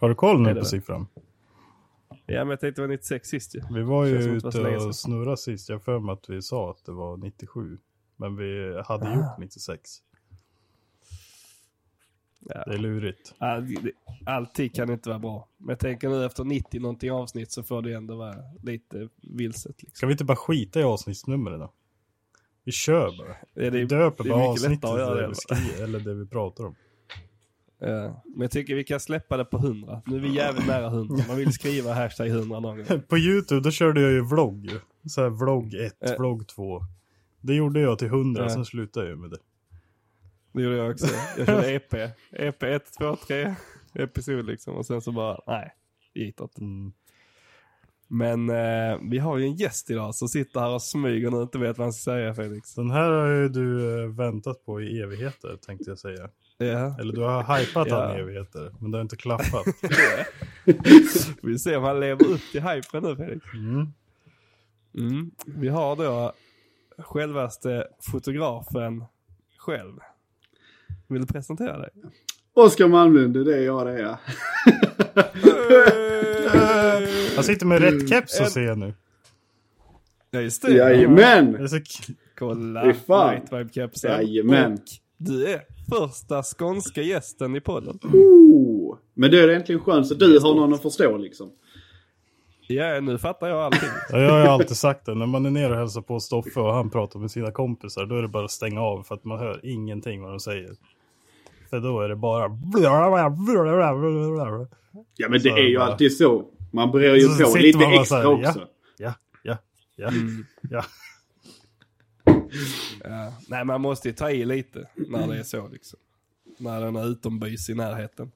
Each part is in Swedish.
Har du koll nu på siffran? Ja men jag tänkte det var 96 sist ju. Vi var ju ute och snurrade sist. Jag för mig att vi sa att det var 97. Men vi hade Ah. gjort 96. Ja. Det är lurigt. All, alltid kan inte vara bra. Men jag tänker nu efter 90 någonting avsnitt så får det ändå vara lite vilset. Liksom. Ska vi inte bara skita i avsnittsnumren då? Vi kör bara. Ja, det Vi är- döper det är bara avsnittet det det, vi skriver, eller det vi pratar om. Ja. Men jag tycker vi kan släppa det på 100. Nu är vi jävligt nära 100. Man vill skriva hashtag 100 någon gång. På YouTube då körde jag ju vlogg. Så här vlogg 1, Eh. vlogg 2. Det gjorde jag till 100, Ja. sen slutade jag med det. Det gjorde jag också. Jag körde EP. EP 1, 2, 3 episod liksom. Och sen så bara, nej. Inte. Mm. Men eh, vi har ju en gäst idag som sitter här och smyger och inte vet vad han ska säga Felix. Den här har ju du eh, väntat på i evigheter tänkte jag säga. Ja. Eller du har hypat han i evigheter, men det har inte klaffat. Vi ser om han lever upp till hypen nu Felix. Mm. Mm. Vi har då självaste fotografen själv. Vill du presentera dig? Oskar Malmlund, det är det jag det är. Han sitter med rätt keps och ser jag nu. Ja just det. Det Jajamän! är så Kolla. Fy fan. Night Vibe kepsen. Jajamän. Och du är första skånska gästen i podden. Oh. Men då är det äntligen skönt så du har någon att förstå liksom. Ja, nu fattar jag allting. Ja, jag har ju alltid sagt det, när man är nere och hälsar på Stoffe och han pratar med sina kompisar, då är det bara att stänga av för att man hör ingenting vad de säger. För då är det bara... Ja men det Så är ju bara- alltid så. Man beror ju Så på lite extra här, också. Ja, ja, ja, ja. Ja. Nej, man måste ju ta i lite när det är så liksom. När den är utombys i närheten.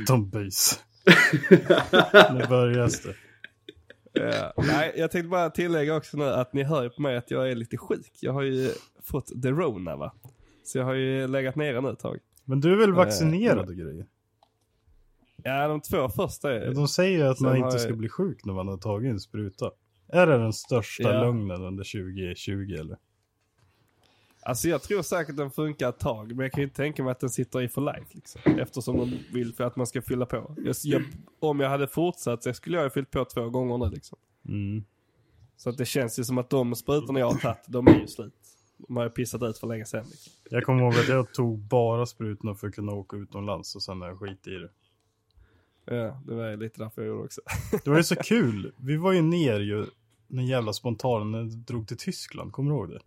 Utombys. nu börjar det. Ja. Nej, jag tänkte bara tillägga också nu att ni hör ju på mig att jag är lite sjuk. Jag har ju fått the rona va. Så jag har ju legat nere nu ett tag. Men du är väl vaccinerad och grejer? Ja, de två första är... De säger att Sen man inte jag- ska bli sjuk när man har tagit en spruta. Är det den största Ja. lögnen under 2020 eller? Alltså jag tror säkert den funkar ett tag, men jag kan ju inte tänka mig att den sitter i for life. Liksom. Eftersom de vill för att man ska fylla på. Jag, jag, om jag hade fortsatt så skulle jag ha fyllt på två gånger nu liksom. Mm. Så att det känns ju som att de sprutorna jag har tagit, de är ju slut. De har jag pissat ut för länge sedan. Liksom. Jag kommer ihåg att jag tog bara sprutorna för att kunna åka utomlands och sen har jag skit i det. Ja, det var lite därför jag gjorde också. Det var ju så kul. Vi var ju ner ju den jävla spontanen när drog till Tyskland. Kommer du ihåg det?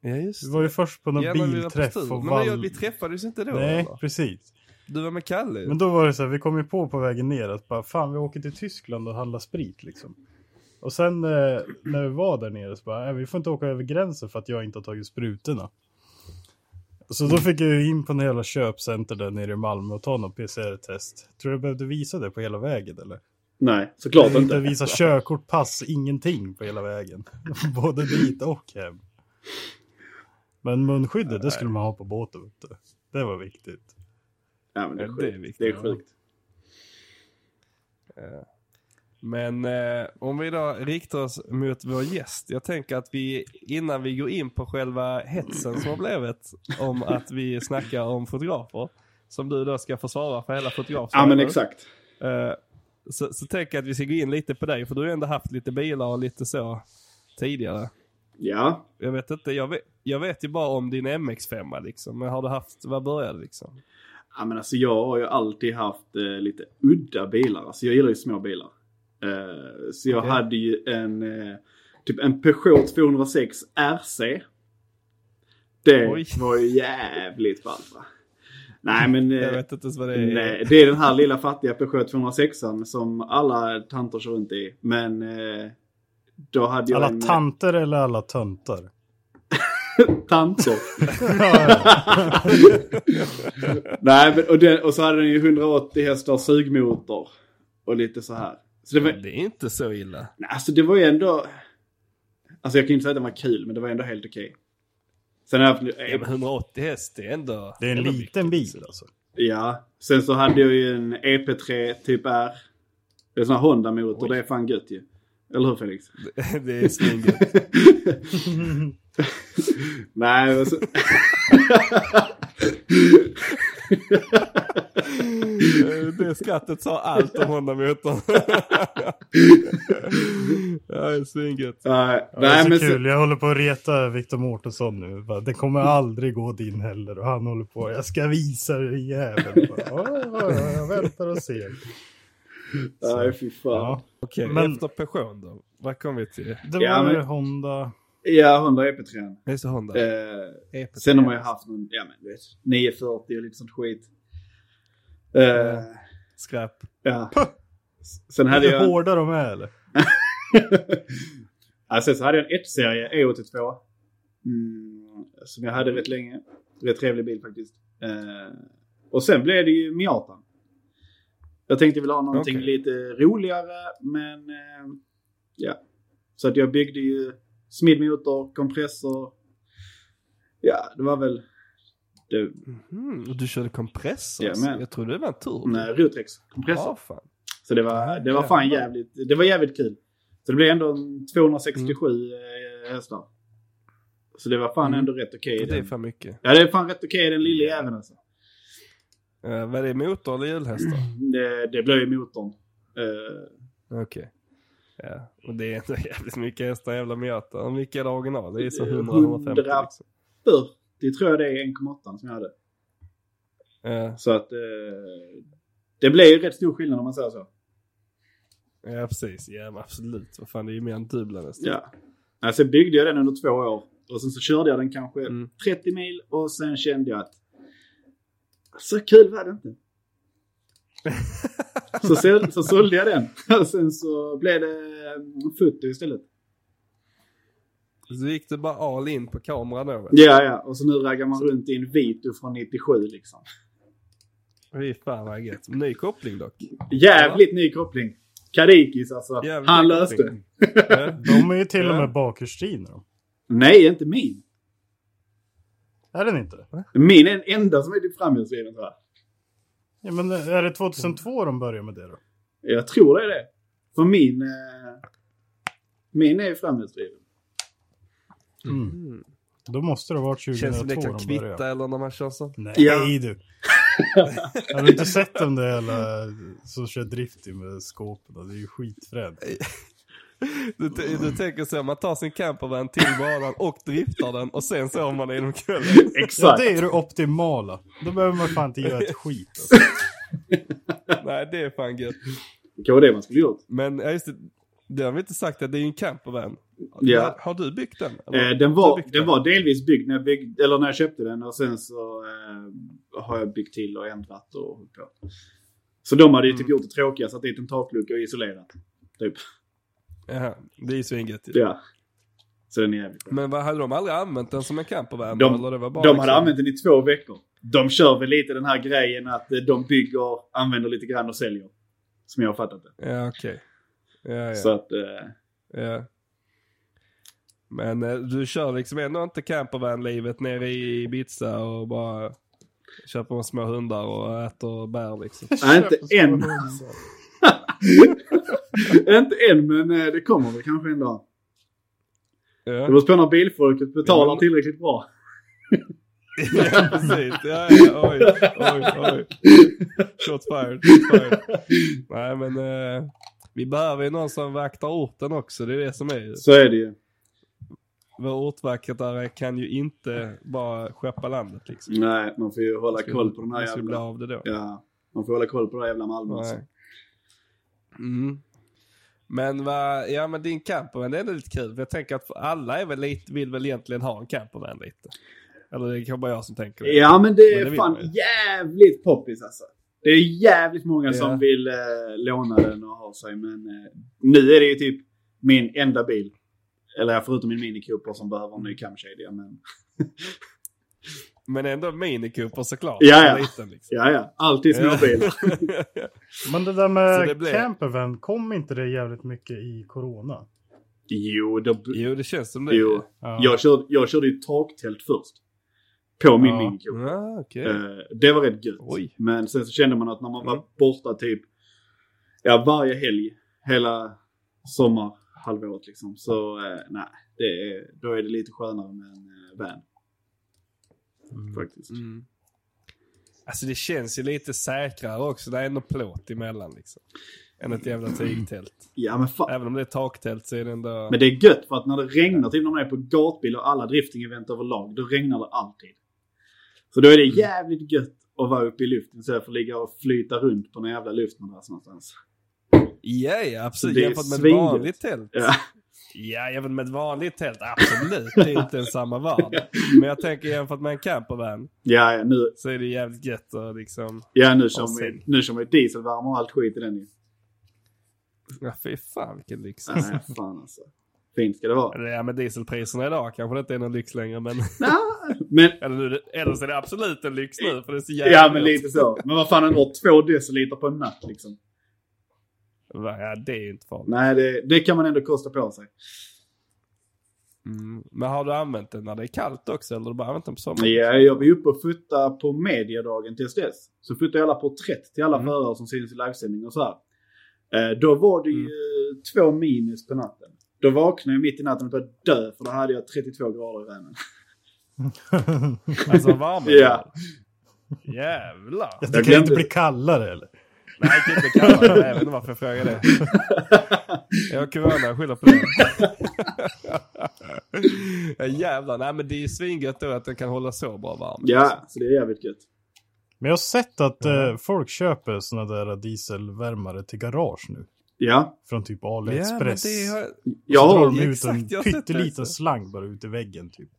Ja, just Vi var ju först på någon på bilträff och Men vi, vall... vi träffades inte då Nej, eller? precis. Du var med Kalle. Men då var det så här, vi kom ju på på vägen ner att bara, fan vi åker till Tyskland och handlar sprit liksom. Och sen eh, när vi var där nere så bara, "Nej, vi får inte åka över gränsen för att jag inte har tagit sprutorna. Så då fick jag ju in på en jävla köpcenter där nere i Malmö och ta någon PCR-test. Tror du jag behövde visa det på hela vägen eller? Nej, såklart inte inte. visa körkort, pass, ingenting på hela vägen. Både dit och hem. Men munskyddet, det skulle man ha på båten. Vet du. Det var viktigt. Ja, men det är Ja, det är sjukt. viktigt. Det är sjukt. Men eh, om vi då riktar oss mot vår gäst. Jag tänker att vi innan vi går in på själva hetsen som har blivit om att vi snackar om fotografer. Som du då ska försvara för hela fotograf Ja men exakt. Eh, så, så tänker jag att vi ska gå in lite på dig. För du har ju ändå haft lite bilar och lite så tidigare. Ja. Jag vet inte, jag vet, jag vet ju bara om din MX5 liksom. Men har du haft, vad började liksom? Ja men alltså jag har ju alltid haft eh, lite udda bilar. Alltså jag gillar ju små bilar. Eh, så jag Okej. hade ju en, eh, typ en Peugeot 206 RC. Det Oj. var ju jävligt ballt va? Nej men... eh, Jag vet inte ens vad det är. Nej, det är den här lilla fattiga Peugeot 206 som alla tanter kör runt i. Men eh, då hade jag Alla en... tanter eller alla töntar? Tanter. Nej, men, och, den, och så hade den ju 180 hästar sugmotor. Och lite så här. Så det var, Det är inte så illa. nej, alltså det var ju ändå... Alltså jag kan inte säga att den var kul, men det var ändå helt okej. Sen har jag haft, Ja, men 180 häst, det är ändå... Det är en ändå liten mycket. bil alltså. ja. Sen så hade jag ju en EP3 typ R. Det är sån här Honda-motor, det är fan gött ju. Eller hur Felix? det är svingött. Nej, men så... det skrattet sa allt om Honda-motorn. ja, det är svingött. Nej, det är nej så men kul, så, jag håller på att reta Viktor Mårtensson nu. Det kommer aldrig gå din heller. Och han håller på, jag ska visa dig jäveln. "Ja, ja, ja, Jag väntar och ser. Nej, fy fan. Ja. Okej, Men- efter Peugeot då? Vad kom vi till? Det Ja, var men- Honda. Ja, Honda EP3. Det är så Honda. Eh, EP3. sen har man ju haft någon, ja men vet, 940 och lite sånt skit. Eh, Skräp. ja. Sen hade Hur jag... hårda de är eller? sen så hade jag en 1-serie E82. Mm, som jag hade rätt länge. Rätt trevlig bil faktiskt. Eh, och sen blev det ju Miatan. Jag tänkte ville ha någonting Okej. lite roligare, men eh, ja. Så att jag byggde ju smidmotor, kompressor. Ja, det var väl det, Mm, och du körde kompressor? Ja, men- Jag trodde det var en turbo. en Rutrex kompressor. Ja. Så det var, det var fan jävligt, det var jävligt kul. Så det blev ändå en 267 eh, hästar. Så det var fan Mm. ändå rätt okej. i Det är fan mycket. Ja, det är fan rätt okej i den lilla jäveln alltså. Uh, vad är det, motor eller hjulhästar? Det, det blev ju motorn. Eh, Okej. Ja, och det är ändå jävligt mycket hästar jävla Miata. Hur mycket är det original? Det är så Eh, 100-150 100. liksom. 40 tror jag det är 1,8 som jag hade. Ja, Så att eh, det blev ju rätt stor skillnad om man säger så. ja, precis. Ja, men absolut. Vad fan, det är ju mer än dubbla nästan. Ja. Alltså byggde jag den under två år. Och sen så körde jag den kanske Mm. 30 mil och sen kände jag att så kul var det inte. så, så, så sålde jag den. Och sen så blev det eh, foto istället. Så gick du bara all in på kameran då? Ja, ja. Och så nu raggar man runt i en Vito från 97 liksom. Fy fan vad gött. Ny koppling dock. Jävligt ny koppling. Kadikis alltså. Jävligt Han löste det. Ja. De är ju till och Ja. med bakhjulsdrivna. Nej, inte min. Är den inte? Min är den enda som är typ framhjulsdriven tror jag. Ja, men är det 2002 de börjar med det då? Jag tror det är det. För min... Eh, min är ju framhjulsdriven. Mm. Då måste det ha varit 2002 Känns som det kan de kvitta började. eller man kör så. Nej Ja. du. Har du inte sett dem där jävla som kör drifting med skåpen? Det är ju skitfränt. Du, du tänker så, man tar sin campervan till banan och driftar den och sen sover man inom kvällen. Ja, Exakt. det är det optimala. Då behöver man fan inte göra ett skit. Alltså. Nej, det är fan gött. Det kan vara det man skulle gjort. Men ja, just det, det har vi inte sagt att det är ju en campervan. Ja. Har, du byggt den? Eh, den, var, byggt den var delvis byggd när jag, byggde, eller när jag köpte den och sen så eh, har jag byggt till och ändrat och hållit på. Så de hade ju typ Mm. gjort det tråkiga, satt dit en taklucka och isolerat. Typ. Jaha, det är ju svingött. Ja. Så den är jävligt bra. Men vad, hade de aldrig använt den som en campervan? De, eller det var bara de liksom- hade använt den i två veckor. De kör väl lite den här grejen att eh, de bygger, använder lite grann och säljer. Som jag har fattat det. Ja, okej. Ja, ja. Så att, eh, ja. Men eh, du kör liksom ändå inte campervan-livet nere i Ibiza och bara köper en små hundar och äter bär liksom. nej, inte än. inte än, men eh, det kommer väl kanske en dag. Det Ja, beror på när bilfolket betalar Ja, men- tillräckligt bra. ja precis. Ja, ja, oj, oj, oj. Shots fired. Shots fired. Nej, men eh, vi behöver ju någon som vaktar orten också. Det är det som är ju. Så är det ju. Vår ortvaktare kan ju inte bara skeppa landet liksom. Nej, man får ju hålla koll på den här skulle bli jävla... av det då. Ja, man får hålla koll på det här jävla Malmö. alltså. Mm. Men va, ja men din campervan är ändå lite kul. Jag tänker att alla är väl lite, vill väl egentligen ha en campervan lite. Eller det kanske bara jag som tänker det. Ja men det är Men det fan jävligt poppis alltså. Det är jävligt många Ja. som vill eh, låna den och ha sig men eh, nu är det ju typ min enda bil. Eller förutom min Mini Cooper som behöver en ny camkedja men... Men ändå Mini Cooper såklart. Ja, ja. Liten, liksom. Ja ja, alltid småbilar. Men det där med det blev- campervan, kom inte det jävligt mycket i corona? jo, då, Jo det känns som det. jo. Ja. Jag, körde, jag körde ju taktält först. På min Ja. Cooper. Ja, okej. Eh, det var rätt gött. Oj. Men sen så kände man att när man var Mm. borta typ ja, varje helg, hela sommarhalvåret liksom. Så eh, nej, det är, då är det lite skönare med en eh, van. Faktiskt. Mm. Alltså det känns ju lite säkrare också. Det är ändå plåt emellan liksom. Än ett jävla tygtält. Ja men fan. Även om det är taktält så är det ändå... Men det är gött för att när det regnar, typ när man är på gatbil och alla drifting-event överlag, då regnar det alltid. Så då är det Mm. jävligt gött att vara uppe i luften istället för att ligga och flyta runt på någon jävla luftmadrass någonstans. Ja, ja absolut. Är Jämfört med ett vanligt tält. Ja. Ja, även med ett vanligt tält. Absolut. Det är inte en samma värld. Men jag tänker jämfört med en campervan Ja, ja, nu, så är det jävligt gött att liksom... ja, nu sen- vi, nu kör vi dieselvärme och allt skit i den ju. Ja, fy fan vilken lyx. Nej, fan alltså. Fint ska det vara. Ja, med dieselpriserna idag kanske det inte är någon lyx längre, men... Men, Eller, eller så är det absolut en lyx nu, för det är så jävla ja men lite så. Men vad fan, en har två deciliter på en natt liksom. Ja, det är ju inte farligt. Nej, det, det kan man ändå kosta på sig. Mm. Men har du använt den när det är kallt också, eller har du bara använt den på sommaren? Ja, jag var ju uppe och futta på mediadagen tills dess. Så fotade jag alla porträtt till alla Mm. förare som syns i livesändning och så här. Eh, då var det ju Mm. två minus på natten. Då vaknade jag mitt i natten och började dö för då hade jag 32 grader i ränen. Alltså värmen? Ja. Jävlar. Det Jag kan inte bli kallare eller? Nej, det kan inte kalla det. Jag vet inte varför jag frågar det. Jag har corona, jag skyller på det. ja, jävlar, nej men det är ju svingött då att den kan hålla så bra varm. Ja, så det är jävligt gött. Men jag har sett att eh, folk köper såna där dieselvärmare till garage nu. Ja, Från typ Ja, men AliExpress. det har... jag så drar de ut exakt, en pytteliten slang bara ut i väggen typ.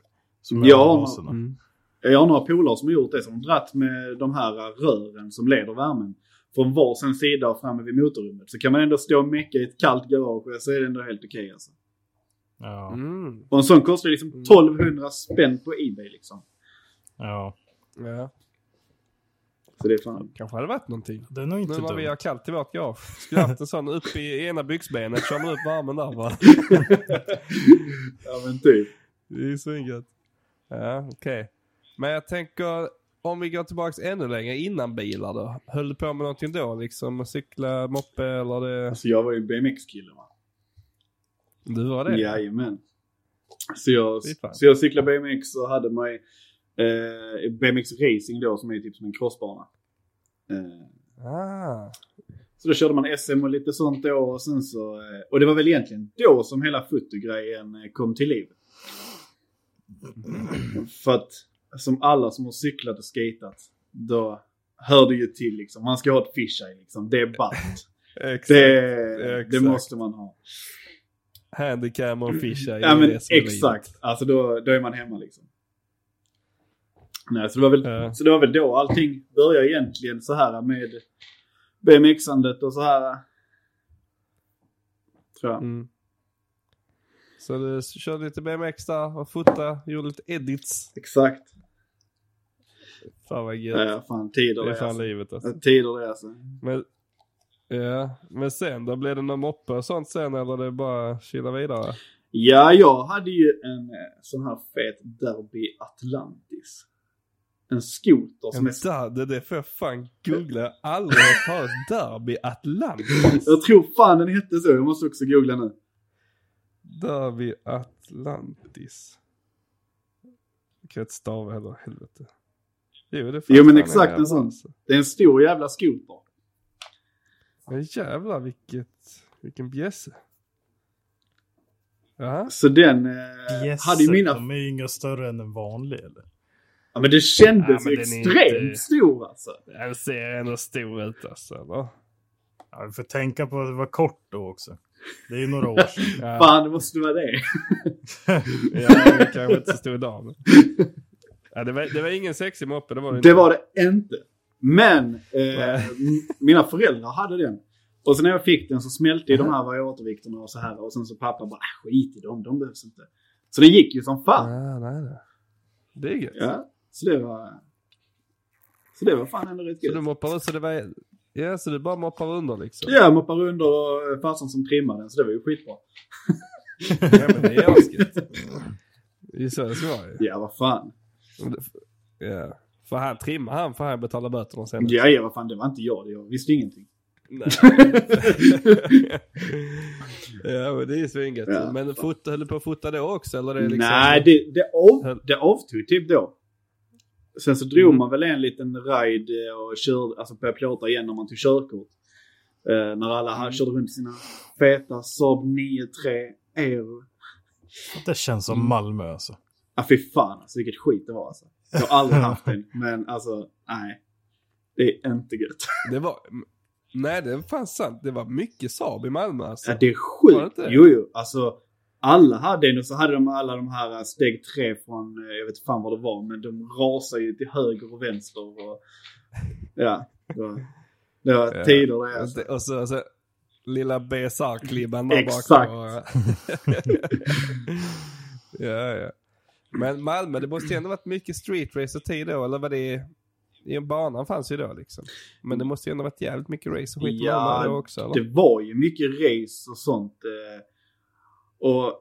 Som Ja. Mm. jag har några polare som har gjort det. Som har dratt med de här rören som leder värmen. Från varsin sida framme vid motorrummet. Så kan man ändå stå och mecka i ett kallt garage så är det ändå helt okej alltså. Ja. Mm. Och en sån kostar liksom 1200 spänn på Ebay liksom. ja. Ja, Så det är fan... kanske hade varit någonting. Det är nog inte Nu när vi har kallt i vårt garage. Skulle haft en sån upp i ena byxbenet, kör man upp värmen där bara. ja men typ. Det är svingött. Ja, okej. Men jag tänker, om vi går tillbaks ännu längre innan bilar då. Höll du på med någonting då liksom? Cykla, moppe eller det? Alltså jag var ju BMX-kille va. Du var det? Jajamän. Så jag, så jag cyklade BMX och hade mig eh, BMX Racing då som är typ som en crossbana. Eh, Ah. så då körde man SM och lite sånt då och sen så... Eh, och det var väl egentligen då som hela fotogrejen eh, kom till liv. För att som alla som har cyklat och skatat, då hör det ju till liksom. Man ska ha ett fisheye liksom. Det är ballt. Exakt. Det, det Exakt. måste man ha. Handycam och fisha. Ja men exakt. Alltså då, då är man hemma liksom. Nej, så det, var väl, Ja. så det var väl då allting började egentligen så här med BMX-andet och så här. Tror jag. Mm. Så du körde lite BMX där och fota, gjorde lite edits. Exakt. Fan vad gött. Ja, fan tider det är det fan alltså. livet alltså. Tider det alltså. Men, ja, men sen då? Blev det någon moppe och sånt sen eller det bara chilla vidare? Ja, jag hade ju en eh, sån här fet Derby Atlantis. En skoter som En är... där, det, det får jag fan googla. Jag har aldrig hört talas Derby Atlantis. Jag tror fan den hette så. Jag måste också googla nu. Derby Atlantis. Jag kan inte stava heller, helvete. Jo, det Jo, men exakt jävla en sån. alltså. Det är en stor jävla skoter. Ja, jävlar vilket, vilken bjässe. Ja, Så den eh, hade ju mina... De är ju inga större än en vanlig eller? Ja men det kändes Ja, men extremt inte- stor alltså. den ser ändå stor ut alltså. Eller? Ja, vi får tänka på att det var kort då också. Det är ju några år sedan. Ja, Fan, det måste vara det. ja det kanske inte så stor dag. Men... Ja, det, var, det var ingen sexig moppe, det var det inte. Det var det inte. Men eh, mina föräldrar hade den. Och sen när jag fick den så smälte ju de här variatorvikterna och så här. Och sen så pappa bara, äh, skit i dem, de behövs inte. Så det gick ju som fan. Ja, nej, nej. Det är gött. Ja, så det var... Så det var fan ändå rätt Så du gött. moppar så det var... Ja, så du bara moppar under liksom? Ja, moppar under och farsan som trimmade den, så det var ju skitbra. Ja, men det är asgött. Det är så det ska vara ju. Ja, vad fan. Ja. För han trimmar han får han betala böterna sen. Ja, ja, vad fan, det var inte jag. Jag visste ingenting. Nej. ja men det är ju svingött. Ja. men fot, höll du på att fota då också eller? Det är liksom... Nej, det, det, av, det avtog typ då. Sen så drog Mm. man väl en liten ride eh, och körde, alltså på plåtar igen när man tog körkort. Eh, när alla Mm. här körde runt sina feta Saab 9-3 Aero. Det känns som Mm. Malmö alltså. Ja fy fan alltså vilket skit det var alltså. Jag har aldrig haft en, men alltså nej. Det är inte gött. Det var... Nej det är fan sant. Det var mycket Saab i Malmö alltså. Ja, det är sjukt. Jo, jo. Alltså, alla hade en och så hade de alla de här eh, steg tre från, eh, jag vet inte fan vad det var, men de rasar ju till höger och vänster. Och, ja, det var, Ja. tider det alltså. Och så, lilla BSR-klibban där Exakt. bak. ja, ja. Men Malmö, det måste ju ändå varit mycket street race och tid då, eller var det... I banan fanns ju då liksom. Men det måste ju ändå varit jävligt mycket race och skit Ja, också eller? Det var ju mycket race och sånt. Eh, och,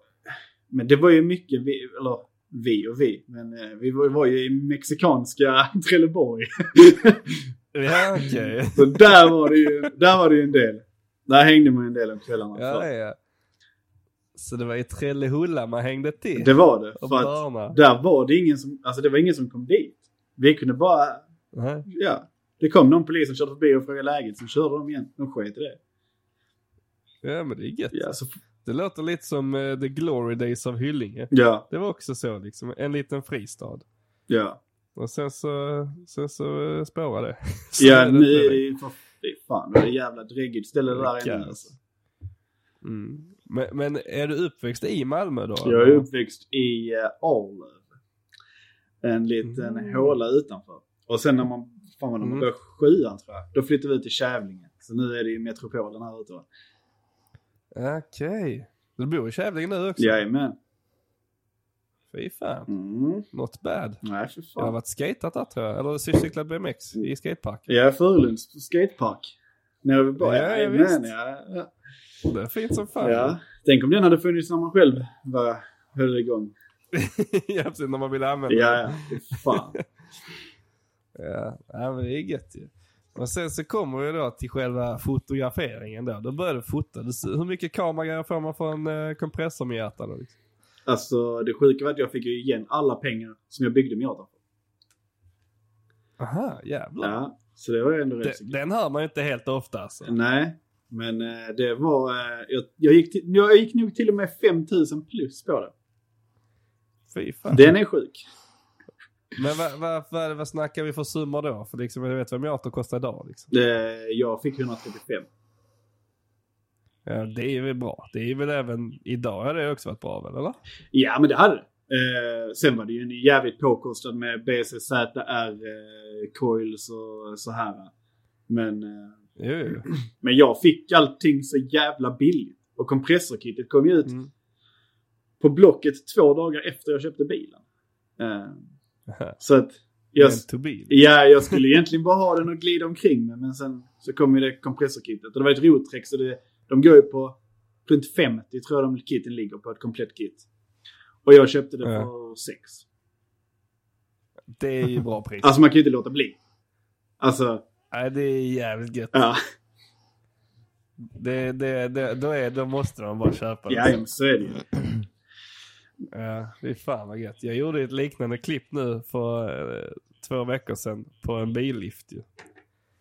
men det var ju mycket, vi, eller vi och vi, men eh, vi var, var ju i mexikanska Trelleborg. Ja okej. så där var det ju, där var det ju en del. Där hängde man ju en del om kvällarna. Ja, för- ja. Så det var i Trellehulla man hängde till? Det var det. För att där var det ingen som, alltså det var ingen som kom dit. Vi kunde bara, Nej. ja. Det kom någon polis som körde förbi och frågade läget, sen körde de igen. De sket i det. Ja men det är gött. Ja, så, Det låter lite som eh, The Glory Days av Hyllinge. ja, Det var också så liksom, en liten fristad. ja. Och sen så, sen så eh, spårade det. Så Ja, det nu är det ju för, fan, det är jävla dräggigt ställe det där inne alltså. Mm. Men, men är du uppväxt i Malmö då? Jag är uppväxt i uh, Arlöv. En liten Mm. håla utanför. Och sen när man, fan vad när man Mm. började sjuan tror jag, då flyttade vi ut till Kävlinge. Så nu är det ju metropolen här ute Okej. Du bor i Kävlinge nu också? Jajamän. Fy fan. Mm. Not bad. Nej för Jag har fan. varit skatat där tror jag. Eller cyklat BMX i skateparken. Jag är Furulunds skatepark. Nere vid Borg. Ja, ja, visst. ja, ja. Det är fint som fan. ja. Tänk om den hade funnits när man själv var, höll igång. ja, precis när man vill använda Ja, den. ja. Fan. Ja, ja men det är gött ju. Och sen så kommer vi då till själva fotograferingen då. Då börjar du fota. Hur mycket kameragrejer får man från eh, kompressor med hjärta då? Liksom? Alltså det sjuka var att jag fick ju igen alla pengar som jag byggde Miata för. Aha, jävlar. Ja, så det var ändå rätt Den, den hör man ju inte helt ofta alltså. Nej, men eh, det var... eh, Jag, jag, gick till, jag gick nog till och med 5000 plus på det. Fy fan. Den är sjuk. Men vad, vad, vad, vad snackar vi för summor då? För liksom, jag vet vad Miato kostar idag liksom. Det, jag fick 135. Ja, det är väl bra. Det är väl även idag har det också varit bra väl, eller? Ja, men det hade det. Eh, sen var det ju en jävligt påkostad med BCZR, eh, coils och så här. Men, eh, Jo, jo. men jag fick allting så jävla billigt. Och kompressorkittet kom ju ut Mm. på Blocket två dagar efter jag köpte bilen. Eh, så att jag, ja, jag skulle egentligen bara ha den och glida omkring med. Men sen så kom ju det kompressorkittet. Och det var ett Rotrex så det, de går ju på runt 50 tror jag de kitten ligger på ett komplett kit. Och jag köpte det Ja. för 6. Det är ju bra pris. Alltså man kan ju inte låta bli. Alltså, Nej, det är jävligt gött. ja. Det, det, det, då, är, då måste de bara köpa det. Ja, så är det ju. Ja, fy fan vad gött. Jag gjorde ett liknande klipp nu för eh, två veckor sedan på en billift ju.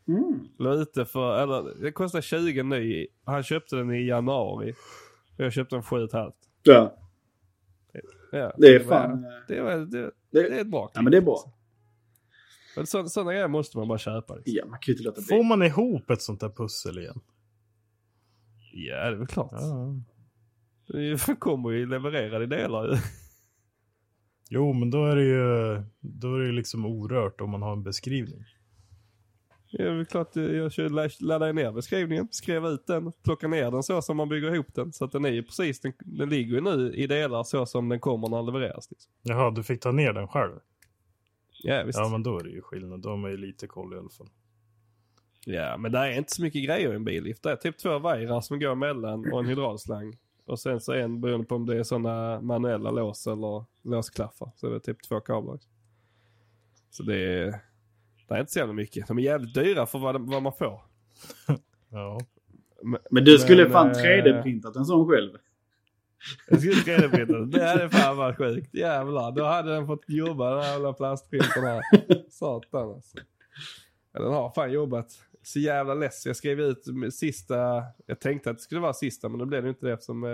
Mm. La ute för, eller det kostar 20 ny. Han köpte den i januari. Och jag köpte den 7 5 Ja, Ja, det är var- fan... eh, Det, var, det, Det- det är ett bra klipp. Ja, men det är bra. Men så, sådana grejer måste man bara köpa. Liksom. Ja, man kan inte låta Får man ihop ett sånt där pussel igen? Ja, det är väl klart. Ja. Det kommer ju levererad i delar ju. Jo, men då är det ju då är det liksom orört om man har en beskrivning. Det är klart jag laddar ner beskrivningen, skrev ut den, plockar ner den så som man bygger ihop den. Så att den är ju precis, den, den ligger ju nu i delar så som den kommer när den levereras. Liksom. Jaha, du fick ta ner den själv? Ja visst. Ja, men då är det ju skillnad. Då har man ju lite koll i alla fall. Ja, men det är inte så mycket grejer i en billift. Det är typ två vajrar som går emellan och en hydraulslang. Och sen så en beroende på om det är sådana manuella lås eller låsklaffar. Så det är typ två kablar. Så det är, det är inte så jävla mycket. De är jävligt dyra för vad, vad man får. Ja. Men du skulle Men, fan eh, 3D-printat en sån själv. Jag skulle 3D-printa Det hade fan varit sjukt. Jävlar, då hade den fått jobba den här jävla plastprinten här. Satan alltså. Ja, den har fan jobbat. Så jävla less. Jag skrev ut sista, jag tänkte att det skulle vara sista men det blev det inte det eftersom eh,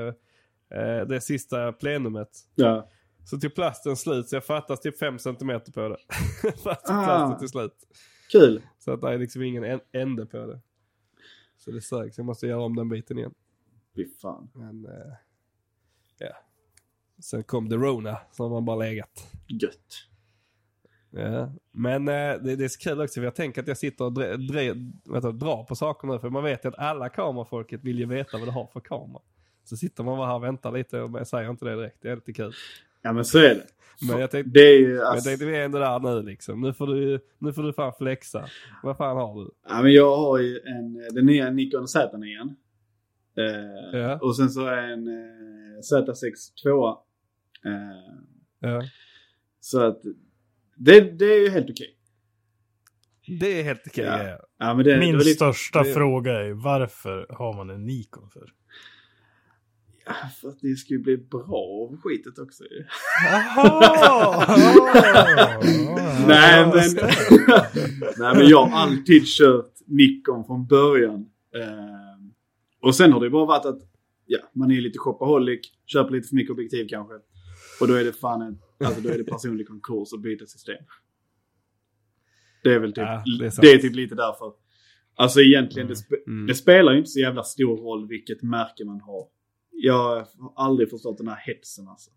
eh, det är sista plenumet. Ja. Så till plasten slut så jag fattas typ 5 cm på det. Att Ah. plasten till slut. Kul. Så att det är liksom ingen en- ände på det. Så det sögs. Jag måste göra om den biten igen. Fy fan. Men, eh, ja. Sen kom The Rona som man bara legat. Gött. Ja. Men eh, det, det är så kul också för jag tänker att jag sitter och dre, dre, du, drar på saker nu. För man vet ju att alla kamerafolket vill ju veta vad du har för kamera. Så sitter man bara här och väntar lite och jag säger inte det direkt. Det är lite kul. Ja men så är det. Men jag tänkte, Det är ju men jag alltså, tänkte vi är ändå där nu liksom. Nu får du, nu får du fan flexa. Vad fan har du? ja, men jag har ju en, den nya Nikon Z9. Eh, Ja. Och sen så har jag en eh, Z6 2. Eh, Ja. så att det, det är ju helt okej. Det är helt okej Ja. Ja, men det, Min det lite, största det- fråga är varför har man en Nikon för? ja, för att det ska ju bli bra av skitet också ju. Nej men, nej men jag har alltid kört Nikon från början. Eh, och sen har det bara varit att ja, man är lite shopaholic, köper lite för mycket objektiv kanske. Och då är det fan en, alltså då är det personlig konkurs att byta system. Det är väl typ, Ja, det det, är är sant. typ lite därför. Alltså egentligen, det, spe, Mm. det spelar ju inte så jävla stor roll vilket märke man har. Jag har aldrig förstått den här hetsen alltså.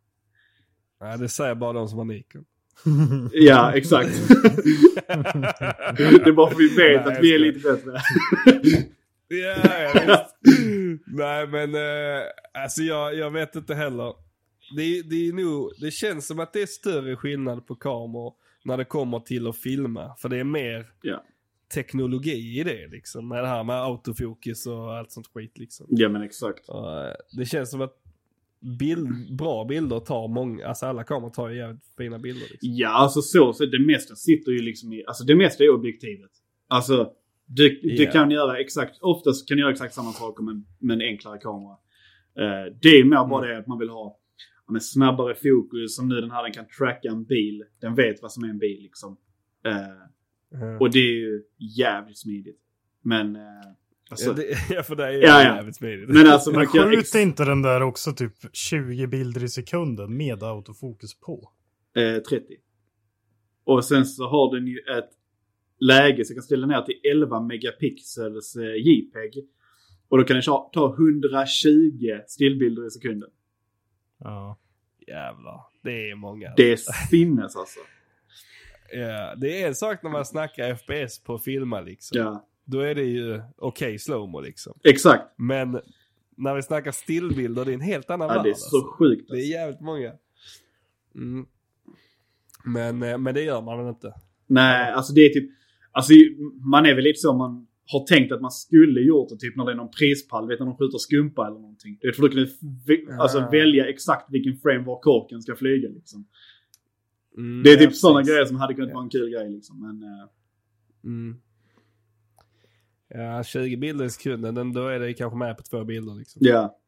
Nej, det säger bara de som har Nikon. Ja, exakt. det är bara för vi vet Nej, att vi är lite bättre. Ja, ja visst. Nej men eh, alltså jag, jag vet inte heller. Det, det, är nog, det känns som att det är större skillnad på kameror när det kommer till att filma. För det är mer Ja. teknologi i det liksom. Med det här med autofokus och allt sånt skit liksom. ja, men exakt. Och, eh, det känns som att bild, bra bilder tar många, alltså alla kameror tar ju jävligt fina bilder liksom. Ja, alltså så, så det mesta sitter ju liksom i, alltså det mesta är objektivet. Alltså, du, du Ja. kan göra exakt, oftast kan du göra exakt samma saker med, med en enklare kamera. Eh, det är mer bara Mm. det att man vill ha men snabbare fokus, som nu den här den kan tracka en bil. Den vet vad som är en bil liksom. Eh, Mm. och det är ju jävligt smidigt. Men, eh, alltså, ja, det, ja, för det är Ja, ja. jävligt smidigt. men alltså man kan skjuter inte den där också typ 20 bilder i sekunden med autofokus på? eh, 30. Och sen så har den ju ett läge så jag kan ställa ner till 11 megapixels eh, JPEG. Och då kan den ta ta 120 stillbilder i sekunden. Ja. Jävlar, det är många. Det är sinnes alltså. Ja, det är en sak när man snackar FPS på filma liksom. Ja, Då är det ju okej slowmo liksom. exakt. Men när vi snackar stillbilder, det är en helt annan Ja, värld. det är så alltså. sjukt. Det är Alltså. jävligt många. Mm. Men, eh, men det gör man väl inte? Nej, alltså det är typ... Alltså man är väl lite så man har tänkt att man skulle gjort det typ när det är någon prispall. Vet när de skjuter skumpa eller någonting. Det är för kan du v- alltså, Ah. välja exakt vilken frame var korken ska flyga liksom. Mm, Det är ja, typ sådana grejer som hade kunnat Ja. vara en kul grej liksom. Men, eh, Mm. Ja, 20 bilder i sekunden, den, då är det kanske med på två bilder liksom. ja.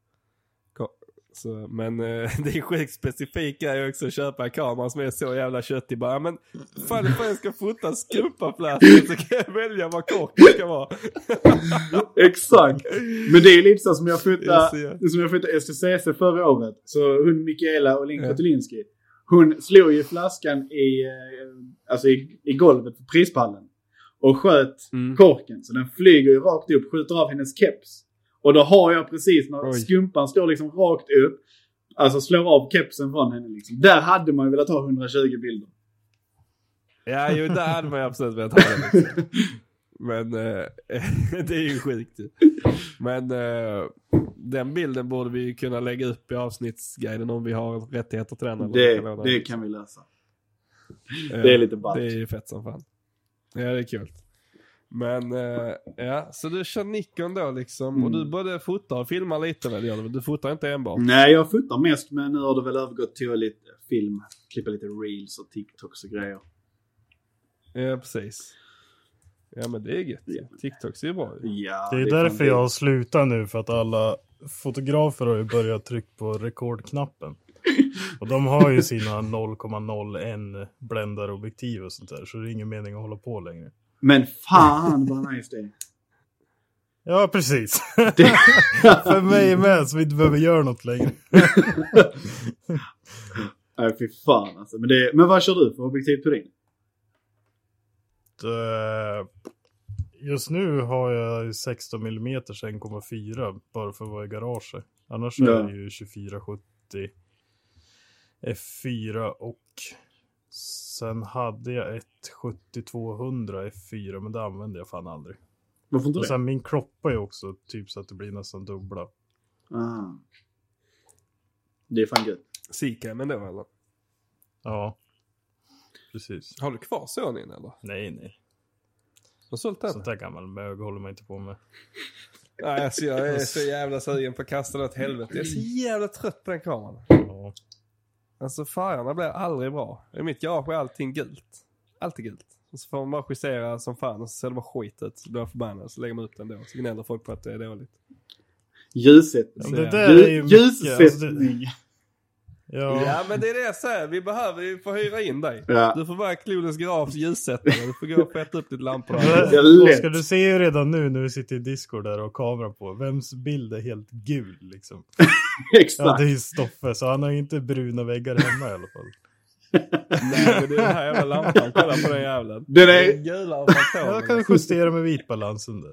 Så, men eh, det är sjukt specifik grej också att köpa en kamera som är så jävla köttig. Bara, men fan ifall jag ska fota skumpaflaskan så kan jag välja vad korken ska vara. Exakt. Men det är lite så som jag fotade, som jag fotade STCC förra året. Så hon Mikaela och Linn Ja. Kotulinski. Hon slog ju flaskan i, eh, alltså i, i golvet på prispallen. Och sköt Mm. korken. Så den flyger ju rakt upp, skjuter av hennes keps. Och då har jag precis när Oj. skumpan står liksom rakt upp. Alltså slår av kepsen från henne liksom. Där hade man ju velat ha 120 bilder. Ja, jo, där hade man ju absolut velat ha det. Liksom. Men eh, det är ju sjukt ju. Men eh, den bilden borde vi ju kunna lägga upp i avsnittsguiden om vi har rättigheter till den. Eller Det, det kan vi lösa. Ja, det är lite ballt. Det är ju fett som fan. Ja, det är kul. Men eh, ja, så du kör Nikon då liksom. Och Mm. du både fotar och filmar lite väl? gör du fotar inte enbart? Nej, jag fotar mest men nu har det väl övergått till lite film. Klippa lite reels och TikToks och grejer. Ja, precis. Ja, men det är gött. Ja. TikToks är ju bra ju. Ja, Det är fan därför jag har slutat nu för att alla fotografer har ju börjat trycka på rekordknappen. Och de har ju sina 0,01 bländarobjektiv och sånt där så det är ingen mening att hålla på längre. Men fan vad nice det är. Ja, precis. Det- för mig med så vi inte behöver göra något längre. Nej, fy fan alltså. Men, det, men vad kör du för objektiv på din? Just nu har jag 16 mm 1,4 bara för att vara i garaget. Annars Ja. är det ju 2470 F4 och sen hade jag ett 7200 F4 men det använde jag fan aldrig. Varför inte Och det? sen min kroppar ju också typ så att det blir nästan dubbla. Ah. Det är fan gött. Seacam ändå eller? Ja. Precis. Har du kvar Sonyn eller? Nej, nej. Har sålt den? Sånt där gammal mög håller man inte på med. Nej, alltså jag är så jävla sugen på att kasta den åt helvete. Jag är så jävla trött på den kameran. Ja. Alltså färgerna blir aldrig bra. I mitt garage är allting gult. Allt är gult. Och så får man bara justera som fan och så ser det bara skit ut. Så blir jag förbannad så lägger man ut den då. Så gnäller folk på att det är dåligt. Ljussättning. Så det ja. där är ju mycket. Alltså det, Ljussättning. Ja. Ja men det är det jag säger. Vi behöver ju få hyra in dig. Ja. Du får vara Clueless Garage ljussättare. Du får gå och fetta upp ditt lampor. Ja. Oskar, du ser ju redan nu när vi sitter i Discord där och kameran på. Vems bild är helt gul liksom? Ja, Exakt. det är ju Stoffe, så han har ju inte bruna väggar hemma i alla fall. Nej men det är den här jävla lampan. Kolla på den jävlen. Den är- gula och fantomen. Jag kan justera med vitbalansen där.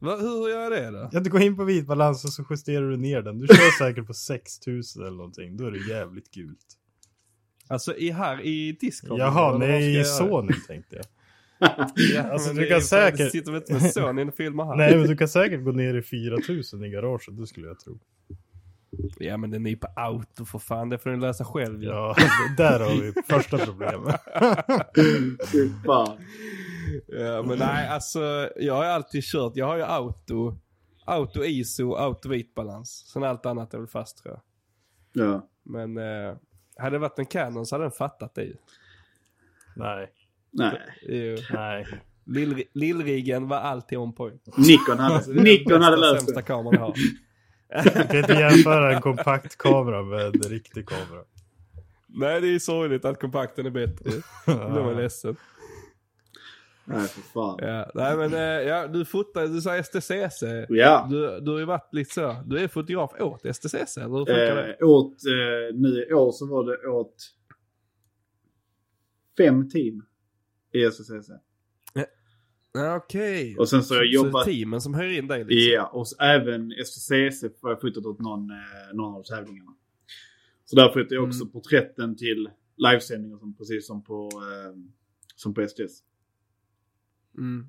Va, hur gör jag det då? Ja, du går in på vitbalansen så justerar du ner den. Du kör säkert på 6000 eller någonting. Då är det jävligt gult. Alltså i här i Discord? Jaha, nej, i? Sony tänkte jag. Ja, Alltså, men du kan säkert- sitter inte med Sony och filmar här? Nej, men du kan säkert gå ner i 4000 i garaget, det skulle jag tro. Ja men den är ju på auto för fan, det får ni lösa själv. Ja, där har vi första problemet. Fy fan. Ja, men nej alltså jag har ju alltid kört, jag har ju auto, auto ISO, auto vitbalans. Sen allt annat är väl fast tror jag. Ja. Men eh, hade det varit en Canon så hade den fattat det ju. Nej, Nej. Är ju nej. lill, lillriggen var alltid on point. Nikon hade, Alltså, det är Nikon den hade löst sämsta det. kameran jag har. Du kan inte jämföra en kompakt kamera med en riktig kamera. Nej det är sorgligt att kompakten är bättre. Då blir man ledsen. Nej, för fan. Ja, nej men eh, ja, du fotar, du sa STCC. Ja. Du, du har ju varit lite så, du är fotograf åt STCC, eller hur funkar det? Eh, åt, eh, nu i år så var det åt fem team i. Ja, Okej. Och sen så har jag Så jobbat... teamen som hyr in dig liksom? Ja, och så även SCC har jag fotat åt någon, eh, någon av tävlingarna. Så där fotade jag också Mm. porträtten till livesändningar som, precis som på, eh, som på STS. Mm.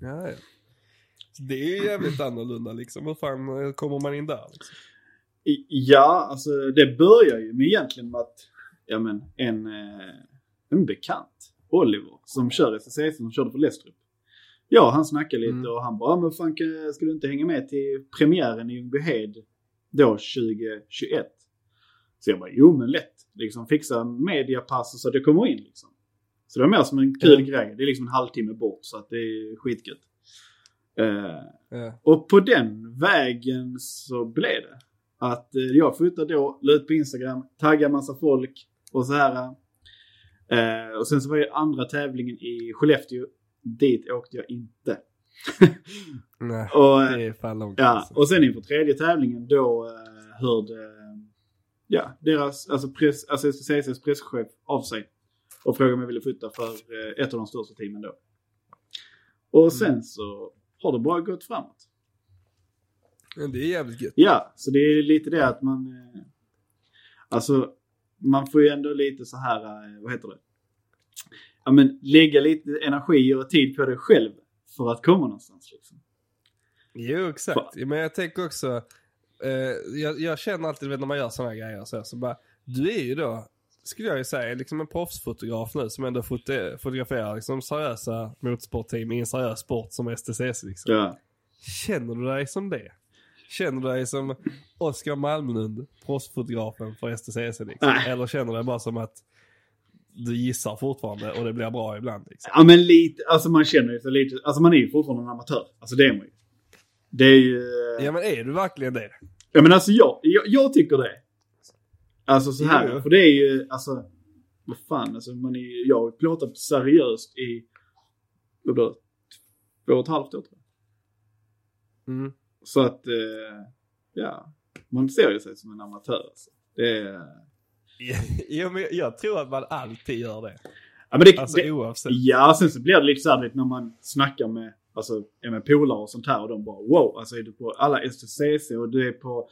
Ja, ja. Så det är ju jävligt annorlunda liksom. Hur fan kommer man in där? Liksom? I, ja, alltså det börjar ju med egentligen med att ja, men, en, eh, en bekant, Oliver, som kör SSC, som körde för Lestrup. Ja, han snackade lite Mm. och han bara, "Ja, men fan ska du inte hänga med till premiären i Ljungbyhed då 2021? Så jag bara, jo men lätt. Liksom fixa mediapass så att jag kommer in liksom. Så det var mer som en kul Ja. grej. Det är liksom en halvtimme bort så att det är skitgött. Eh, Ja. och på den vägen så blev det. Att eh, jag fotade då, la ut på Instagram, taggade massa folk och så här. Eh, och sen så var det andra tävlingen i Skellefteå. Dit åkte jag inte. Nej, och, eh, det är fan långt ja, alltså. och sen inför tredje tävlingen då eh, hörde ja, deras, alltså, press, alltså STCCs presschef av sig. Och frågade om jag ville flytta för eh, ett av de största teamen då. Och sen så har det bara gått framåt. Men det är jävligt gött. Ja, så det är lite det att man... eh, Alltså, man får ju ändå lite så här, eh, vad heter det? Ja men lägga lite energi och tid på det själv för att komma någonstans liksom. Jo, exakt. Men jag tänker också, eh, jag, jag känner alltid vet, när man gör sådana här grejer så, så bara, du är ju då, skulle jag ju säga, liksom en proffsfotograf nu som ändå foto, fotograferar liksom seriösa motorsportteam i en seriös sport som STCC liksom. Ja. Känner du dig som det? Känner du dig som Oskar Malmlund, proffsfotografen för STCC liksom? Nej. Eller känner du dig bara som att du gissar fortfarande och det blir bra ibland liksom? Ja men lite, alltså man känner ju sig lite, alltså man är ju fortfarande en amatör. Alltså det är man ju. Det är ju... Ja men är du verkligen det? Ja men alltså jag, jag, jag tycker det. Alltså så här, Jo. för det är ju, alltså, vad fan, alltså man är, jag har plåtat seriöst i, vad blir det, två och ett halvt år tror jag. Mm. Så att, eh, ja, man ser ju sig som en amatör alltså. Det är, Ja, men jag tror att man alltid gör det. ja men det, Alltså det oavsett. ja sen så blir det lite så här, vet, när man snackar med, alltså, är med polare och sånt här och de bara wow, alltså är du på alla STCC och du är på,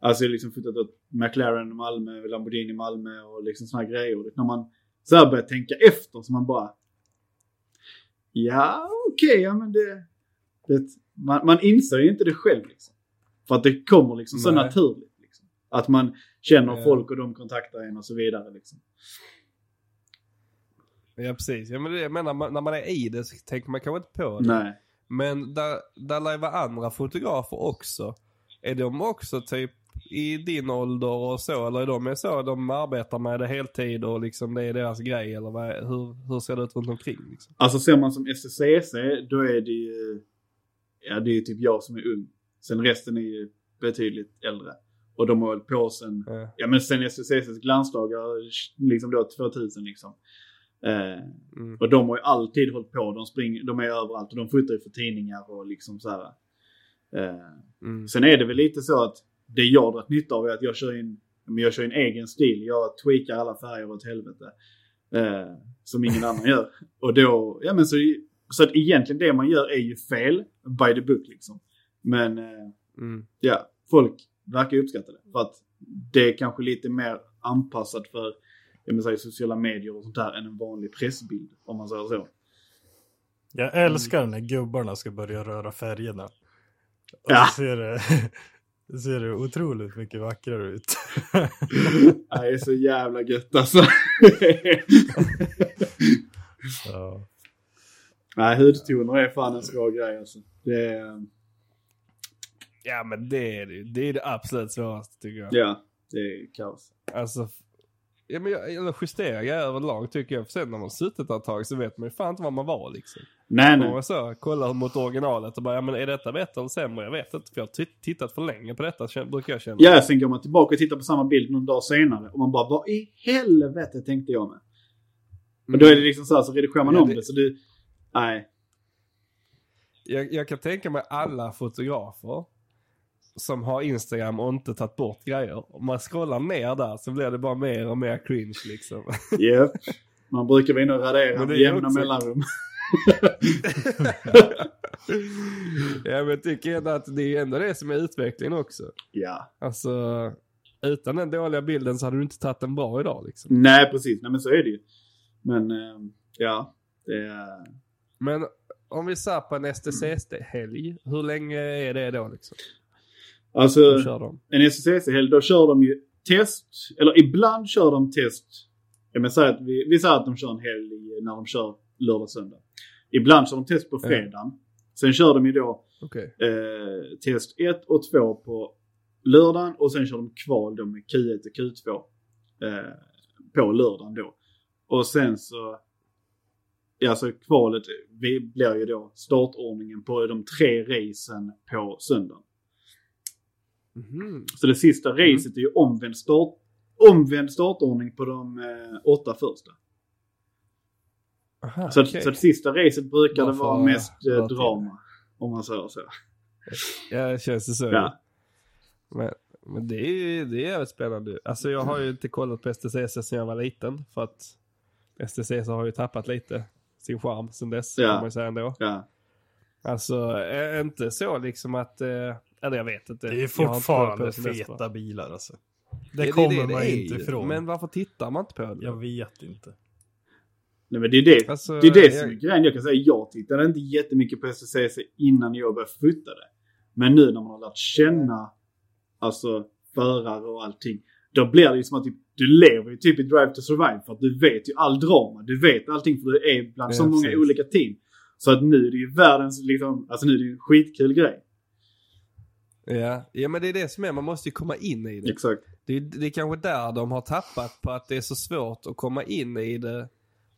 alltså jag har liksom flyttat åt McLaren i Malmö, Lamborghini Malmö och liksom såna här grejer. Och när man så här börjar tänka efter så man bara, ja okej, ja men det, det man, man inser ju inte det själv liksom. För att det kommer liksom så Nej. naturligt. Liksom. Att man känner Ja. folk och de kontaktar en och så vidare liksom. Ja precis. Ja, men det, jag menar, man- när man är i det så tänker man kanske inte på det. Nej. Men där, där lär vara andra fotografer också. Är de också typ i din ålder och så? Eller är de så de arbetar med det heltid och liksom det är deras grej? Eller vad, hur, hur ser det ut runt omkring? Liksom? Alltså ser man som STCC, då är det ju, ja det är ju typ jag som är ung. Sen resten är ju betydligt äldre. Och de har hållit på sen, Ja. ja men sen STCCs glansdagar, liksom då 2000 liksom. Eh, Mm. och de har ju alltid hållit på, de springer, de är överallt och de fotar ju för tidningar och liksom så här. Eh, Mm. Sen är det väl lite så att det jag har dragit nytta av är att jag kör in, men jag kör en egen stil. Jag tweakar alla färger åt helvete. Eh, som ingen annan gör. Och då, ja men så, så att egentligen det man gör är ju fel, by the book liksom. Men eh, Mm. ja, folk verkar uppskatta det. För att det är kanske lite mer anpassat för, jag menar, sociala medier och sånt där än en vanlig pressbild. Om man säger så. Jag älskar när gubbarna ska börja röra färgerna. Och Ja. så ser det, det ser det otroligt mycket vackrare ut. det är så jävla gött alltså. ja. Nej, hudtoner är fan en svår grej alltså. Det är, Ja men det är det. Det är det absolut svåraste tycker jag. ja, det är kaos. Alltså, ja, men jag, eller justeringar överlag tycker jag. För sen när man suttit där ett tag så vet man ju fan inte vad man var liksom. Nej, nej. man så kollar mot originalet och bara, ja men är detta bättre eller sämre? Jag vet inte för jag har tittat för länge på detta brukar jag känna. Ja, sen går man tillbaka och tittar på samma bild någon dag senare och man bara, vad i helvete tänkte jag med? Och då är det liksom så här, så redigerar man Ja, om det- det, så du, nej. Jag, jag kan tänka mig alla fotografer som har Instagram och inte tagit bort grejer. Om man scrollar ner där så blir det bara mer och mer cringe liksom. Yep. Man brukar vara inne och radera med jämna också- mellanrum. ja men jag tycker ändå att det är ändå det som är utvecklingen också. Ja. Alltså utan den dåliga bilden så hade du inte tagit den bra idag liksom. Nej, precis. Nej, men så är det ju. Men, eh, ja. Är... Men om vi ser på en STCC-helg, hur länge är det då liksom? Alltså, en SSC-helg, då kör de ju test, eller ibland kör de test. Ja, men säg att vi, vi säger att de kör en helg när de kör lördag, söndag. Ibland kör de test på fredagen. Sen kör de ju då Okej. eh, test 1 och 2 på lördagen och sen kör de kval då med Q1 och Q2 eh, på lördagen då. Och sen så, ja alltså kvalet vi blir ju då startordningen på de tre racen på söndagen. Mhm. Så det sista racet är ju omvänd, start, omvänd startordning på de eh, åtta första. Aha, Så, okej. så att sista racet brukar det vara mest eh, drama. Om man säger så. Ja, det känns det så. Ja. Men, men det är ju det är jävligt spännande. Alltså jag har ju inte kollat på STCC sedan jag var liten. För att STCC har ju tappat lite sin charm sedan dess. Ja. Kan man ju säga ändå. Ja. Alltså inte så liksom att, eh, Eller jag vet inte. Det är fortfarande det feta bilar alltså. Det, är kommer det man är inte ifrån. Men varför tittar man inte på det? Jag vet inte. Nej men det är det, Alltså, det, är det som jag- är grejen. Jag kan säga jag tittade inte jättemycket på STCC innan jag började fota det. Men nu när man har lärt känna alltså förare och allting. Då blir det ju som att typ, du lever ju typ i Drive to Survive för att du vet ju all drama. Du vet allting för du är bland så Ja, många precis. olika team. Så att nu är det ju världens liksom, alltså nu är det ju en skitkul grej. Ja. ja, men det är det som är, man måste ju komma in i det. Exakt. Det det är kanske där de har tappat på att det är så svårt att komma in i det.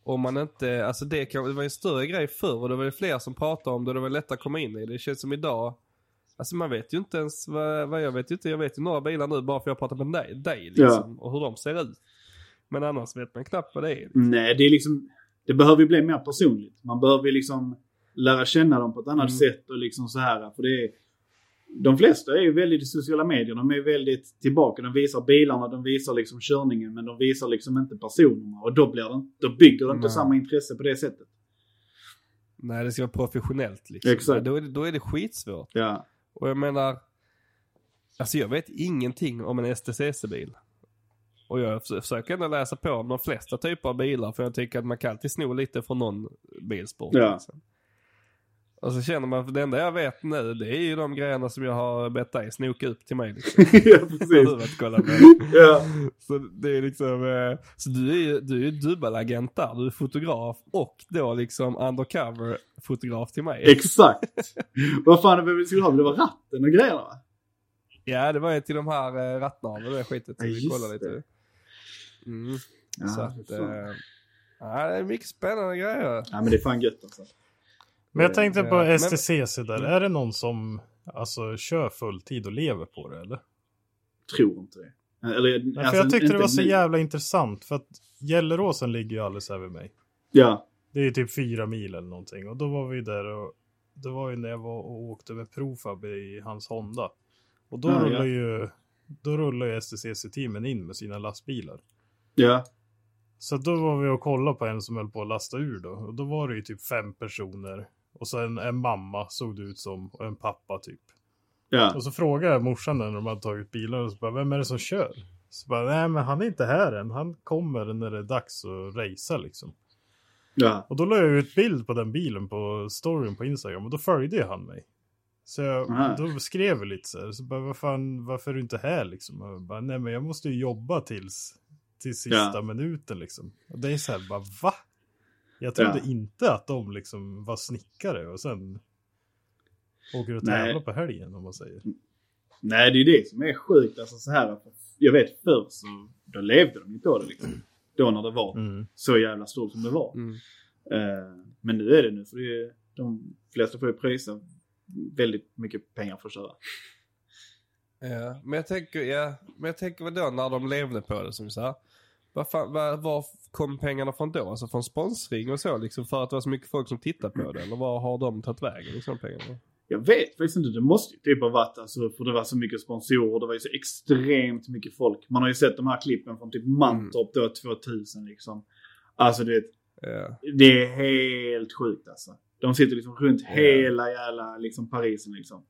Om man inte, alltså det, kan, det var en större grej förr och det var ju fler som pratade om det och det var lättare att komma in i det. Det känns som idag, alltså man vet ju inte ens vad, vad jag vet ju inte. Jag vet ju några bilar nu bara för jag pratar med dig, dig liksom. Och hur de ser ut. Men annars vet man knappt vad det är. Nej, det är liksom, det behöver ju bli mer personligt. Man behöver ju liksom lära känna dem på ett annat Mm. sätt och liksom så här. För det är, de flesta är ju väldigt i sociala medier. De är väldigt tillbaka. De visar bilarna, de visar liksom körningen, men de visar liksom inte personerna. Och då blir det, då bygger det inte Nej. samma intresse på det sättet. Nej, det ska vara professionellt liksom. Exakt. Då är, det, då är det skitsvårt. Ja. Och jag menar, alltså jag vet ingenting om en STCC-bil. Och jag förs- försöker ändå läsa på om de flesta typer av bilar för jag tycker att man kan alltid sno lite från någon bilsport. Ja. Liksom. Och så känner man, för det enda jag vet nu det är ju de grejerna som jag har bett dig snoka upp till mig. Liksom. ja, precis. varit kolla på. Ja. Så det är liksom, eh, så du är ju du är ju dubbelagent där. Du är fotograf och då liksom undercover fotograf till mig. Exakt. Vad fan det vi skulle ha? Det var ratten och grejerna va? Ja, det var ju till de här eh, rattnaveln och det skitet. Ja, vi kollade lite. Mm. Ja, så att, eh, ja, det är mycket spännande grejer. ja, men det är fan gött alltså. Men jag tänkte på men- STCC där. Är det någon som alltså, kör fulltid och lever på det eller? Tror inte det. Eller, Nej, alltså, för jag tyckte det var så nu. jävla intressant. För att Gelleråsen ligger ju alldeles över mig. Ja. Det är ju typ fyra mil eller någonting. Och då var vi där och det var ju när jag var och åkte med Profab i hans Honda. Och då Ja, rullar ja. ju då rullar ju STCC-teamen in med sina lastbilar. Ja. Så då var vi och kollade på en som höll på att lasta ur då. Och då var det ju typ fem personer. Och så en, mamma såg det ut som. Och en pappa typ. Ja. Och så frågade jag morsan när de hade tagit bilar. Och så bara, vem är det som kör? Så bara, nej men han är inte här än. Han kommer när det är dags att racea liksom. Ja. Och då la jag ut bild på den bilen på storyn på Instagram. Och då följde ju han mig. Så jag, då skrev jag lite så här. Så bara, vad fan, varför är du inte här liksom? Och jag bara, nej men jag måste ju jobba tills, till sista Ja. minuten liksom. Och det är så här, bara va? Jag trodde Ja. inte att de liksom var snickare och sen åker och tävlar på helgen om man säger. Nej, det är det som är sjukt. Alltså så här, jag vet förr så då levde de ju på det liksom. Då när det var Mm. så jävla stort som det var. Mm. Eh, men nu är det nu för det är, de flesta får ju pröjsa väldigt mycket pengar för att köra. Ja, men jag tänker, ja, men jag tänker vadå när de levde på det som så här. Vad fan, var, var kom pengarna från då? Alltså från sponsring och så liksom för att det var så mycket folk som tittar på det? Eller var har de tagit vägen liksom pengarna? Jag vet faktiskt inte, det måste ju typ ha varit alltså, för det var så mycket sponsorer, det var ju så extremt mycket folk. Man har ju sett de här klippen från typ Mantorp då 2000 liksom. Alltså det, Ja. det är helt sjukt alltså. De sitter liksom runt Ja. hela jävla liksom Parisen liksom.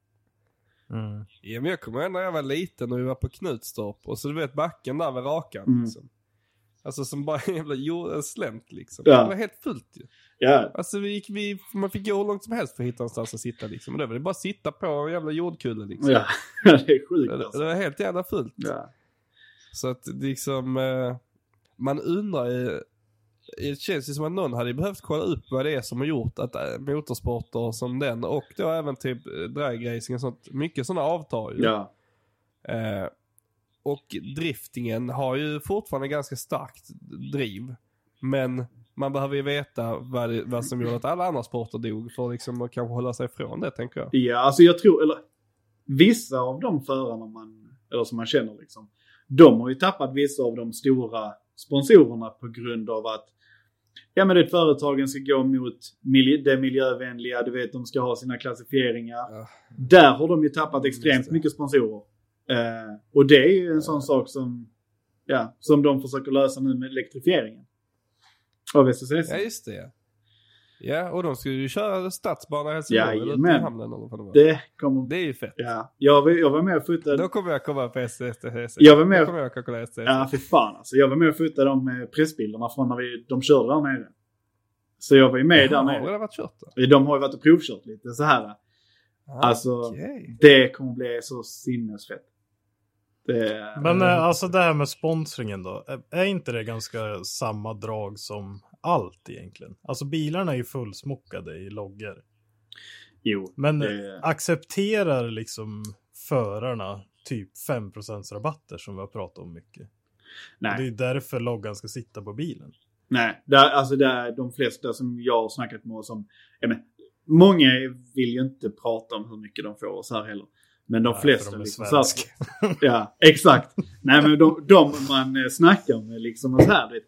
Mm. ja, men jag kommer ihåg när jag var liten och vi var på Knutstorp och så du vet backen där vid Rakan Mm. liksom. Alltså som bara en jävla jord, slämt liksom. Ja. Det var helt fullt ju. Ja, Alltså vi gick, vi, man fick gå hur långt som helst för att hitta någonstans att sitta liksom. Och det var det bara att sitta på en jävla jordkulle liksom. ja. det är sjukt Det, alltså. det var helt jävla fullt. Ja. Så att liksom, eh, man undrar ju, det känns ju som att någon hade behövt kolla upp vad det är som har gjort att eh, motorsporter som den och då även typ eh, dragracing och sånt, mycket sådana avtar ju. ja. Eh, och driftingen har ju fortfarande ganska starkt driv. Men man behöver ju veta vad, det, vad som gjorde att alla andra sporter dog för liksom att kanske hålla sig ifrån det tänker jag. Ja, alltså jag tror, eller vissa av de förarna man, eller som man känner liksom, de har ju tappat vissa av de stora sponsorerna på grund av att Ja men det företagen ska gå mot miljö, det miljövänliga, du vet de ska ha sina klassifieringar. Ja. Där har de ju tappat Just extremt mycket sponsorer. Eh, och det är ju en sån sak som, ja, som de försöker lösa nu med elektrifieringen. Av SSC. Ja just det. Ja, och de skulle ju köra stadsbana i Helsingborg eller till hamnen eller vad det var. Det kommer... Det är ju fett. Ja. Jag, var, jag var med och fotade... Då kommer jag komma på STCC. Jag var med- Då kommer jag kolla STCC. Ja, för fan alltså. Jag var med och fotade de eh, pressbilderna från när vi, de körde där nere. Så jag var ju med där Har nere. det varit kört då? De har ju varit och provkört lite så här. Alltså, Okej. det kommer bli så sinnesfett. Det, Men eh, alltså det här med sponsringen då. Är- Är inte det ganska samma drag som allt egentligen? Alltså bilarna är ju fullsmockade i loggor. jo. Men det, accepterar liksom förarna typ 5% rabatter som vi har pratat om mycket? Och Det är nej, därför loggan ska sitta på bilen. nej. Där, alltså där, de flesta som jag har snackat med och som... Ja, men, många vill ju inte prata om hur mycket de får och så här heller. Men de Nej, flesta de är liksom så. Ja, exakt. Nej men de, de man eh, snackar med liksom och så här, vet,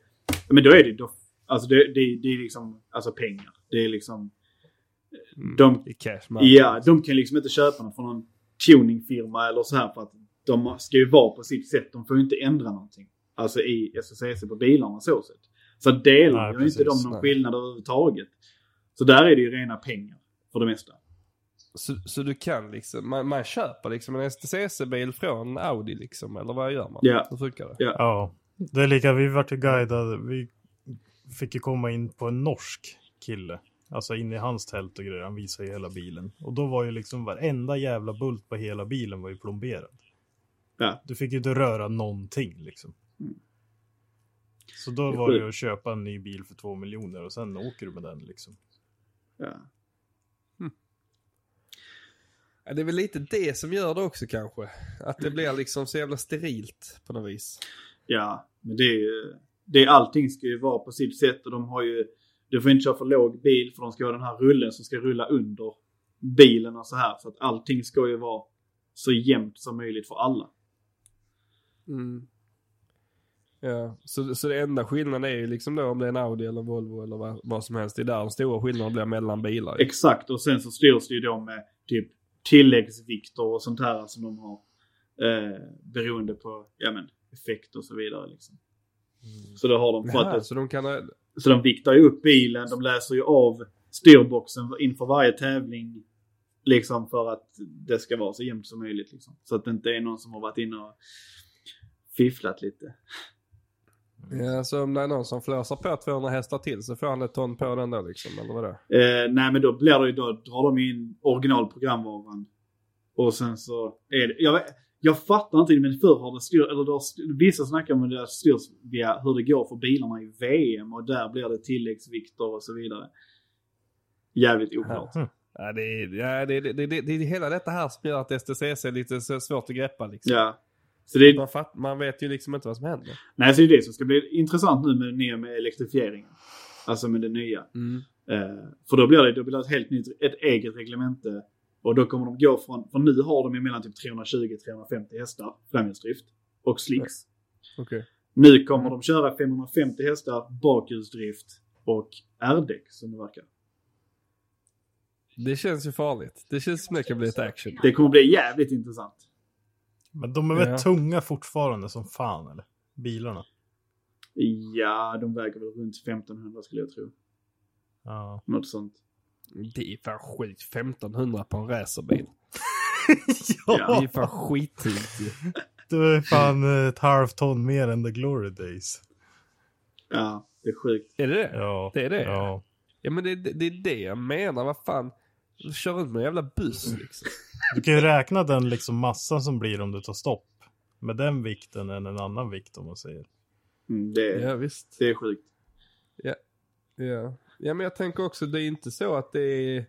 men då är det, då, alltså det, det, det är liksom, alltså pengar. Det är liksom, de, I cash man. ja, de kan liksom inte köpa något från någon tuningfirma eller så här för att de ska ju vara på sitt sätt. De får ju inte ändra någonting. Alltså i SSC på bilarna så sätt. Så delar ju inte de någon skillnad överhuvudtaget. Så där är det ju rena pengar för det mesta. Så, så du kan liksom, man, man köper liksom en STCC-bil från Audi liksom, eller vad gör man? Ja. Hur funkar det? Ja. Ja, det är lika, vi vart ju guidade, vi fick ju komma in på en norsk kille. Alltså in i hans tält och grejer, han visade ju hela bilen. Och då var ju liksom varenda jävla bult på hela bilen var ju plomberad. Ja. Du fick ju inte röra någonting liksom. Mm. Så då Det var det ju att köpa en ny bil för två miljoner och sen åker du med den liksom. Ja. Ja, det är väl lite det som gör det också kanske. Att det blir liksom så jävla sterilt på något vis. Ja, men det är ju... Det allting ska ju vara på sitt sätt och de har ju... Du får inte köra för låg bil för de ska ha den här rullen som ska rulla under bilen och så här. Så att allting ska ju vara så jämnt som möjligt för alla. Mm. Ja, så, så det enda skillnaden är ju liksom då om det är en Audi eller Volvo eller vad, vad som helst. Det är där de stora skillnaderna blir mellan bilar. Exakt, och sen så styrs det ju då med typ tilläggsvikter och sånt här som de har. Eh, beroende på, ja men, effekt och så vidare liksom. Så då har de Jaha, ett så de kan Så de viktar ju upp bilen, de läser ju av styrboxen inför varje tävling. Liksom för att det ska vara så jämnt som möjligt. Liksom. Så att det inte är någon som har varit inne och fifflat lite. Ja, så om det är någon som flösar på 200 hästar till så får han ett ton på den då liksom, eller vadå? Eh, nej men då blir det ju, då drar de in originalprogramvaran. Och sen så är det, jag, jag fattar inte men förr har det styr, eller då, vissa snackar om att det styrs via hur det går för bilarna i VM och där blir det tilläggsvikter och så vidare. Jävligt oklart. Ja, det, är, ja, det, det, det, det, det är hela detta här som gör att STCC är lite svårt att greppa liksom. Ja. Så det, Man, fatt, man vet ju liksom inte vad som händer. Nej, så det är det som ska bli intressant nu med det nya med elektrifieringen. Alltså med det nya. Mm. Eh, för då blir det, då blir det ett helt nytt, ett eget reglemente. Och då kommer de gå från, för nu har de ju mellan typ 320-350 hästar framhjulsdrift och slicks. Okej. Nu kommer de köra 550 hästar bakhjulsdrift och R-däck som det verkar. Det känns ju farligt. Det känns som det kan bli ett action. Det kommer bli jävligt intressant. Men de är väl Ja. tunga fortfarande som fan eller? Bilarna. Ja, de väger väl runt 1500 skulle jag tro. Ja. Något sånt. Det är fan skit. 1500 på en racerbil. Ja. Det är fan skittidigt ju. Det är fan ett halvt ton mer än the glory days. Ja, det är sjukt. Är det det? Ja. Det är det? Ja. Ja men det, det, det är det jag menar. Vad fan. Du kör runt med en jävla buss liksom. Du kan ju räkna den liksom massan som blir om du tar stopp. Med den vikten än en annan vikt om man säger. Mm, det, är, Ja visst. det är sjukt. Ja. Ja men jag tänker också det är inte så att det är.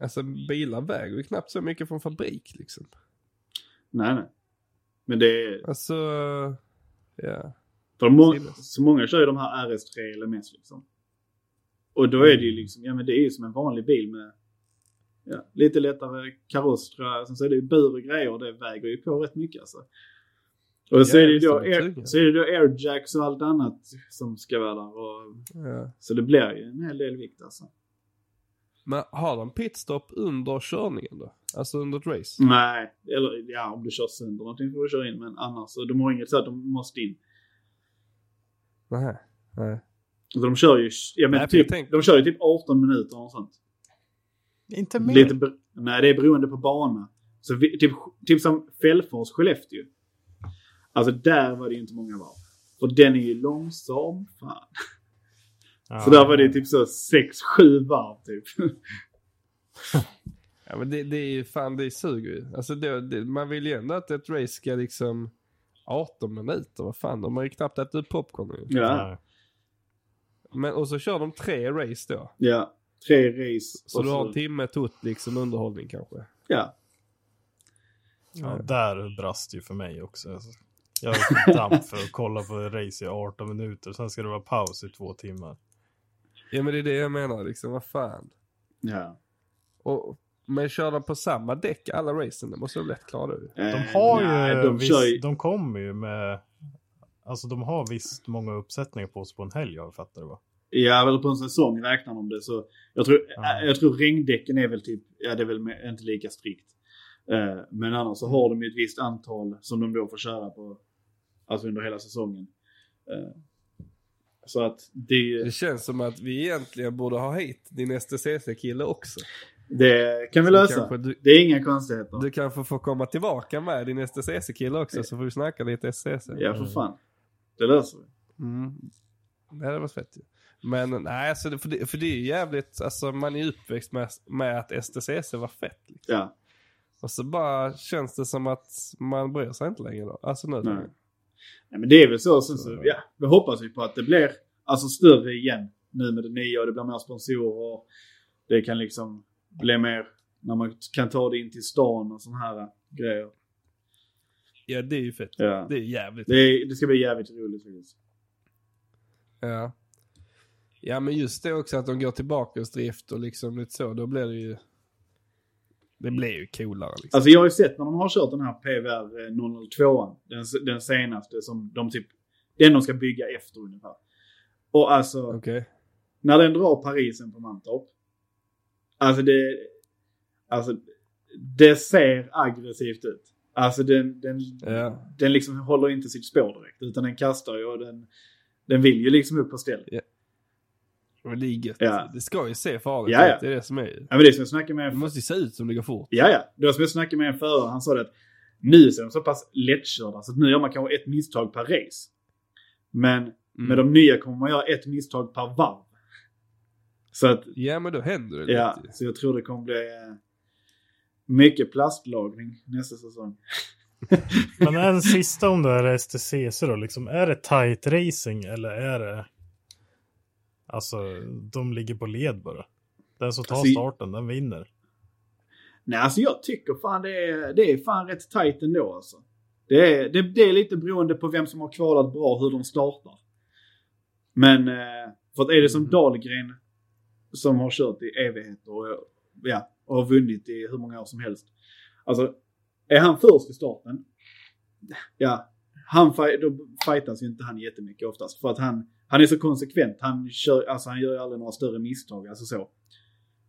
Alltså bilar väger ju knappt så mycket från fabrik liksom. Nej, nej. Men det är... Alltså. Ja. För må så många kör ju de här RS3 LMS liksom. Och då är det ju liksom, ja men det är ju som en vanlig bil med ja, lite lättare kaross tror jag. Sen så är det ju bur och grejer och det väger ju på rätt mycket alltså. Och så, är det då air, så är det då airjacks och allt annat som ska vara där. Och, ja. så det blir ju en hel del vikt alltså. Men har de pitstop under körningen då? Alltså under ett race? Nej, eller ja om du kör sönder någonting får du köra in men annars så de har inget så att de måste in. Nej. Nej. Alltså de kör ju, ja, men Nej, typ, de kör ju typ 18 minuter och sånt. Inte mer. Lite, nej, det är beroende på bana. Så vi, typ, typ som Fällfors, Skellefteå. Alltså där var det ju inte många varv. För den är ju långsam, fan. Ja. Så där var det typ så 6-7 varv typ. Ja men det, det är ju fan, det suger ju. Alltså det, det, man vill ju ändå att ett race ska liksom 18 minuter, vad fan, de har ju knappt ätit upp popcorn nu. Ja. Men, och så kör de tre race då. ja. Tre race. Så du har en timme tot liksom underhållning kanske. Ja. Ja, där brast ju för mig också. Alltså, Jag är damm för att kolla på race i 18 minuter, sen ska det vara paus i två timmar. Ja men det är det jag menar liksom, vad fan. ja. Och, men kör de på samma däck alla racen? Det måste de lätt klara det. De Eh, har ju, nej, de visst, kör ju, de kommer ju med, alltså de har visst många uppsättningar på sig på en helg, jag fattar det va? Ja, eller på en säsong räknar de det. Så jag, tror, äh, jag tror regndäcken är väl typ, ja det är väl inte lika strikt. Eh, men annars så har de ju ett visst antal som de då får köra på, alltså under hela säsongen. Eh, så att det, Det känns som att vi egentligen borde ha hit din STCC-kille också. det kan vi lösa. du- Det är inga konstigheter. Du kanske får komma tillbaka med din STCC-kille också så får vi snacka lite STCC. Ja, för fan. Det löser vi. Mm. Det hade varit fett ju. Men nej, alltså, det- för, det, för det är ju jävligt, alltså man är uppväxt med, med att STCC var fett. Liksom. Ja. Och så bara känns det som att man bryr sig inte längre då. Alltså nu. Nej. Nej, men det är väl så. Sen så, ja, vi hoppas ju på att det blir alltså större igen nu med det nya och det blir mer sponsorer. Och det kan liksom bli mer när man kan ta det in till stan och sådana här grejer. Ja, det är ju fett. Ja. Det är jävligt. Det, är, det ska bli jävligt roligt faktiskt. Ja. Ja, men just det också att de går till bakhjulsdrift och liksom lite så. Då blir det ju... Det blir ju coolare liksom. Alltså jag har ju sett när de har kört den här PVR 002 den, den senaste som de typ, den de ska bygga efter ungefär. Och alltså, Okej. när den drar Parisen på Mantorp. Alltså det, alltså det ser aggressivt ut. Alltså den, den, Ja. den liksom håller inte sitt spår direkt utan den kastar ju och den, den vill ju liksom upp på ställ. Men det är gött. Ja. Det ska ju se farligt Ja, ja. ut. Det är det som är. Ja men det är som jag snackade med Det måste ju se ut som det går fort. Ja, ja. Det var som jag snackade med en förare. Han sa det att nu är de så pass lättkörda så att nu gör man kanske ett misstag per race. Men Mm. med de nya kommer man göra ett misstag per varv. Så att, Ja, men då händer det ja, lite. så jag tror det kommer bli eh, mycket plastlagring nästa säsong. Men en sista om det här STCC då, liksom, är det tight racing eller är det, alltså de ligger på led bara? Den som tar Alltså, starten, den vinner. Nej, alltså jag tycker fan det är, det är fan rätt tajt ändå alltså. Det är, det, det är lite beroende på vem som har kvalat bra, hur de startar. Men, eh, för att är det som Dahlgren som har kört i evigheter och, ja, och har vunnit i hur många år som helst. Alltså, är han först i starten, ja, han, då fightas ju inte han jättemycket oftast. För att han, han är så konsekvent. Han, kör, alltså, han gör ju aldrig några större misstag, alltså så.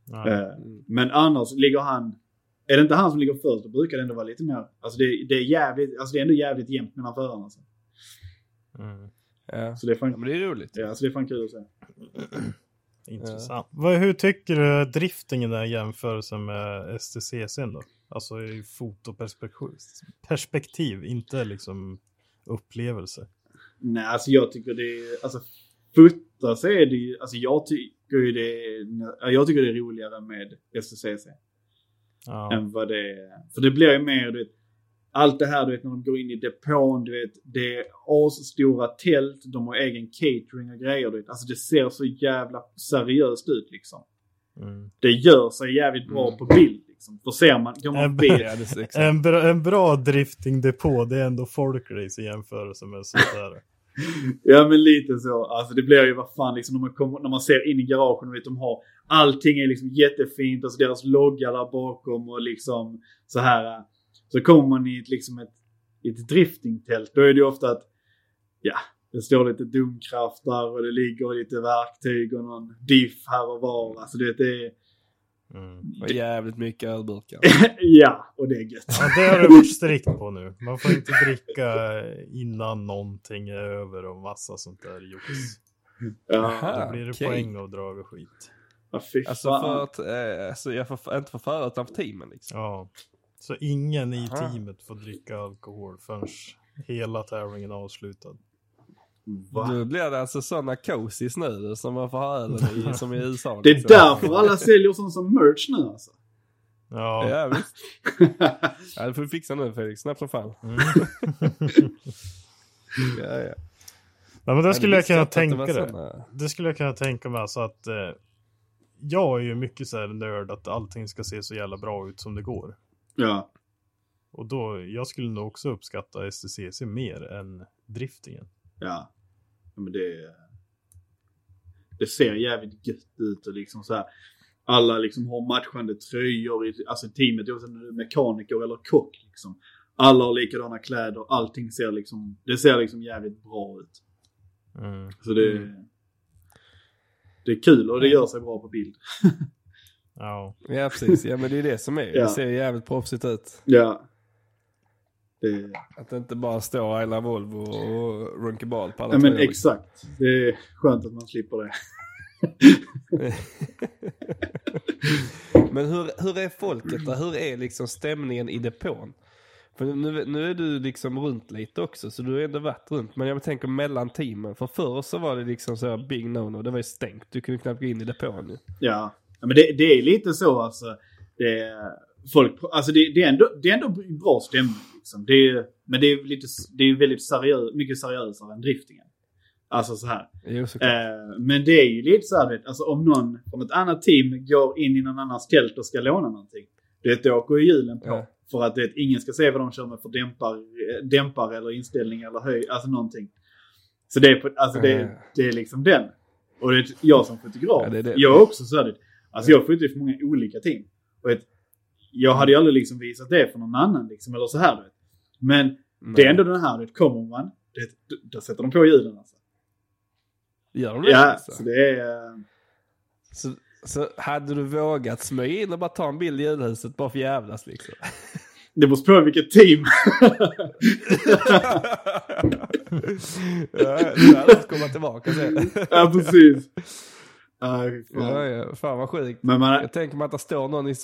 Ja. Eh, Men annars ligger han... Är det inte han som ligger först då brukar det ändå vara lite mer... Alltså det, det är jävligt... Alltså det är ändå jävligt jämnt mellan förarna. Alltså. Mm. Ja. Så det är ja, fan, men det är roligt. ja, så det är fan kul att se. Intressant. Vad, hur tycker du driftingen är i jämförelse med STCC då? Alltså i fotoperspektiv, perspektiv, inte liksom upplevelse. Nej, alltså jag tycker det är... Alltså futta så är det ju... Alltså jag tycker ju det är... Jag tycker det är roligare med STCC. Ja. än vad det är. För det blir ju mer, du vet, allt det här du vet när de går in i depån, du vet, det är asstora tält, de har egen catering och grejer, du vet. Alltså det ser så jävla seriöst ut liksom. Mm. Det gör sig jävligt bra Mm. på bild liksom. För ser man, går man En- bil. Ja. En, bra, en bra driftingdepå, det är ändå folkrace i jämförelse med sånt där. Ja men lite så. Alltså det blir ju vad fan liksom när man, kommer, när man ser in i garagen och vet de har allting är liksom jättefint. Alltså deras logga där bakom och liksom så här. Så kommer man i ett, liksom ett, ett driftingtält. Då är det ju ofta att ja, det står lite domkraft där och det ligger lite verktyg och någon diff här och var. Alltså det, det är Mm. Och jävligt mycket ölburkar. ja, och det är gött. Ja, det har det varit strikt på nu. Man får inte dricka innan någonting är över och massa sånt där jox. Aha. Då blir det okej. poäng och drag och skit. fy Alltså för att, eh, alltså jag får, inte för förare utan för teamen liksom. Ja. Så ingen i Aha. teamet får dricka alkohol förrän hela tävlingen är avslutad. Va? Nu blir det alltså sådana cozies nu som man får ha ölen i, som i USA. Det är liksom. därför alla säljer sånt som merch nu alltså. Ja. Ja visst. Ja, det får du fixa nu Felix, snabbt som fan. Mm. Ja, ja. Nej, men det skulle jag kunna tänka det. såna- Det skulle jag kunna tänka mig alltså att eh, jag är ju mycket så här nörd att allting ska se så jävla bra ut som det går. Ja. Och då, jag skulle nog också uppskatta STCC mer än driftingen. Ja. Men det, det ser jävligt gött ut och liksom så här. Alla liksom har matchande tröjor i alltså teamet, oavsett om du är mekaniker eller kock liksom. Alla har likadana kläder, allting ser liksom, det ser liksom jävligt bra ut. Mm. Så det, Mm. det är kul och det gör sig bra på bild. Ja. Ja precis, ja men det är det som är. Ja. Det ser jävligt proffsigt ut. Ja. Det, Att det inte bara står I love Volvo och Runkebal på alla ja men exakt. Det är skönt att man slipper det. Men hur, hur är folket då? Hur är liksom stämningen i depån? För nu, nu är du liksom runt lite också, så du har ändå varit runt. Men jag tänker mellan teamen. För förr så var det liksom så här big no-no. Det var ju stängt. Du kunde knappt gå in i depån ju. Ja, ja men det, det är lite så alltså. Det, är- folk, alltså det, det, är ändå, det är ändå bra stämning. Liksom. Det är, men det är, lite, det är väldigt seriöst, mycket seriösare än driftingen. Alltså så här. Jo. Eh, men det är ju lite så här, vet, alltså om någon från ett annat team går in i någon annans tält och ska låna någonting. Det åker ju hjulen på. Ja. För att det, ingen ska se vad de kör med för dämpar, eh, dämpar eller inställning eller höj, alltså någonting. Så det är, alltså det, Ja. det är liksom den. Och det är jag som fotograf, Ja, det är det. jag är också så här, Alltså jag fotar ju för många olika team. Och ett, jag hade ju aldrig liksom visat det för någon annan liksom, eller så här vet. Men det är ändå den här, det kommer man, det, då sätter de på hjulen alltså. Gör de det? Ja, alltså? så det är... eh, Så, så hade du vågat smyga in och bara ta en bild i julhuset bara för jävlas liksom? Det beror på vilket team. ja, du hade komma tillbaka sen. ja, precis. Aj, fan. ja, ja, fan vad sjukt. Men man, Jag tänker mig att det står någon i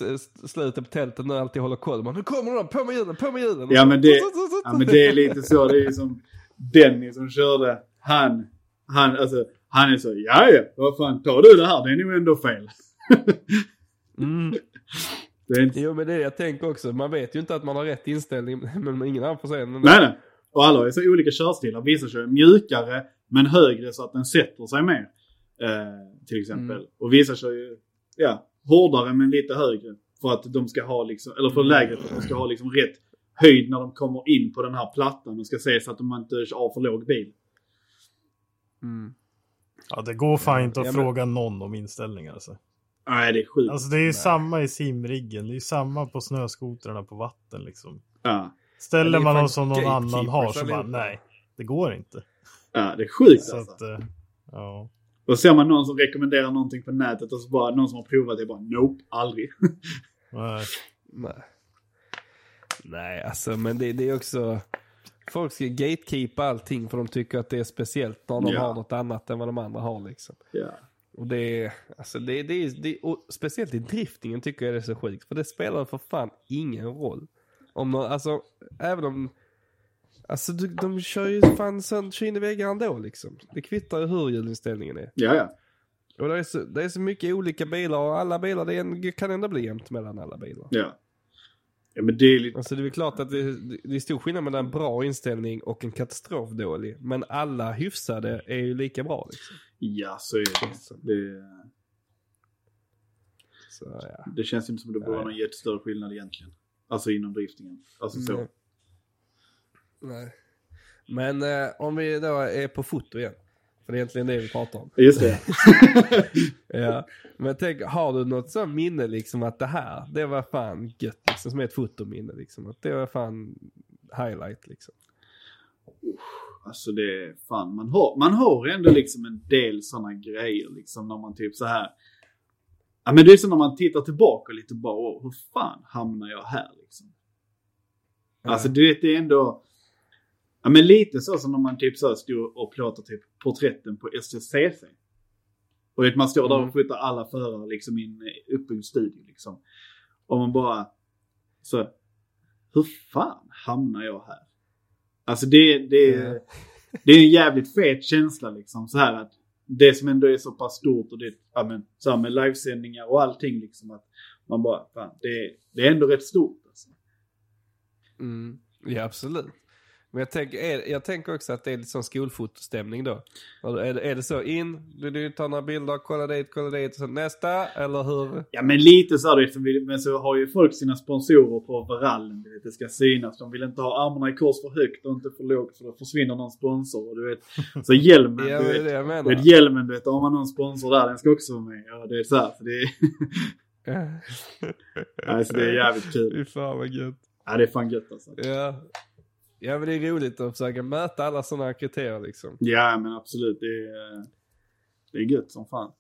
slutet på tältet nu och alltid håller koll. Man, nu kommer de, på med hjulen, på med hjulen. ja, men det, ja men det är lite så. Det är ju som Denny som körde. Han, han, alltså, han är så, ja ja, vad fan, tar du det här? Det är nog ändå fel. Mm. Det inte, Jo men det är det jag tänker också. Man vet ju inte att man har rätt inställning men ingen annan får säga nej, nej. Och alla är så olika körstilar. Vissa kör mjukare men högre så att den sätter sig mer. Eh, till exempel. Mm. Och vissa kör ju, ja, hårdare men lite högre. För att de ska ha liksom, eller för lägre för att de ska ha liksom rätt höjd när de kommer in på den här plattan och ska se så att de inte har för låg bil. Mm. Ja, det går fan inte att Ja, men- fråga någon om inställningar alltså. Nej, det är sjukt. Alltså det är ju samma i simriggen, det är ju samma på snöskotrarna på vatten liksom. Ja. Ställer man dem som någon annan har så bara nej, det går inte. ja, det är sjukt Så alltså. att, eh, ja. Och ser man någon som rekommenderar någonting på nätet och så bara någon som har provat det bara nope, aldrig. Nej. Nej. Nej alltså men det, det är också. Folk ska gatekeepa allting för de tycker att det är speciellt när de Ja. har något annat än vad de andra har liksom. ja. Och det är, alltså det, det, är, det och speciellt i driftingen tycker jag det är så sjukt. För det spelar för fan ingen roll. Om någon, alltså, även om, alltså de, de kör ju fan sönder, kör in i väggar ändå liksom. Det kvittar ju hur hjulinställningen är. Ja, ja. Och det är, så, det är så mycket olika bilar och alla bilar, det en, kan ändå bli jämnt mellan alla bilar. Ja. Ja, men det är lite... Alltså det är väl klart att det, det är stor skillnad mellan en bra inställning och en katastrofdålig. Men alla hyfsade är ju lika bra liksom. Ja, så är det. Det, Så ja. det känns inte som det borde vara Nej. någon jättestörre skillnad egentligen. Alltså inom driftingen. Alltså så. Nej. Nej. Men eh, om vi då är på foto igen. För det är egentligen det vi pratar om. Just det. Ja. Men tänk, har du något sånt minne liksom att det här, det var fan gött liksom. Som är ett fotominne liksom. Att det var fan highlight liksom. Alltså det är fan, man har, man har ändå liksom en del sådana grejer liksom när man typ så här. Ja men det är så när man tittar tillbaka lite bara, "Åh, hur fan hamnar jag här liksom? Alltså du vet det är ändå, Ja men lite så som när man typ så stod och plåtar typ porträtten på SSCC. Och vet, man står där Mm. och fotar alla förare liksom i en uppbyggd studio liksom. Och man bara så, hur fan hamnar jag här? Alltså det, det, Ja. det är en jävligt fet känsla liksom så här att det som ändå är så pass stort och det, ja men så här med livesändningar och allting liksom att man bara, fan, det, det är ändå rätt stort alltså. Mm. Ja, absolut. Men jag tänker, är, jag tänker också att det är lite sån skolfotostämning då. Är, det- är det så in, du, du tar några bilder, kolla dit, kolla dit och så nästa, eller hur? Ja men lite så är det, som vi- men så har ju folk sina sponsorer på varallen. Vet, det ska synas. De vill inte ha armarna i kors för högt och inte för lågt för då försvinner någon sponsor. Och du vet, så hjälmen, Ja, du vet, det jag menar. vet, hjälmen, du vet, har man någon sponsor där, den ska också vara med. Ja, det är så här, så det är, alltså, det är jävligt kul. Fy fan vad gött. Ja, det är fan gött alltså. Ja. Ja, men det är roligt att försöka möta alla sådana kriterier liksom. Ja, men absolut. Det är, det är gött som fan.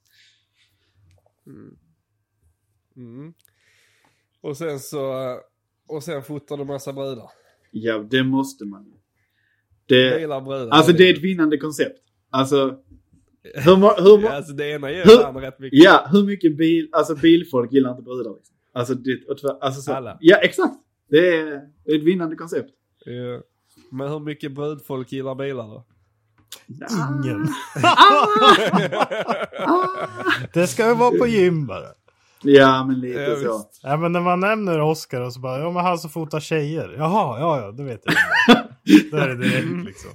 Mm. Och sen så, och sen fotar du massa brudar. Ja, det måste man ju. Det, Bilar brudar. alltså det är ett vinnande koncept. Alltså, hur, hur, Ja, alltså det ena gör Hur- rätt mycket. Ja, hur mycket bil, alltså bilfolk gillar inte brudar liksom. Alltså, det, alltså så, Alla. Ja, exakt. Det är ett vinnande koncept. Ja. Men hur mycket brudfolk gillar bilar då? Ingen. det ska ju vara på gym bara. Ja, men lite Ja, så. Ja men när man nämner Oscar och så bara, ja men han som fotar tjejer. Jaha, ja ja, det vet jag. Då är det direkt liksom.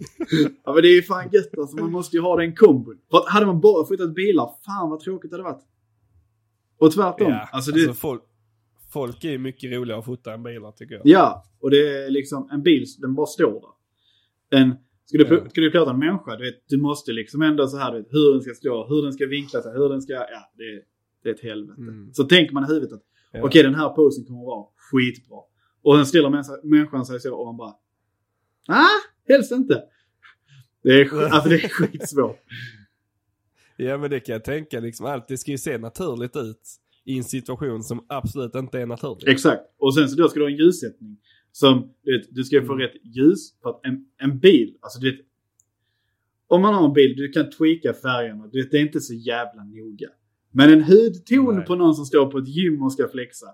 Ja, men det är ju fan gött alltså. Man måste ju ha den kombon. För hade man bara fotat bilar, fan vad tråkigt det hade varit. Och tvärtom. Ja, alltså, det, folk, folk är ju mycket roligare att fota än bilar tycker jag. Ja, och det är liksom en bil, den bara står där. En, ska, du, Ja. ska du plåta en människa, du, vet, du måste liksom ändå så här, du vet, hur den ska stå, hur den ska vinkla sig, hur den ska, ja, det, är- det är ett helvete. Mm. Så tänker man i huvudet att Ja. okej, den här posen kommer att vara skitbra. Och sen ställer människa- människan sig så och man bara, ah, helst inte. Det är, alltså det är skitsvårt. Ja men det kan jag tänka liksom. Allt det ska ju se naturligt ut i en situation som absolut inte är naturlig. Exakt. Och sen så då ska du ha en ljussättning. Som, du, vet, du ska få rätt ljus. För att en, en bil, alltså du vet. Om man har en bil, du kan tweaka färgerna. Du vet, det är inte så jävla noga. Men en hudton Nej. på någon som står på ett gym och ska flexa.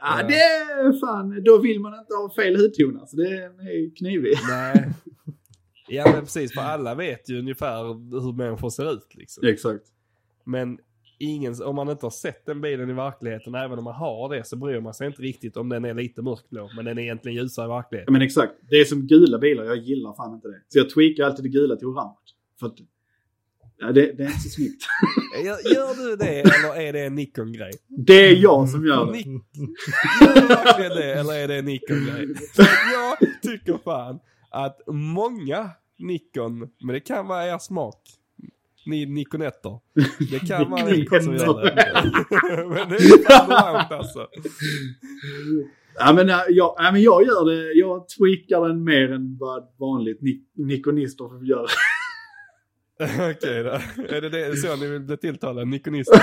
Ja, det är fan, då vill man inte ha fel hudton. Alltså det är, det är knivigt. Nej. Ja men precis, för alla vet ju ungefär hur människor ser ut liksom. Exakt. Men ingen, om man inte har sett den bilen i verkligheten, även om man har det, så bryr man sig inte riktigt om den är lite mörkblå. Men den är egentligen ljusare i verkligheten. men exakt. Det är som gula bilar, jag gillar fan inte det. Så jag tweakar alltid det gula till orange. För att, ja, det, det är inte så snyggt. Gör, gör du det eller är det en Nikon-grej? Det är jag som gör det. Gör du verkligen det eller är det en Nikon-grej? Jag tycker fan att många Nikon, men det kan vara er smak. Ni Nikonetter. Det kan vara Nikon som gör det. men det är fan varmt alltså. Ja men, äh, jag, ja, men jag gör det, jag tweakar den mer än vad vanligt nik- nikonister gör. Okej då. Är det, det så ni vill bli tilltalade? Nikonister?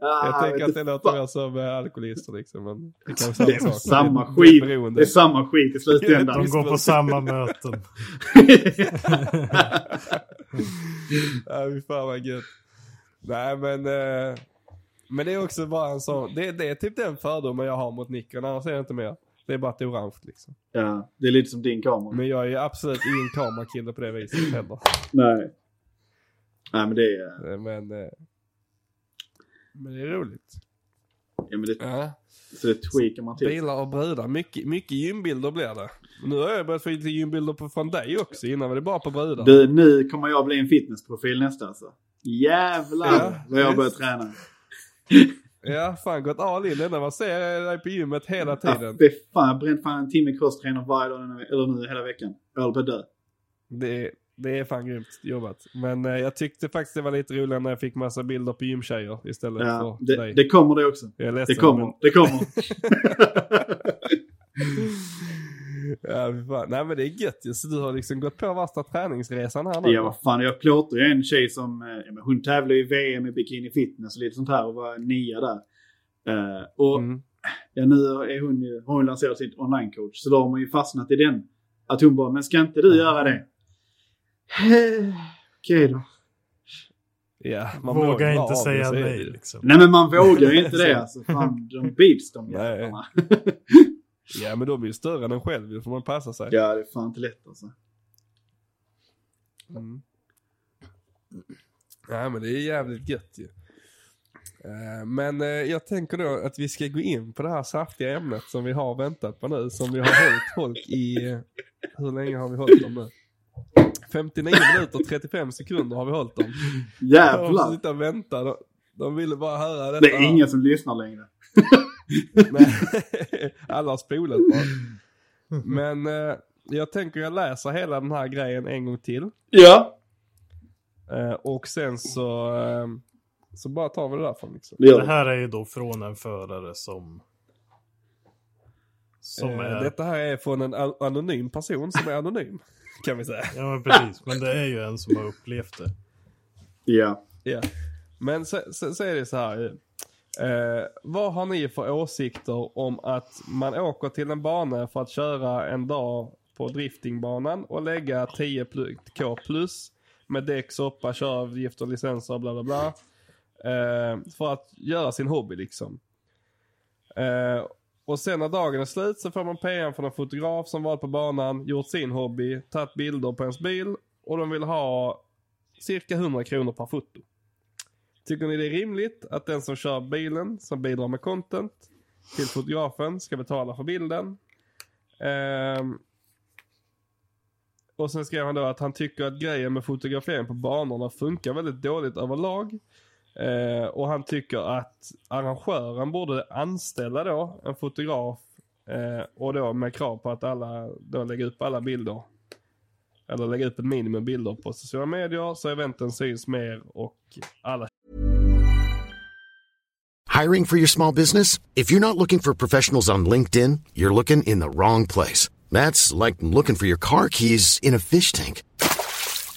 Ja, Jag tänker att det låter mer som alkoholister liksom. Men det kan Det är samma sak. samma Det är skit. Det är samma skit i slutändan. De går på samma möten. Ja, fy fan vad gött. Nej men, eh, men det är också bara en sån, det, det är typ den fördomen jag har mot Nikon, annars är det inte mer. Det är bara ett orange liksom. ja, det är lite som din kamera. Men jag är ju absolut ingen kamerakille på det viset heller. Nej. Nej men det är, Eh, Men, eh, men det är roligt. ja, men det, Ja. så det tweakar man till. Bilar och brudar, mycket, mycket gymbilder blir det. Nu har jag börjat få lite gymbilder på, från dig också, innan var det bara på brudar. Du, nu kommer jag bli en fitnessprofil nästa alltså. Jävlar Ja, vad jag börjar träna. Ja, fan gått all in. Ända man ser dig på gymmet hela Ja, tiden. fy fan, jag har bränt fan en timme crosstrainer varje dag, eller nu hela veckan. Jag håller på att dö. Det, det är fan grymt jobbat. Men eh, jag tyckte faktiskt det var lite roligare när jag fick massa bilder på gymtjejer istället Ja, för det, dig. det kommer det också. jag är Det kommer, men- det kommer. ja, fan. Nej men det är gött ju. Så du har liksom gått på värsta träningsresan här nu. Ja, vad fan. Jag plåtar ju en tjej som, eh, ja, men hon tävlar i VM i bikini fitness och lite sånt här och var nia där. Eh, och Mm. ja, nu är hon ju, har hon lanserat sitt online-coach så då har man ju fastnat i den Att hon bara, men ska inte du göra det? Okej då. Ja, man Vågar vågar inte av säga nej liksom. Nej men man vågar ju inte det alltså. Fan, de bits de jävlarna. Ja, men de är ju större än en själv, då får man passa sig. Ja, det är fan inte lätt alltså. Mm. Ja, men det är jävligt gött ju. Eh, Men eh, jag tänker då att vi ska gå in på det här saftiga ämnet som vi har väntat på nu. Som vi har hållit folk i... eh, Hur länge har vi hållit dem nu? 59 minuter och 35 sekunder har vi hållit dem. De Jävlar. sitta och vänta. De, de ville bara höra detta. Det är ingen som lyssnar längre. Alla har spolat bara. Men eh, jag tänker jag läser hela den här grejen en gång till. Ja. Eh, och sen så, eh, så bara tar vi det därifrån liksom. Det här är ju då från en förare som... Som Eh, är... Detta här är från en anonym person som är anonym. Kan vi säga. Ja men precis, men det är ju en som har upplevt det. Ja. Ja. Men så, så, så är det så här. Eh, vad har ni för åsikter om att man åker till en bana för att köra en dag på driftingbanan och lägga 10k plus med däck, soppa, köravgifter, licenser, bla bla bla. Eh, för att göra sin hobby liksom. Eh, och sen när dagen är slut så får man PM från en fotograf som varit på banan, gjort sin hobby, tagit bilder på ens bil och de vill ha cirka 100 kronor per foto. Tycker ni det är rimligt att den som kör bilen, som bidrar med content till fotografen, ska betala för bilden? Ehm, och sen skrev han då att han tycker att grejen med fotografering på banorna funkar väldigt dåligt överlag. Eh, och han tycker att arrangören borde anställa då en fotograf eh, och då med krav på att alla då lägger upp alla bilder. Eller lägga upp ett minimum bilder på sociala medier så eventen syns mer och alla Hiring for your small business? If you're not looking for professionals on LinkedIn, you're looking in the wrong place. That's like looking for your car keys in a fish tank.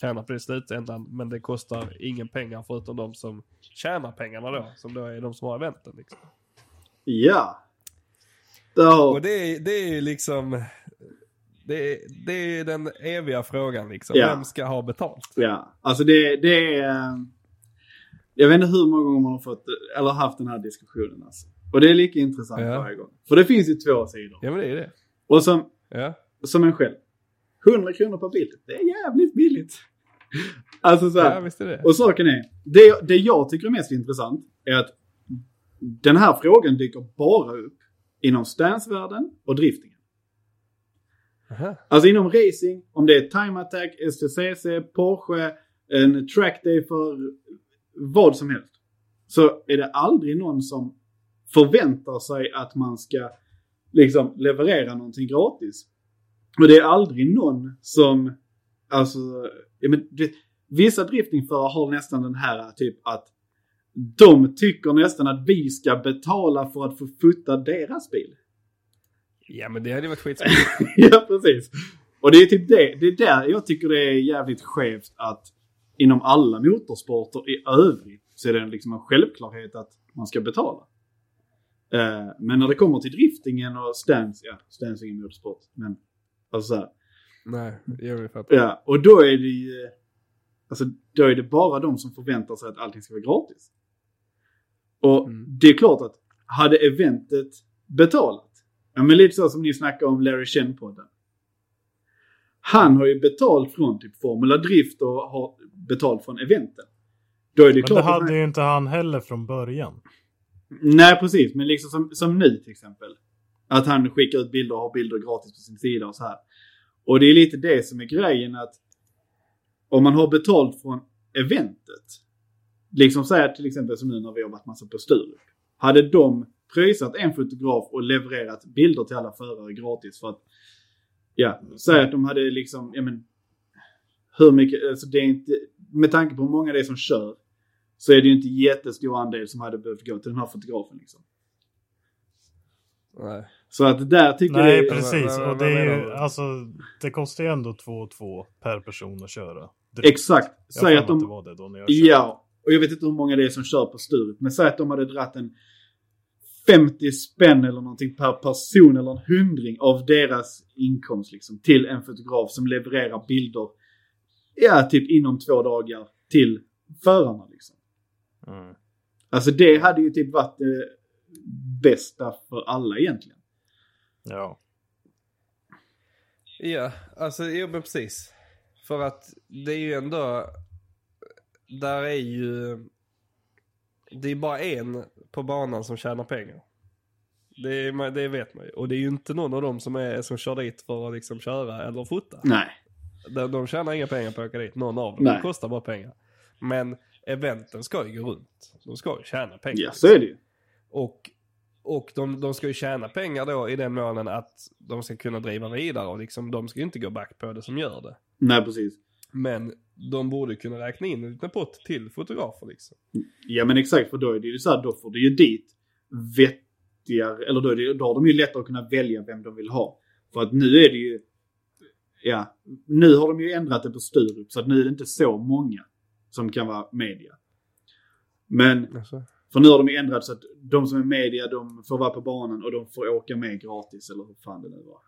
Tjänar på det i slutändan. Men det kostar ingen pengar förutom de som tjänar pengarna då. Som då är de som har eventen. Liksom. Ja. Då, Och det är, det är ju liksom... Det är, det är den eviga frågan liksom. Ja. Vem ska ha betalt? ja. Alltså det, det är... eh, Jag vet inte hur många gånger man har fått, eller haft den här diskussionen alltså. Och det är lika intressant Ja. varje gång. För det finns ju två sidor. Ja men det är det. Och som, Ja. som en själv. 100 kronor per bild. Det är jävligt billigt. Alltså så här. Ja visst är det. Och saken är, det, det jag tycker är mest intressant är att den här frågan dyker bara upp inom stansvärlden och driftingen. Aha. Alltså inom racing, om det är time attack, STCC, Porsche, en trackday för vad som helst. Så är det aldrig någon som förväntar sig att man ska liksom leverera någonting gratis. Och det är aldrig någon som, alltså, ja, men, det, vissa driftingförare har nästan den här typ att de tycker nästan att vi ska betala för att få futta deras bil. Ja men det hade ju varit skitspännande. ja, precis. Och det är typ det, det är där jag tycker det är jävligt skevt att inom alla motorsporter i övrigt så är det liksom en självklarhet att man ska betala. Eh, men när det kommer till driftingen och stance, ja, stance är ingen motorsport, men alltså så här, Nej, jag vill fatta. Ja, och då är det ju... Alltså, då är det bara de som förväntar sig att allting ska vara gratis. Och Mm. det är klart att hade eventet betalat, ja men lite så som ni snackade om Larry Chen-podden. Han har ju betalt från typ Formula Drift och har betalt från eventen. Då är det Men klart det hade ju inte han heller från början. Nej, precis. Men liksom som, som nu till exempel. Att han skickar ut bilder och har bilder gratis på sin sida och så här. Och det är lite det som är grejen att om man har betalt från eventet. Liksom säga till exempel som nu när vi har varit massa på Sturup. Hade de pröjsat en fotograf och levererat bilder till alla förare gratis för att Ja, säg att de hade liksom, ja men hur mycket, alltså det är inte, med tanke på hur många det är som kör så är det ju inte jättestor andel som hade behövt gå till den här fotografen liksom. Nej. Så att där tycker Nej, jag... precis. vad- vad- Och det är ju, alltså, det kostar ju ändå 2 och 2 per person att köra. Drygt. Exakt. Säg att de... det var det då när jag körde. Ja, och jag vet inte hur många det är som kör på Sturup. Men säg att de hade dratt en 50 spänn eller någonting per person eller en hundring av deras inkomst liksom till en fotograf som levererar bilder, ja, typ inom två dagar till förarna liksom. Mm. Alltså det hade ju typ varit det bästa för alla egentligen. Ja. Ja, alltså jo men precis. För att det är ju ändå, där är ju, det är bara en på banan som tjänar pengar. Det, är, det vet man ju. Och det är ju inte någon av dem som, är, som kör dit för att liksom köra eller fota. Nej. De, de tjänar inga pengar på att åka dit, någon av dem. Nej. Det kostar bara pengar. Men eventen ska ju gå runt. De ska ju tjäna pengar. Ja, så är det ju. Och, och de, de ska ju tjäna pengar då i den månen att de ska kunna driva vidare och liksom, de ska ju inte gå back på det som gör det. Nej, precis. Men de borde kunna räkna in en liten pott till fotografer liksom. Ja men exakt, för då är det ju så här, då får du ju dit vettigare, eller då, är det, då har de ju lättare att kunna välja vem de vill ha. För att nu är det ju, ja, nu har de ju ändrat det på Sturup så att nu är det inte så många som kan vara media. Men, Alltså. För nu har de ju ändrat så att de som är media de får vara på banan och de får åka med gratis eller hur fan det nu var.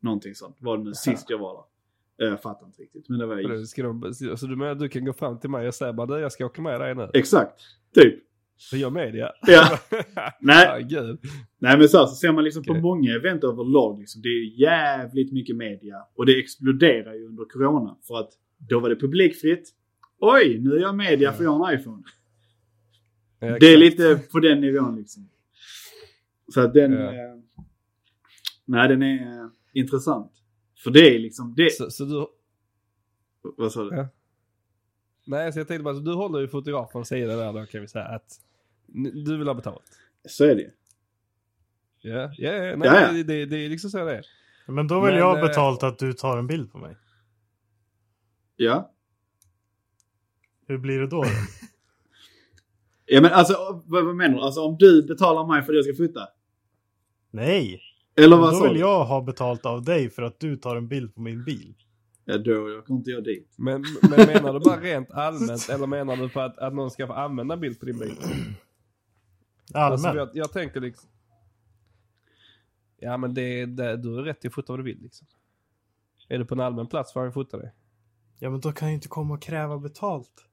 Någonting sånt, var det nu sist jag var där. Eh, Jag fattar inte riktigt, men det var Vadå, Ska de, alltså du menar att du kan gå fram till mig och säga bara jag ska åka med dig nu? Exakt, typ. Så gör media. Ja. Nej. Ja, gud. Nej men så, här, så ser man liksom Okej. på många event överlag liksom, det är jävligt mycket media. Och det exploderar ju under corona. För att då var det publikfritt. Oj, nu är jag media för jag har en iPhone. Ja, Det är lite på den nivån liksom. Så att den... Ja. Eh, nej, den är eh, intressant. För det är liksom... Det, Så, så du, vad sa du? Ja. nej så jag tänkte bara, så du håller ju fotografens sida där då kan vi säga att du vill ha betalt. Så är det ju. Ja, ja, ja, nej, Ja, ja. Det, det, det är liksom så det är. Men då vill Men, jag eh, ha betalt att du tar en bild på mig. Ja. Hur blir det då? Ja men alltså, vad, vad menar du? Alltså om du betalar mig för att jag ska fota? Nej! Eller vad då vill du? jag ha betalt av dig för att du tar en bild på min bil. Ja, då åker inte jag dit. Men, men menar du bara rent allmänt eller menar du på att, att någon ska få använda bild på din bil? Allmänt. Alltså, jag, jag tänker liksom... Ja men det, det, du har rätt till att fota vad du vill liksom. Är du på en allmän plats får han fota dig. Ja men då kan jag inte komma och kräva betalt.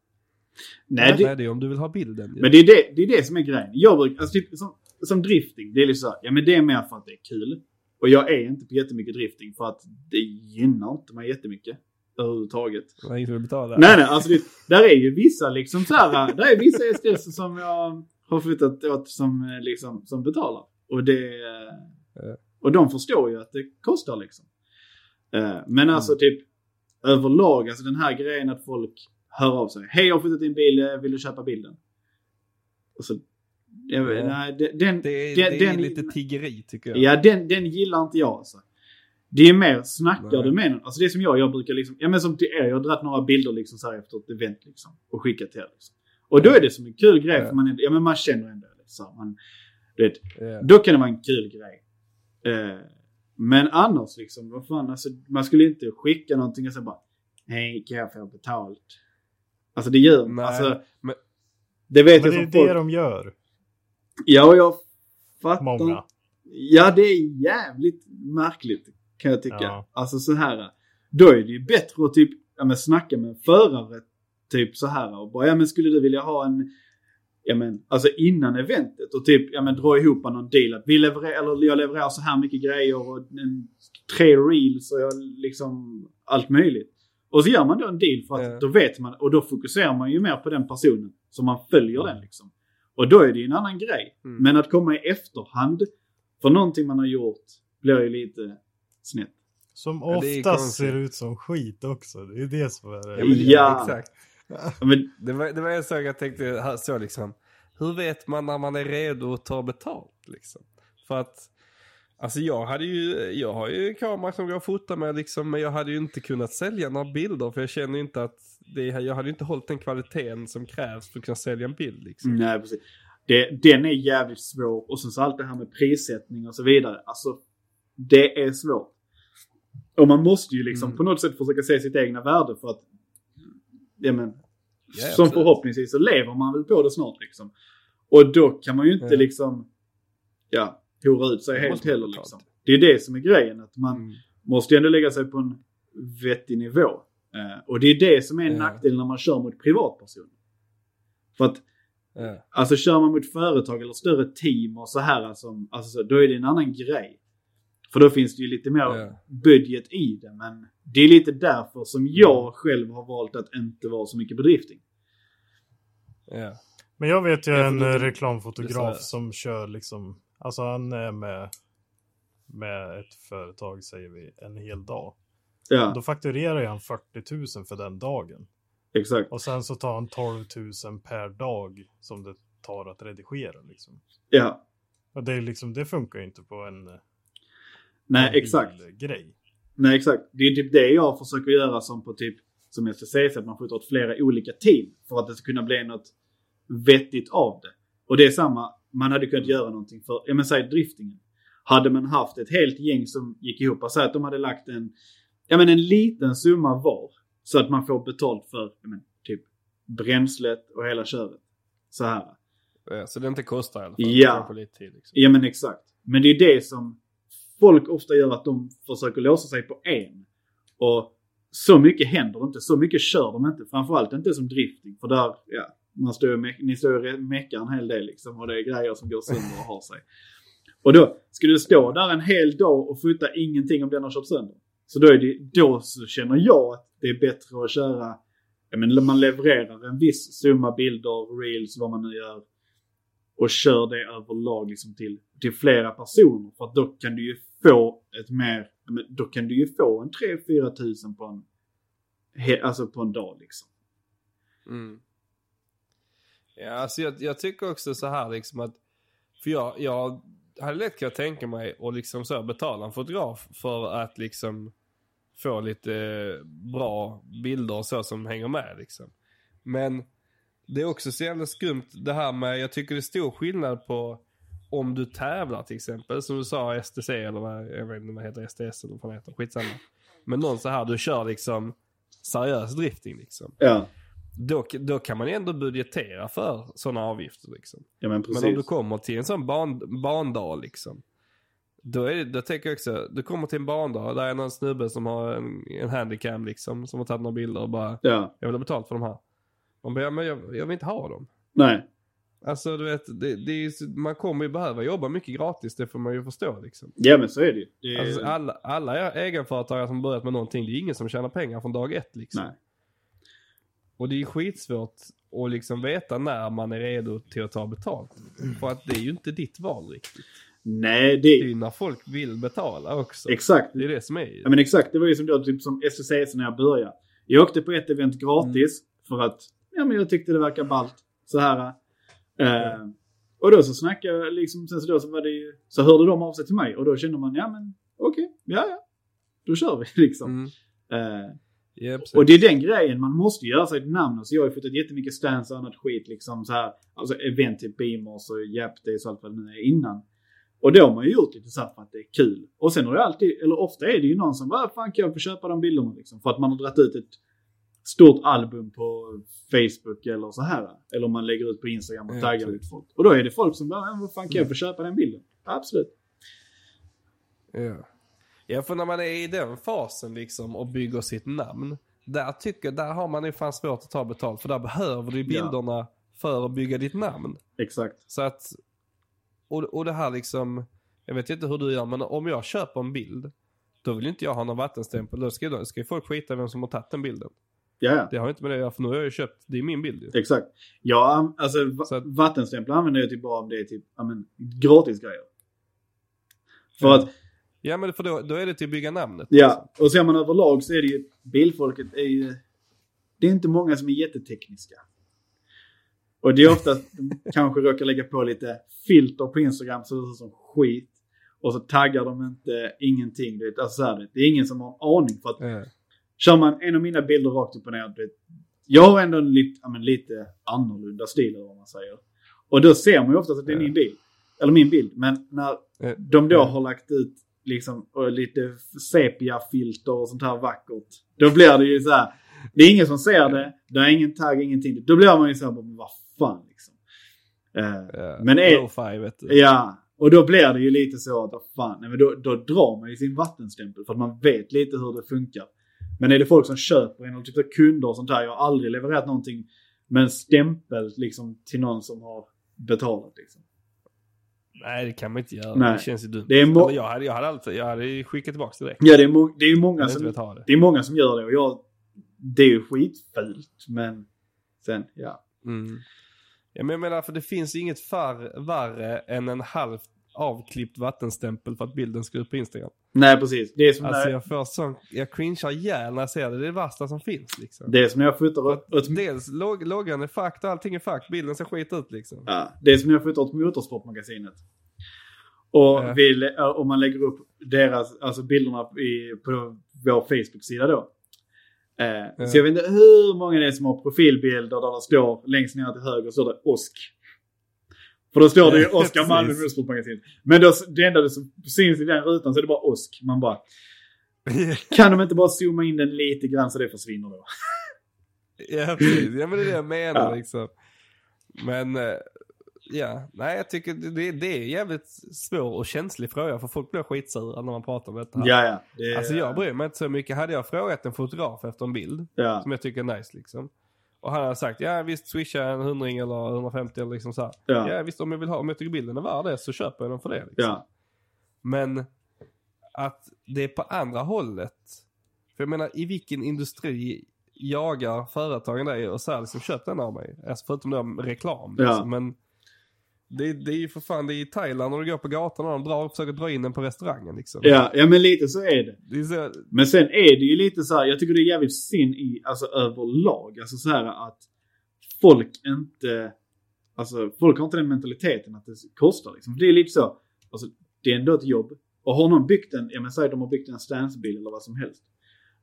Nej, det, det om du vill ha bilden. Men det är det, det är det som är grejen. Jag brukar, alltså typ, som, som drifting, det är liksom så här, ja men det är mer för att det är kul. Och jag är inte på jättemycket drifting för att det gynnar inte mig jättemycket. Överhuvudtaget. Det är ingen som betala. Nej nej, alltså det, där är ju vissa liksom så här, där är vissa STS som jag har flyttat åt som liksom, som betalar. Och det, och de förstår ju att det kostar liksom. Eh, Men alltså typ överlag, alltså den här grejen att folk hör av sig. Hej jag har flyttat din bil, eh, vill du köpa bilden? Och så, jag, Ja. nej, den, den, Det är, den, det är den- lite tiggeri tycker jag. Ja, den, den gillar inte jag alltså. Det är mer, snackar du med någon? Alltså det som jag, jag brukar liksom, ja men som till er, jag har dragit några bilder liksom så här efter ett event liksom. Och skickat till er liksom. Och då är det som en kul grej Ja. för man, ja men man känner ändå liksom. Man, du vet, Ja. då kan det vara en kul grej. Eh, men annars liksom, vad fan, alltså man skulle inte skicka någonting och så bara, hej kan jag få betalt? Alltså det gör, Nej, alltså. men- Det vet Men jag det är som det folk. de gör. Ja, jag fattar. Många. Ja, det är jävligt märkligt kan jag tycka. Ja. Alltså så här. Då är det ju bättre att typ ja, men snacka med en förare typ så här och bara ja men skulle du vilja ha en ja men alltså innan eventet och typ ja men dra ihop någon deal att vi levererar eller jag levererar så här mycket grejer och en, tre reels och jag liksom allt möjligt. Och så gör man då en deal för att Ja. då vet man, och då fokuserar man ju mer på den personen. Så man följer den liksom. Och då är det ju en annan grej. Mm. Men att komma i efterhand för någonting man har gjort blir ju lite snett. Som oftast ser ut som skit också. Det är det som är det. Ja, men, Ja. Exakt. Men, Det var, det var en sak jag tänkte så liksom. Hur vet man när man är redo att ta betalt liksom? För att, alltså jag hade ju, jag har ju en kamera som går att fota med liksom, men jag hade ju inte kunnat sälja några bilder för jag känner ju inte att det, jag hade inte hållit den kvaliteten som krävs för att kunna sälja en bild liksom. nej, precis. Det, den är jävligt svår. Och sen så allt det här med prissättning och så vidare. Alltså, det är svårt. Och man måste ju liksom Mm. på något sätt försöka se sitt egna värde för att, ja men, Ja, som förhoppningsvis så lever man väl på det snart liksom. Och då kan man ju inte Ja. liksom, ja, hora ut sig Det helt heller liksom. Det är det som är grejen, att man Mm. måste ju ändå lägga sig på en vettig nivå. Eh, och det är det som är en Ja. nackdel när man kör mot privatpersoner. För att Ja. Alltså kör man mot företag eller större team och så här, alltså, alltså, så, då är det en annan grej. För då finns det ju lite mer Ja. budget i det. Men det är lite därför som jag själv har valt att inte vara så mycket på drifting. Ja. Men jag vet ju en reklamfotograf som kör liksom, alltså han är med, med ett företag säger vi, en hel dag. Ja, Då fakturerar han 40 000 för den dagen. exakt. Och sen så tar han 12 000 per dag som det tar att redigera liksom. Ja, Och det är liksom, det funkar ju inte på en, en nej exakt. grej. Nej exakt. Det är typ det jag försöker göra som på typ, som STCC, att man skjuter åt flera olika team. För att det ska kunna bli något vettigt av det. Och det är samma, man hade kunnat göra någonting för, ja men säg driftingen. Hade man haft ett helt gäng som gick ihop, säg att de hade lagt en, ja men en liten summa var. Så att man får betalt för, ja men typ bränslet och hela köret. Så här. Ja, så det inte kostar i alla fall. Ja. Kanske lite tid liksom. Ja men exakt. Men det är det som folk ofta gör att de försöker låsa sig på en. Och så mycket händer inte, så mycket kör de inte. Framförallt inte som drifting. För där, ja, man står ni står ju och meckar en hel del liksom. Och det är grejer som går sönder och har sig. Och då, ska du stå där en hel dag och fota ingenting om den har kört sönder. Så då, är det, då så känner jag att det är bättre att köra, ja man levererar en viss summa bilder, reels, vad man nu gör och kör det överlag liksom till, till flera personer. För att då kan du ju få ett mer, då kan du ju få en 3-4 tusen på en, alltså på en dag liksom. Mm. Ja, alltså jag, jag tycker också så här liksom att, för jag, jag hade lätt kunnat tänka mig att liksom så betala en fotograf för att liksom få lite bra bilder och så som hänger med liksom. Men det är också så jävla skumt det här med, jag tycker det är stor skillnad på om du tävlar till exempel, som du sa STC eller vad, jag vet inte vad heter STS eller vad det heter, skitsamma. Men någon så här, du kör liksom seriös drifting liksom. Ja, då, då kan man ju ändå budgetera för sådana avgifter liksom. ja men. Men om du kommer till en sån ban, bandag liksom. Då, är det, då tänker jag också, du kommer till en bandag där är någon snubbe som har en, en handicam liksom. Som har tagit några bilder och bara, Ja, jag vill ha betalt för de här. Man bara, ja, men jag, jag vill inte ha dem. nej. Alltså du vet, det, det är, man kommer ju behöva jobba mycket gratis, det får man ju förstå liksom. Ja men så är det ju. Det är, Alltså, alla, alla egenföretagare som börjat med någonting, det är ingen som tjänar pengar från dag ett liksom. Nej. Och det är ju skitsvårt att liksom veta när man är redo till att ta betalt. För att det är ju inte ditt val riktigt. Nej, det Det är ju när folk vill betala också. exakt. Det är det som är Ja men exakt, det var ju som då typ som STCC när jag började. Jag åkte på ett event gratis för att ja, men jag tyckte det verkar ballt. Så här. Eh, och då så snackade jag liksom, sen så då så var det ju, så hörde de av sig till mig och då kände man ja men okej, ja ja. Då kör vi liksom. Mm. Eh, Ja, och det är den grejen, man måste göra sig ett namn. Så jag har ju fått jättemycket stands och annat skit liksom så här. Alltså event till Beamers och Japdays och allt vad det nu är innan. Och då har man ju gjort lite så för att det är kul. Och sen har det alltid, eller ofta är det ju någon som bara, fan kan jag få köpa de bilderna liksom. För att man har dragit ut ett stort album på Facebook eller så här. Eller om man lägger ut på Instagram och Ja, taggar ut folk. Och då är det folk som bara, "Ja, vad fan kan jag få köpa den bilden? Absolut. Ja. Ja, för när man är i den fasen liksom och bygger sitt namn. Där tycker där har man ju fan svårt att ta betalt. För där behöver du ju Ja. bilderna för att bygga ditt namn. Exakt. Så att, och, och det här liksom, jag vet inte hur du gör men om jag köper en bild. då vill inte jag ha någon vattenstämpel. Då ska, då ska ju folk skita vem som har tagit den bilden. Ja, ja. Det har inte med det att göra, för nu har jag ju köpt, det är min bild ju. Exakt. Ja, alltså va- vattenstämplar använder jag typ bara om det är typ, ja men, gratis grejer. För Ja. att, Ja men för då, då är det till att bygga namnet. ja, och ser man överlag så är det ju, bilfolket är ju, det är inte många som är jättetekniska. Och det är ofta att de kanske råkar lägga på lite filter på Instagram så det ser som skit. Och så taggar de inte ingenting. Det är, alltså så här, det är ingen som har en aning för att Ja. Kör man en av mina bilder rakt upp och ner. Du vet, jag har ändå en lite, ja, men lite annorlunda stil eller vad man säger. Och då ser man ju oftast att det är min bil. Eller min bild. Men när Eh, de då har lagt ut liksom och lite sepia-filter och sånt här vackert. Då blir det ju så här. Det är ingen som ser det. Det är ingen tagg, ingenting. Då blir man ju så här, vad fan liksom. Eh, Ja. Men är-. Ja, och då blir det ju lite så att, vad fan, nej, men då, då drar man ju sin vattenstämpel för att man vet lite hur det funkar. Men är det folk som köper en, typ så kunder och sånt där, jag har aldrig levererat någonting med en stämpel liksom till någon som har betalat liksom. Nej det kan man inte göra. Nej. Det känns ju dumt. Det är jag, hade, jag hade alltid, jag hade skickat tillbaka till dig. Ja, det är, det är många som, det. det är många som gör det och jag, det är ju skitfult men sen, ja. Mm. Ja, men jag menar för det finns inget far, värre än en halvt avklippt vattenstämpel för att bilden ska ut på Instagram. Nej precis, det är som Alltså när, jag får sån, jag cringear ihjäl när jag ser det. Det är det värsta som finns liksom. det är som när jag fotar åt, åt, Dels log, loggan är fucked och allting är fucked. Bilden ser skit ut liksom. Ja, det är som när jag fotar åt Motorsportmagasinet. Och Ja. vill, om man lägger upp deras, alltså bilderna i, på vår Facebook-sida då. Eh, Ja. Så jag vet inte hur många det är som har profilbilder där det står längst ner till höger står det OSK. För då står det ju Oskar Malmö. Motorsportmagasin. Men då, det enda som syns i den rutan så är det bara OSK. Man bara, kan de inte bara zooma in den lite grann så det försvinner då? ja precis. Ja men det är det jag menar Ja. liksom. Men eh, ja, nej jag tycker det, det- är jävligt svår och känslig fråga för folk blir skitsura när man pratar om detta. här. Ja, ja. Det, Alltså jag bryr mig inte så mycket. Hade jag frågat en fotograf efter en bild ja. som jag tycker är nice liksom. Och han hade sagt ja visst swisha en hundring eller 150 eller liksom så här. Ja. Ja. visst om jag vill ha, om jag tycker bilden är värd det så köper jag den för det. Liksom. Ja. Men att det är på andra hållet. För jag menar i vilken industri jagar företagen dig och säger liksom köp den av mig. Alltså förutom då reklam. Ja. Liksom. Men det, det är ju för fan det är i Thailand när du går på gatan och de drar och försöker dra in den på restaurangen liksom. Ja, ja, men lite så är det. Det är så, Men sen är det ju lite så här, jag tycker det är jävligt synd i, alltså överlag, alltså så här att folk inte, alltså folk har inte den mentaliteten att det kostar liksom. Det är lite så, alltså det är ändå ett jobb. Och har någon byggt en, ja men säg de har byggt en stansbil eller vad som helst.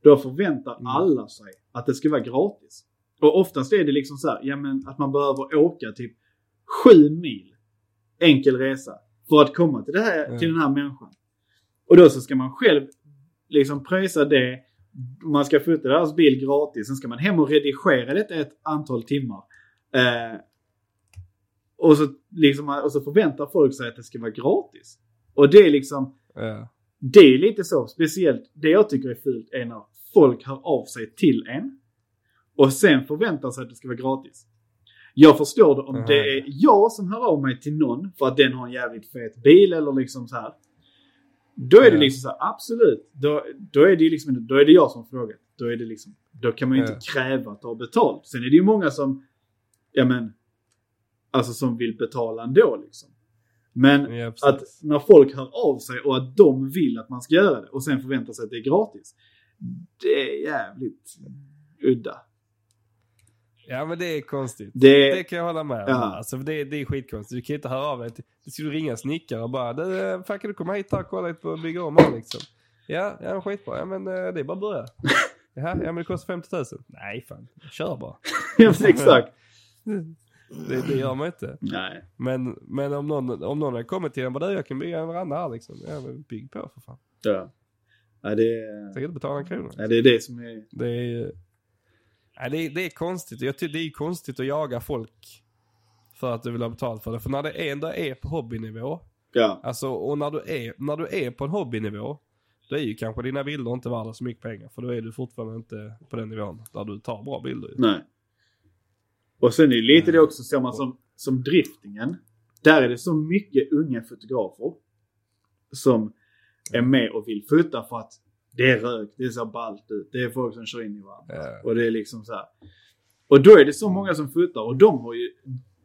Då förväntar Mm. alla sig att det ska vara gratis. Och oftast är det liksom så här, ja men att man behöver åka typ sju mil enkel resa för att komma till, det här, Mm. till den här människan. Och då så ska man själv liksom pröjsa det. Man ska fota deras bil gratis. Sen ska man hem och redigera detta ett antal timmar. Eh, och, så liksom, och så förväntar folk sig att det ska vara gratis. Och det är liksom, ja. det är lite så. Speciellt det jag tycker är fult är när folk hör av sig till en. Och sen förväntar sig att det ska vara gratis. Jag förstår det om Mhm. det är jag som hör av mig till någon för att den har en jävligt fet bil eller liksom så här. Då är det Ja. liksom så här, absolut. Då, då är det liksom, då är det jag som frågar. Då är det liksom, då kan man ju inte kräva att ha betalt. Sen är det ju många som, ja men, alltså som vill betala ändå liksom. Men Ja, att när folk hör av sig och att de vill att man ska göra det och sen förväntar sig att det är gratis. Det är jävligt udda. Ja men det är konstigt. Det- Det kan jag hålla med om. Ja. Alltså, det, det är skitkonstigt. Du kan inte höra av dig. Du skulle ringa snickare och bara "Du, fan kan du komma hit här och kolla lite på att bygga om här liksom. Ja, ja skitbra. Ja men eh, det är bara att börja. Jaha, ja men det kostar 50 000. Nej fan, kör bara. Ja, exakt. Det, det gör man inte. Nej. Men, men om någon, om någon har kommit till en, bara du jag kan bygga en veranda här liksom. Ja men bygg på för fan. Ja. Ja, det, Jag kan inte betala en krona. ja, det är det som är... Det är, nej, det är, det är konstigt. Jag tycker det är konstigt att jaga folk för att du vill ha betalt för det. För när det ändå är på hobbynivå, Ja. alltså och när du är, när du är på en hobbynivå, då är ju kanske dina bilder inte värda så mycket pengar. För då är du fortfarande inte på den nivån där du tar bra bilder. Nej. Och sen är det lite det också, ser man som, som driftingen. Där är det så mycket unga fotografer som är med och vill fota för att Det är rök, det ser ballt ut, det är folk som kör in i varandra. Ja. Och det är liksom så här. Och då är det så många som fotar och de har ju,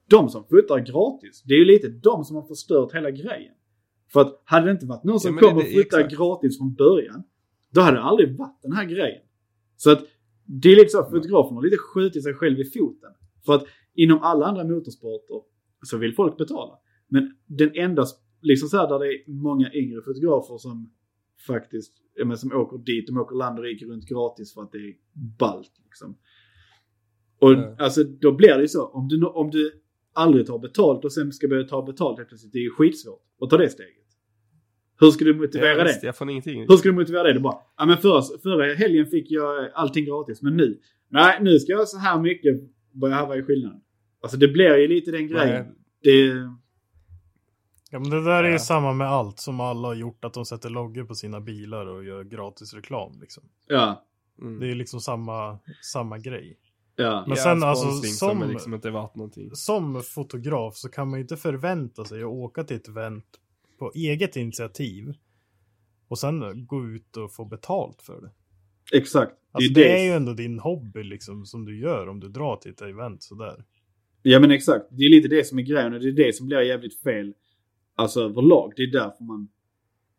de som fotar gratis, det är ju lite de som har förstört hela grejen. För att hade det inte varit någon som det- kom och fotade gratis från början, då hade det aldrig varit den här grejen. Så att det är lite så att fotografen har lite skjutit sig själv i foten. För att inom alla andra motorsporter så vill folk betala. Men den enda, liksom så här där det är många yngre fotografer som faktiskt, men som åker dit, de åker land och rike runt gratis för att det är ballt liksom. Och Ja. alltså då blir det ju så, om du, om du aldrig tar betalt och sen ska börja ta betalt helt plötsligt, det är ju skitsvårt att ta det steget. Hur ska du motivera Ja, det? visst, Jag får ingenting. Hur ska du motivera det? Du bara, ja men förra, förra helgen fick jag allting gratis, men nu, nej nu ska jag så här mycket, vad är skillnaden? Alltså det blir ju lite den grejen. Nej, Det, Ja men det där är ju Ja. samma med allt som alla har gjort, att de sätter loggor på sina bilar och gör gratis reklam liksom. ja, mm. Det är liksom samma, samma grej. ja. Men Ja, sen alltså som som, är liksom inte någonting. som fotograf så kan man ju inte förvänta sig att åka till ett event på eget initiativ och sen gå ut och få betalt för det. Exakt. Alltså det, det, är är ju ändå din hobby liksom som du gör om du drar till ett event sådär. Ja men exakt. Det är lite det som är grejen och det är det som blir jävligt fel. Alltså överlag. Det är därför man...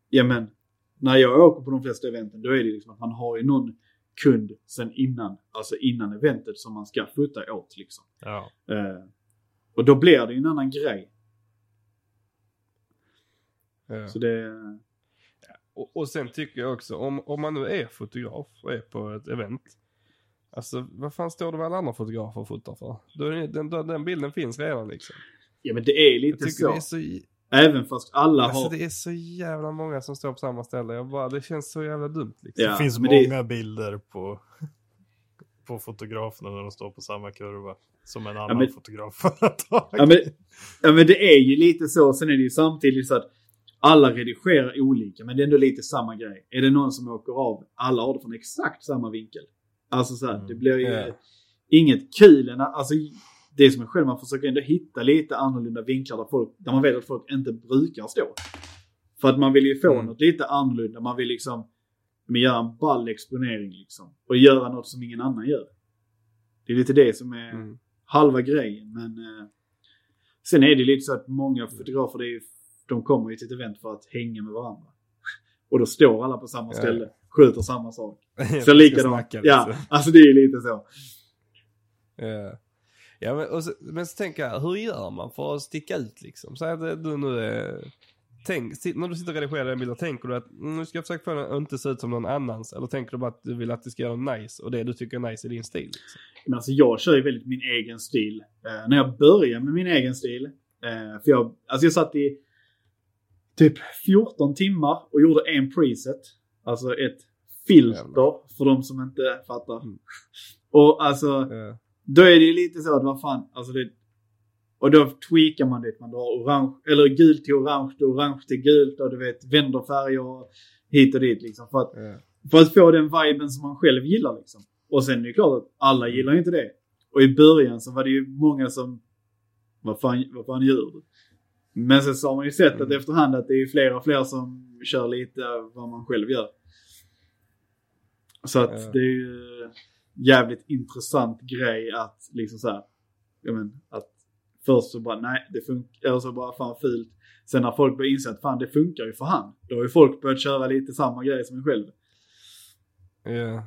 Ja men. När jag åker på de flesta eventen då är det liksom att man har ju någon kund sen innan. Alltså innan eventet som man ska fota åt liksom. Ja. Eh, och då blir det ju en annan grej. Ja. Så det... Och, och sen tycker jag också, om, om man nu är fotograf och är på ett event. Alltså vad fan står det vad alla andra fotografer och fotar för? Den, då, den bilden finns redan liksom. Ja men det är Jag lite tycker så. det är så, Även fast alla alltså, har... det är så jävla många som står på samma ställe. Jag bara, det känns så jävla dumt liksom. Ja, det finns det- många bilder på, på fotograferna när de står på samma kurva som en annan men- fotograf har tagit. Ja men, ja men det är ju lite så. Sen är det ju samtidigt så att alla redigerar olika. Men det är ändå lite samma grej. Är det någon som åker av, alla har det från exakt samma vinkel. Alltså så här, Mm. det blir ju Ja. inget kul. Alltså det som är själv, man försöker ändå hitta lite annorlunda vinklar där, folk, där man vet att folk inte brukar stå. För att man vill ju få Mm. något lite annorlunda. Man vill liksom men göra en ball exponering liksom. Och göra något som ingen annan gör. Det är lite det som är Mm. halva grejen. Men eh, sen är det lite så att många fotografer, det är, de kommer ju till ett event för att hänga med varandra. Och då står alla på samma Ja. ställe, skjuter samma sak. Så likadant. Ja, alltså det är lite så. Ja. Ja men, så, men så tänker jag, hur gör man för att sticka ut liksom? Säg att du nu är... Tänk, sit- när du sitter och redigerar den bilden, tänker du att mm, nu ska jag försöka få den att inte se ut som någon annans? Eller tänker du bara att du vill att det ska göra nice och det du tycker är nice i din stil? Liksom? Men alltså jag kör ju väldigt min egen stil. Eh, när jag började med min egen stil. Eh, för jag, alltså jag satt i typ 14 timmar och gjorde en preset. Alltså ett filter Jävlar. för de som inte fattar. Mm. Och alltså Ja. Då är det ju lite så att vad fan, alltså det... Och då tweakar man det, man drar orange, eller gult till orange, och orange till gult och du vet, vänder färger hit och dit liksom. För att, Ja. för att få den viben som man själv gillar liksom. Och sen är det klart att alla gillar ju inte det. Och i början så var det ju många som, vad fan, vad fan gör du? Men sen så har man ju sett att Mm. efterhand att det är fler och fler som kör lite vad man själv gör. Så att Ja. det är ju jävligt intressant grej att liksom så här, ja men att först så bara nej det funkar, eller så bara fan fult. Sen när folk börjar inse att fan det funkar ju för han. Då har ju folk börjat köra lite samma grej som en själv. Ja.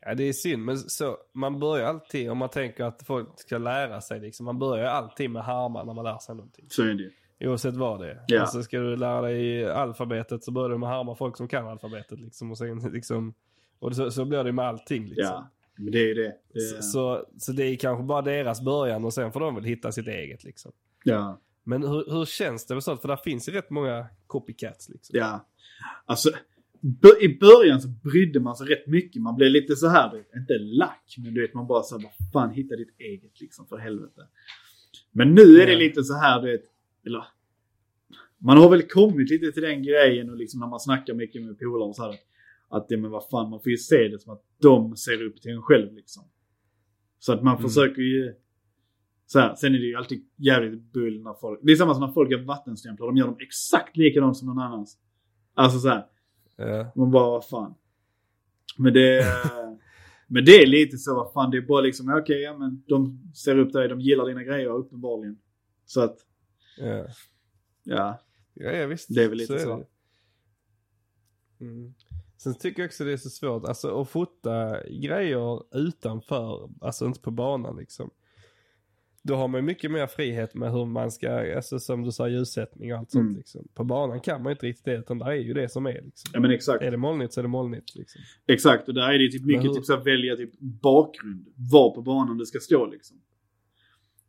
Ja det är synd men så man börjar alltid om man tänker att folk ska lära sig liksom. Man börjar alltid med harmar när man lär sig någonting. Så är det ju. Oavsett vad det är. Ja. Alltså ska du lära dig alfabetet så börjar du med att harma folk som kan alfabetet liksom. Och sen liksom. Och så, så blir det med allting liksom. Ja. Men det är ju det. det Så, så, så det är kanske bara deras början och sen får de väl hitta sitt eget liksom. ja. Men hur, hur känns det med sånt? För där finns ju rätt många copycats liksom. Ja. Alltså, i början så brydde man sig rätt mycket. Man blev lite så här, inte lack, men du vet man bara så här, vad fan hitta ditt eget liksom för helvete. Men nu är det lite så här, du vet, eller man har väl kommit lite till den grejen och liksom när man snackar mycket med polare och så här. Att det men vad fan, man får ju se det som att de ser upp till en själv liksom. Så att man Mm. försöker ju så här, sen är det ju alltid jävligt bull när folk... Det är samma som när folk gör vattenstämplar. De gör dem exakt likadant som någon annans. Alltså så här. Ja. Man bara, vad fan. Men det, men det är lite så, vad fan, det är bara liksom, okej, ja men de ser upp dig, de gillar dina grejer uppenbarligen. Så att, Ja. ja, Ja, ja visst. Det är väl lite så. det. Mm. Sen tycker jag också det är så svårt, alltså att fota grejer utanför, alltså inte på banan liksom. Då har man mycket mer frihet med hur man ska, alltså som du sa ljussättning och allt sånt Mm. liksom. På banan kan man inte riktigt det, utan där är ju det som är liksom. ja men exakt. Är det molnigt så är det molnigt liksom. Exakt, och där är det typ mycket typ så här, välja typ bakgrund. Var på banan det ska stå liksom.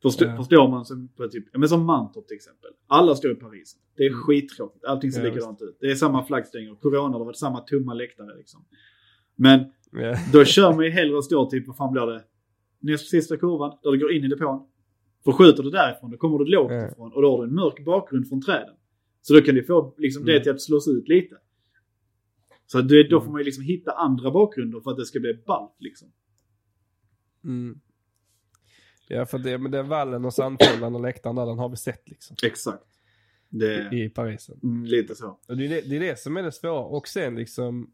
Förstå, Ja. Förstår man som på typ, men som Mantorp till exempel. Alla står i Paris. Det är Mm. skittråkigt. Allting ser Ja, likadant ut. Det är samma flaggstänger. Corona, det var samma tomma läktare liksom. Men Ja. då kör man ju hellre och står typ, vad fan blir det? Näst sista kurvan, där du går in i depån. För skjuter du därifrån, då kommer du lågt Ja. ifrån och då har du en mörk bakgrund från träden. Så då kan du få liksom det Mm. till att slås ut lite. Så det, då Mm. får man ju liksom hitta andra bakgrunder för att det ska bli ballt liksom. Mm. Ja för det, men den vallen och sandfällan och läktaren där, den har vi sett liksom. Exakt. Det, I Parisen. mm, lite så. Och det är det, det är det som är det svåra. Och sen liksom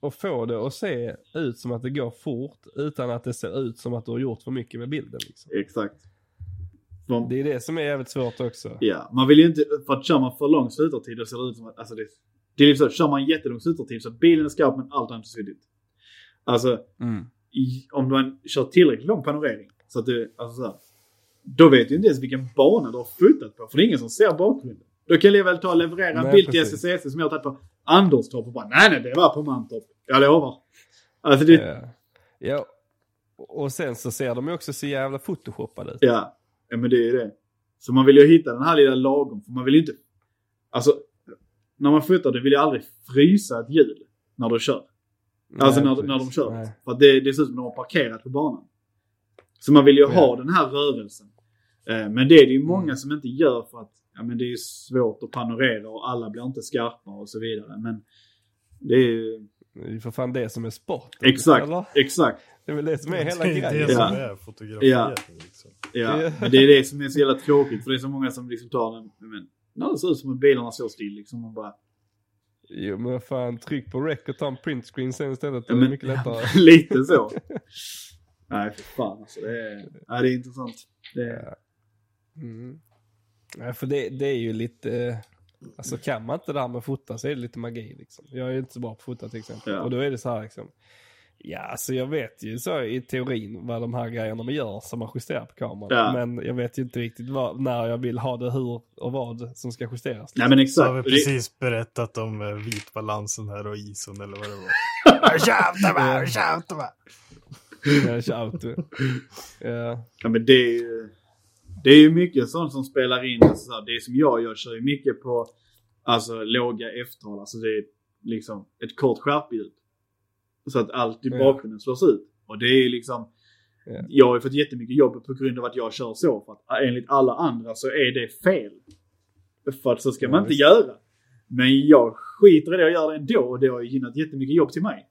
att få det att se ut som att det går fort utan att det ser ut som att du har gjort för mycket med bilden. Liksom. Exakt. För, Det är det som är jävligt svårt också. Ja, man vill ju inte, för att kör man för lång slutartid då ser det ut som att, alltså det, det är liksom så, kör man jättelång slutartid så att bilen är skarp men allt annat är suddigt. Alltså, Mm. i, om man kör tillräckligt lång panorering så att det, alltså så här, då vet du inte ens vilken bana du har fotat på för det är ingen som ser bakgrunden. Då kan jag väl ta och leverera en Nej, bild till. SSC som jag har tagit på Anderstorp och bara nej nej det var på Mantorp. Jag lovar. Alltså det, Ja. ja. Och sen så ser de ju också så jävla photoshoppade ut. Ja, ja men det är ju det. Så man vill ju hitta den här lilla lagom. För man vill ju inte... Alltså, när man fotar, du vill ju aldrig frysa ett hjul när du kör. Alltså Nej, när, precis. när de kör. Nej. För att det, det ser ut som de har parkerat på banan. Så man vill ju Ja. ha den här rörelsen. Eh, men det är det ju många Mm. som inte gör för att ja, men det är ju svårt att panorera och alla blir inte skarpa och så vidare. Men det är ju... Det är ju för fan det som är sport. Exakt, Eller? exakt. Det är väl det som är hela det är grejen. det som Ja. är fotografiet. Ja. Liksom. Ja, men det är det som är så jävla tråkigt. För det är så många som liksom tar den... Men, det ser ut som att bilarna står still liksom. Man bara... Jo men fan, tryck på rec och ta en printscreen sen istället. Ja, Det är men- mycket lättare. Lite så. Nej, för fan alltså. Det är, ja, det är intressant. Det är, Mm. Nej, för det, det är ju lite, eh, alltså kan man inte det här med fota så är det lite magi liksom. Jag är ju inte så bra på att fota till exempel. Ja. Och då är det så här liksom, ja alltså jag vet ju så i teorin vad de här grejerna man gör som man justerar på kameran. Ja. Men jag vet ju inte riktigt vad, när jag vill ha det, hur och vad som ska justeras. nej men Så har vi exakt. Precis berättat om eh, vitbalansen här och ison eller vad det var. Tjata. Jag kör auto. Ja. ja, men det är ju... Det är ju mycket sånt som spelar in. Alltså, så här, det är som jag gör, kör ju mycket på alltså, låga F-tal. Alltså det är liksom ett kort skärpljud. Så att allt i bakgrunden slås ut. Och det är liksom... Ja. Jag har ju fått jättemycket jobb på grund av att jag kör så. För att enligt alla andra så är det fel. För att så ska Ja, man inte visst. göra. Men jag skiter i det och gör det ändå. Och det har ju gynnat jättemycket jobb till mig.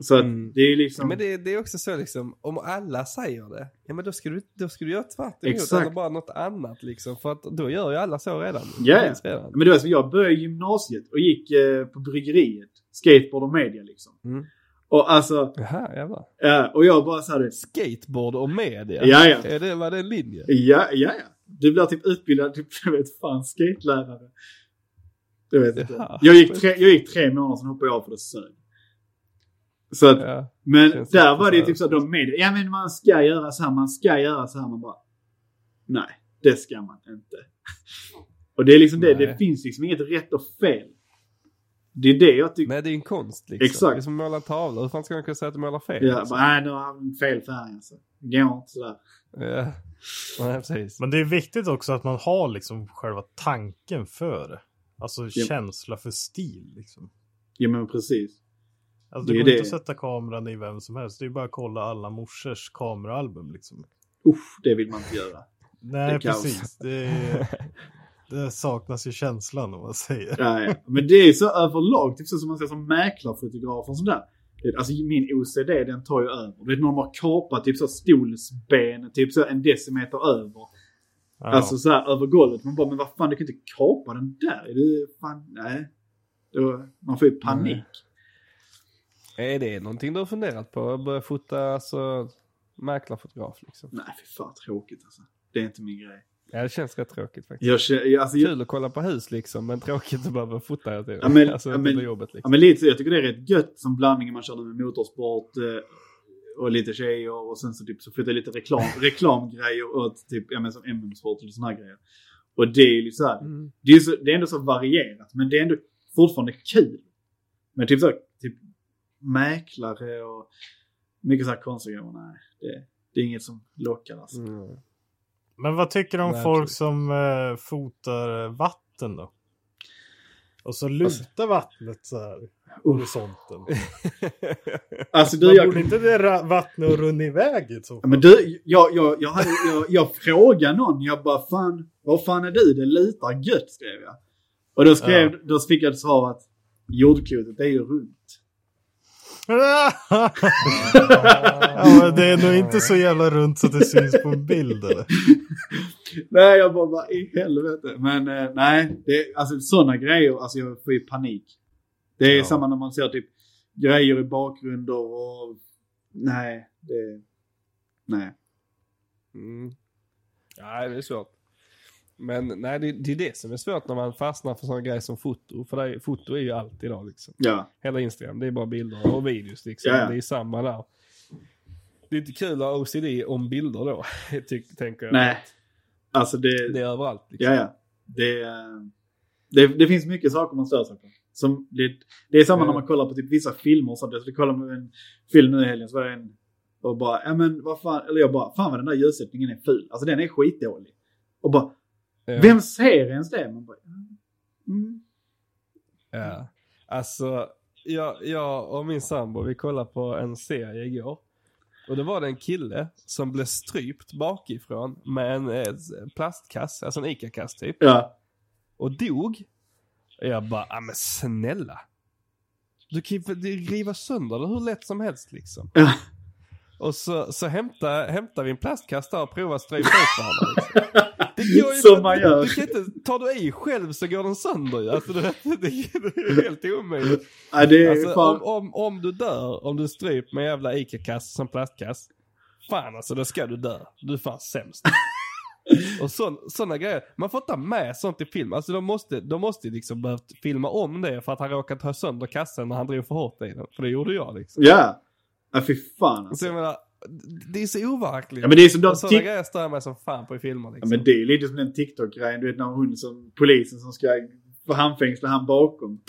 Så Mm. det är liksom... Men det, det är också så liksom, om alla säger det, ja men då ska du, då ska du göra tvärt emot eller bara något annat liksom. För att då gör ju alla så redan. Ja, redan. Men det var så, jag började gymnasiet och gick eh, på bryggeriet. Skateboard och media liksom. Mm. Och alltså, Jaha, jävlar. ja, och jag bara så här, Skateboard och media. Ja, ja. Är det, var det en linje? ja, ja, ja. Du blir typ utbildad, typ, jag vet fan, skatelärare. Jag vet inte. Jaha. Jag gick, tre, jag gick tre månader, sen hoppade jag av för det sög. Så att, Ja. men där var det här. typ så att de med ja men man ska göra så här, man ska göra så här. Man bara, nej, det ska man inte. Och det är liksom det, Nej. det finns liksom inget rätt och fel. Det är det jag tycker. Nej, det är en konst liksom. Exakt. Det är som att måla tavla. Hur fan ska man kunna säga att du målar fel? Ja, bara, nej, nu har han fel färg alltså. Det går inte sådär. Ja. Nej, precis. Men det är viktigt också att man har liksom själva tanken för det. Alltså Ja. känsla för stil liksom. Ja men precis. Alltså Det det går det. inte att sätta kameran i vem som helst. Det är bara att kolla alla morsors kameraalbum liksom. Usch, det vill man inte göra. Nej, precis. Det, det saknas ju känslan om man säger. Ja, ja. Men det är så överlag, typ så som man ser som mäklarfotografer och sådär. Alltså min OCD den tar ju över. Vet de har kapat typ så stolsben, typ så en decimeter över. Ja. Alltså så här över golvet. Man bara, men vad fan du kan inte kapa den där. Är det fan, nej. Då, man får ju panik. Är det någonting du har funderat på? Att börja fota alltså, mäklarfotograf liksom? Nej, fy fan tråkigt alltså. Det är inte min grej. Ja, det känns rätt tråkigt faktiskt. Jag, känner- alltså, jag, Kul att kolla på hus liksom, men tråkigt att behöva fota hela tiden. Ja, men- alltså, ja, men- jobbet ja, liksom. men lite jag tycker det är rätt gött som blandning man körde med motorsport eh, och lite tjejer och sen så typ så flyttar jag lite reklam, reklamgrejer och typ, ja men som MM-sport och såna här grejer. Och det är ju så här, Mm. det är, så, det är ändå så varierat men det är ändå fortfarande kul. Men typ så, typ mäklare och mycket så här konstiga grejer, nej. Det, det är inget som lockar alltså. Mm. Men vad tycker du om Nej, folk precis. som eh, fotar vatten då? Och så lutar vattnet så här. Horisonten. Alltså du, Man jag, borde inte det vattnet och runna iväg i så fall? men du, jag, jag, jag, hade, jag, jag frågade någon, jag bara fan, vad fan är du? Det lutar gött skrev jag. Och då skrev, Ja. då fick jag ett svar att jordklotet är ju runt. ja, men det är nog inte så jävla runt så att det syns på en bild eller? nej, jag bara, vad i helvete. Men eh, nej, det, alltså sådana grejer, alltså jag får ju panik. Det är Ja. samma när man ser typ grejer i bakgrunder och nej, det, nej. Mm. Ja, det är svårt. Men nej, det, det är det som är svårt när man fastnar för sådana grejer som foto. För det, är- foto är ju allt idag liksom. Ja, Hela Instagram, det är bara bilder och videos liksom. Ja, ja. Det är samma där. Det är inte kul att ha OCD om bilder då, tänker jag. nej. Alltså det, Det är överallt liksom. Ja, ja. Det, det, det finns mycket saker man stör sig på. Som det, det är samma Ja. när man kollar på typ vissa filmer. Så att jag kollade på en film nu i helgen så var det en och bara, ja men vad fan, eller jag bara, fan vad den där ljussättningen är ful. Alltså den är skitdålig. Och bara. Vem ser ens det? Man bara, mm. Ja. Alltså, jag, jag och min sambo, vi kollade på en serie igår. Och det var det en kille som blev strypt bakifrån med en eh, plastkasse, alltså en ICA-kass typ. Ja. Och dog. Och jag bara, ja men snälla. Du kan ju riva sönder det hur lätt som helst liksom. Ja. Och så, så hämtar, hämtar vi en plastkass där och provar att strypa upp varandra. Liksom. Det går ju Som man gör. Du kan inte, tar du i själv så går den sönder ju. Alltså det, det, det är helt omöjligt. ja det är Alltså, fan. om, om, om du dör, om du stryp med jävla ICA-kass som plastkass. Fan alltså, då ska du dö. Du är fan sämst. Och sådana grejer. Man får inte ha med sånt i film. Alltså de måste, de måste liksom behövt filma om det för att han råkat ta sönder kassen när han drog för hårt i den. För det gjorde jag liksom. Ja. Ja fy fan Så alltså. jag menar, det är så overkligt. Ja men det är som de Sådana grejer stör jag mig som fan på i filmer Ja liksom. men det är lite som den TikTok-grejen, du vet när hon som polisen som ska få handfängsla han bakom.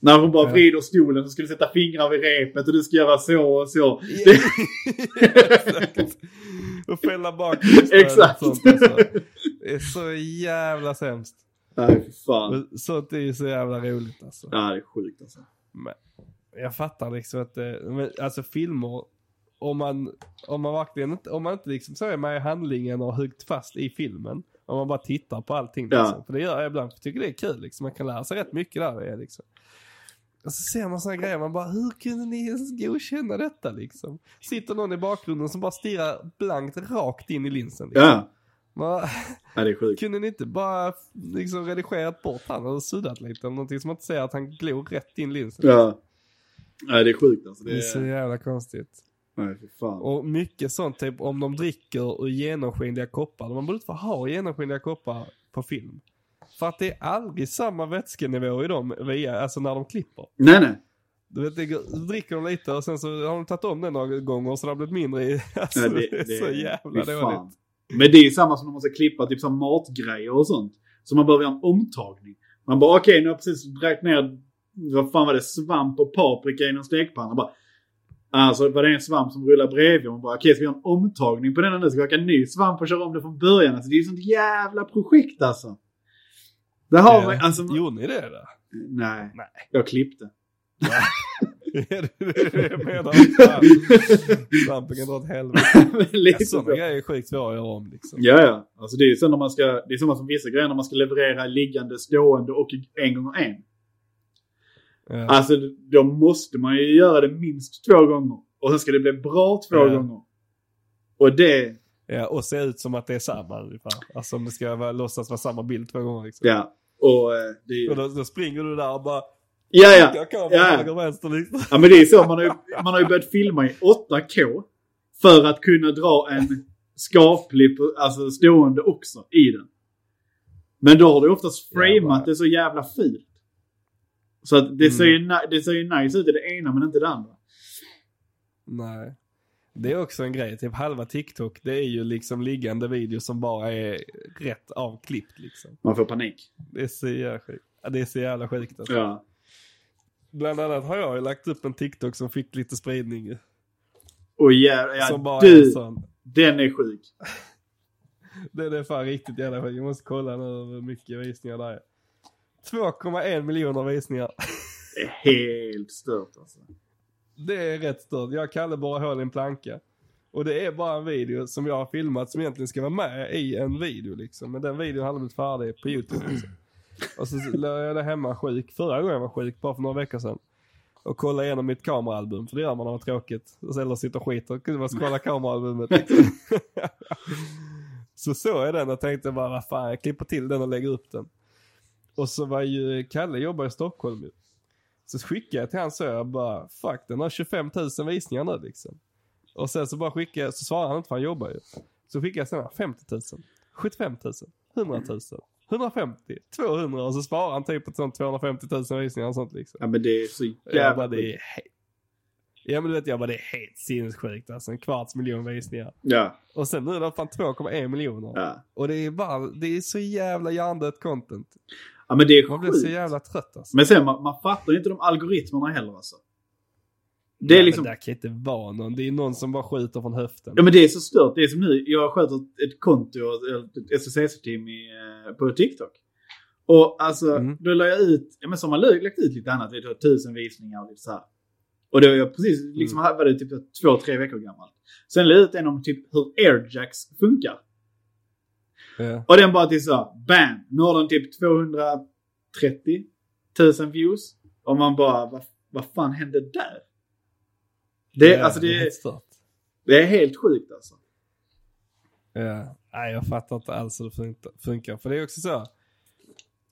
När hon bara Ja. vrider stolen så ska du sätta fingrar vid repet och du ska göra så och så. Ja, Exakt. Och fälla bak Exakt. Sånt, alltså. Det är så jävla sämst. Nej fan. Sånt är ju så jävla roligt alltså. Ja det är sjukt alltså. Men jag fattar liksom att men alltså filmer, om man, om man verkligen inte, om man inte liksom så är med i handlingen och högt fast i filmen. Om man bara tittar på allting Ja. liksom. För det gör jag ibland, för jag tycker det är kul liksom. Man kan lära sig rätt mycket där är liksom. Och så ser man sådana grejer, man bara hur kunde ni ens godkänna detta liksom? Sitter någon i bakgrunden som bara stirrar blankt rakt in i linsen. Liksom. Ja. Man, Ja det är sjukt. kunde ni inte bara liksom redigerat bort han och suddat lite eller någonting som man inte ser att han glor rätt in i linsen? Ja. Ja det är sjukt alltså. Det Det är så är... jävla konstigt. Nej fy fan. Och mycket sånt, typ om de dricker ur genomskinliga koppar. Man borde inte få ha genomskinliga koppar på film. För att det är aldrig samma vätskenivå i dem via, alltså när de klipper. Nej nej. Du vet, det dricker de lite och sen så har de tagit om det några gånger så det har blivit mindre i. Alltså, Ja, det, är så jävla dåligt. Men det är ju samma som när man ska klippa typ som matgrejer och sånt. Så man behöver göra en omtagning. Man bara okej nu har jag precis dragit ner, vad fan var det, svamp och paprika i någon stekpanna. Bara, Alltså var det en svamp som rullar bredvid. Man bara okej ska vi göra en omtagning på den nu? Ska vi hacka en ny svamp och köra om det från början? Alltså det är ju sånt jävla projekt alltså. Det har man alltså. Gjorde ni det där? Nej, Nej. jag klippte. det är det jag menar. Svampen kan dra åt helvete. Lite Sådana så. grejer är sjukt svåra att göra om liksom. Ja, ja. Alltså det är ju när man ska, det är samma som vissa grejer när man ska leverera liggande, stående och en gånger en. Ja. Alltså då måste man ju göra det minst två gånger. Och sen ska det bli bra två Ja. gånger. Och det, Ja, och se ut som att det är samma ungefär. Alltså om det ska vara, låtsas vara samma bild två gånger liksom. ja. Och eh, det Och då, då springer du där och bara... Ja, ja. Ja. höger vänster liksom. Ja men det är så, man har, ju, man har ju börjat filma i 8K. För att kunna dra en skaplig, alltså stående också i den. Men då har du oftast framat Jävlar. det så jävla fult. Så det, ser ju, Mm. det ser ju nice ut i det ena men inte det andra. Nej. Det är också en grej, typ halva TikTok det är ju liksom liggande video som bara är rätt avklippt liksom. Man får panik. Det är så jävla sjukt. Det är så jävla sjukt alltså. Ja. Bland annat har jag ju lagt upp en TikTok som fick lite spridning. Och ja, som bara är du, sån. den är sjuk. Det är fan riktigt jävla sjukt. Jag måste kolla nu hur mycket visningar det är. 2,1 miljoner visningar. Det är helt stört alltså. Det är rätt stört. Jag kallar bara hål i en planka. Och det är bara en video som jag har filmat som egentligen ska vara med i en video liksom. Men den videon hade blivit färdig på YouTube också. Och så låg jag där hemma sjuk, förra gången jag var sjuk, bara för några veckor sedan. Och kollade igenom mitt kameraalbum, för det gör man när man har tråkigt. Eller sitter och skiter, kunde man scrolla kameraalbumet liksom. Så så är den och tänkte bara, vad fan, jag klipper till den och lägger upp den. Och så var ju, Kalle jobbar i Stockholm ju. Så skickade jag till han så jag bara, fuck den har 25 000 visningar nu liksom. Och sen så bara skickade jag, så svarade han inte för han jobbar ju. Så skickade jag sen 50 000, 75 000, 100 000, 150, 200 och så svarade han typ sånt 250 000 visningar och sånt liksom. Ja men det är så jävla det Ja men du vet jag bara det är helt sinnessjukt alltså. En kvarts miljon visningar. Ja, Och sen nu är det fan 2,1 miljoner. ja. Och det är bara, det är så jävla hjärndött content. Ja men det är Man blir så jävla trött alltså. Men sen man, man fattar inte de algoritmerna heller alltså. Det är Nej, liksom... Det kan inte vara någon. Det är någon som bara skjuter från höften. Ja men det är så stört. Det är som nu, jag sköter ett, konto, ett SSC-team eh, på TikTok. Och alltså, Mm. då la jag ut, ja men som man lagt ut lite annat, vet du, tusen visningar och lite så här. Och då var jag precis, liksom Mm. var det typ två, tre veckor gammalt. Sen la jag ut en om typ hur airjacks funkar. Ja. Och den bara till så, bam! Nu har den typ 230 000 views. Och man bara, vad, vad fan hände där? Det, Ja, alltså det, är helt stört. det är helt sjukt alltså. Ja. Nej, jag fattar inte alls hur det fun- funkar. För det är också så.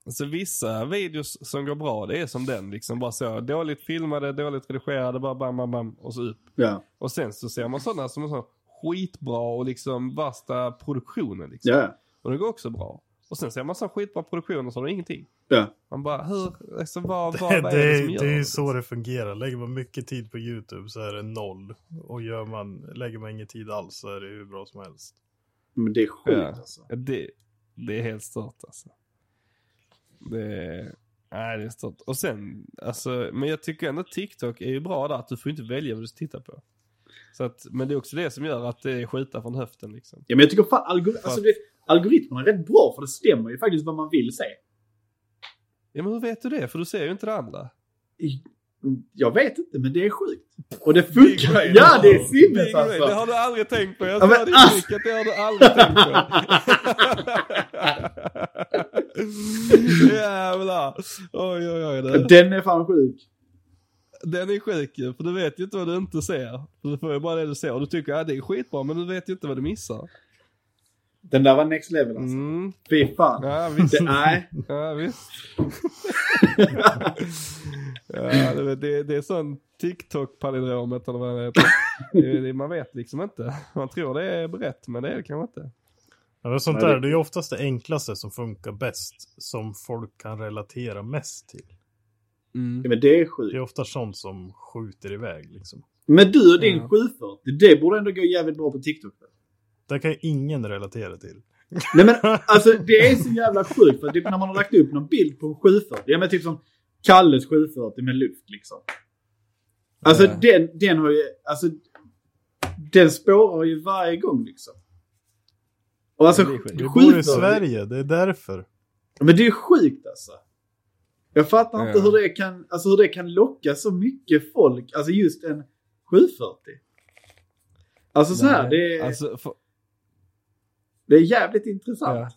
Alltså vissa videos som går bra, det är som den liksom. Bara så dåligt filmade, dåligt redigerade, bara bam, bam, bam och så upp. Ja. Och sen så ser man sådana som är så skitbra och liksom värsta produktionen liksom. Ja. Och det går också bra. Och sen ser man så skitbra produktion och så har de ingenting. Ja. Man bara, hur, alltså vad, Det, vad, vad är det som det, gör det är ju det? så det fungerar. Lägger man mycket tid på YouTube så är det noll. Och gör man, lägger man ingen tid alls så är det hur bra som helst. Men det är sjukt Ja. alltså. Ja, Det, det är helt stört alltså. Det är, nej det är stört. Och sen, alltså, men jag tycker ändå TikTok är ju bra där att du får inte välja vad du ska titta på. Så att, men det är också det som gör att det är skjuta från höften liksom. Ja, men jag tycker fan algor alltså, det, algoritmerna är rätt bra för det stämmer ju faktiskt vad man vill se. Ja men hur vet du det? För du ser ju inte det andra. I- Jag vet inte, men det är sjukt. Och det funkar. Big Ja, det är sinnes brain. Det alltså. har du aldrig tänkt på. Jag Ja, men ass- att det har du aldrig tänkt på. Jävlar. Oj oj oj. Det. Den är fan sjuk. Den är sjuk ju, för du vet ju inte vad du inte ser. Du får ju bara det du ser och du tycker att det är skitbra men du vet ju inte vad du missar. Den där var next level alltså. Mm. Fy fan. Ja visst. Det, nej. Ja visst. ja, du vet, det, det är sån TikTok-palindromet eller vad det heter. Det, det, man vet liksom inte. Man tror det är rätt men det är det kanske inte. Ja, men sånt det- där, det är ju oftast det enklaste som funkar bäst. Som folk kan relatera mest till. Mm. Ja, men det är Det är sjukt. ofta sånt som skjuter iväg liksom. Men du och din Ja. 740, det borde ändå gå jävligt bra på TikTok. Det kan ju ingen relatera till. Nej men alltså det är så jävla sjukt för typ när man har lagt upp någon bild på en 740. Ja men typ som Kalles 740 med luft liksom. Alltså den, den har ju, alltså den spårar ju varje gång liksom. Och alltså. Vi bor i 740 Sverige, det är därför. Men det är sjukt alltså. Jag fattar inte Ja. hur det, kan, alltså hur det kan locka så mycket folk, alltså just en 740. Alltså så här, Nej, det är, Alltså, för, det är jävligt intressant. ja.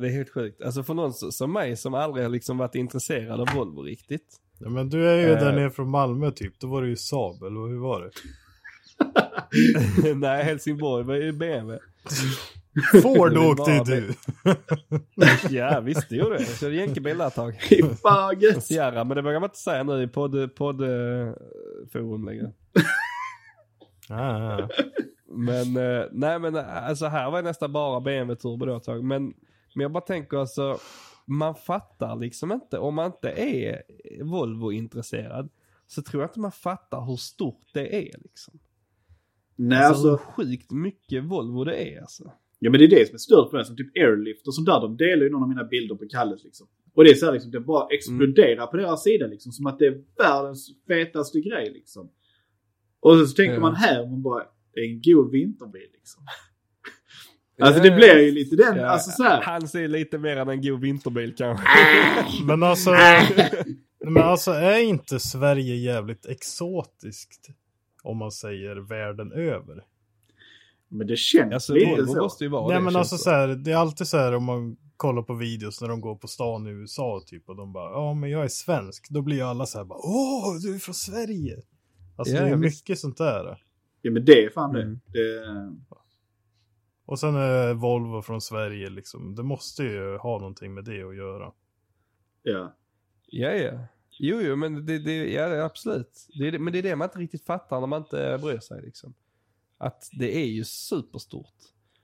Det är helt sjukt. Alltså för någon som som mig som aldrig har liksom varit intresserad av Volvo riktigt. Ja, men du är ju Eh. där nere från Malmö typ. Då var det ju Saab, eller hur var det? Nej, Helsingborg var ju BMW. Ford åkte ju du. Ja visst det gjorde jag. Jag körde jänkebil ett tag. Gött. Sierra, men det vågar man inte säga nu i podd, podd eh, forum längre. Ah, Men eh, nej men eh, alltså här var det nästan bara BMW turbo då ett tag. Men, men jag bara tänker alltså, man fattar liksom inte, om man inte är Volvo-intresserad, så tror jag inte man fattar hur stort det är liksom. Nej, Alltså, alltså, hur sjukt mycket Volvo det är alltså. ja men det är det som är stört på det. Som typ Airlift och sånt där. De delar ju någon av mina bilder på Kalles liksom. Och det är så här liksom, det bara exploderar på deras sida liksom. Som att det är världens fetaste grej liksom. Och så, så tänker Ja. man här, man bara, det är en god vinterbil liksom. Alltså det blir ju lite den, Ja, alltså så här. Han ser lite mer än en god vinterbil kanske. Men alltså, men alltså är inte Sverige jävligt exotiskt? Om man säger världen över. Men det känns Alltså lite Volvo så. måste ju vara Nej det. men alltså det. så här, det är alltid så här om man kollar på videos när de går på stan i USA typ och de bara ja men jag är svensk. Då blir ju alla så här bara åh du är från Sverige. Alltså Ja, det är visst. mycket sånt där. Ja men det är fan det. Mm. det. Och sen är Volvo från Sverige liksom. Det måste ju ha någonting med det att göra. Ja. Ja, ja. Jo, jo, men det, det, ja, det är absolut. Det är, det- men det är det man inte riktigt fattar när man inte bryr sig liksom. Att det är ju superstort.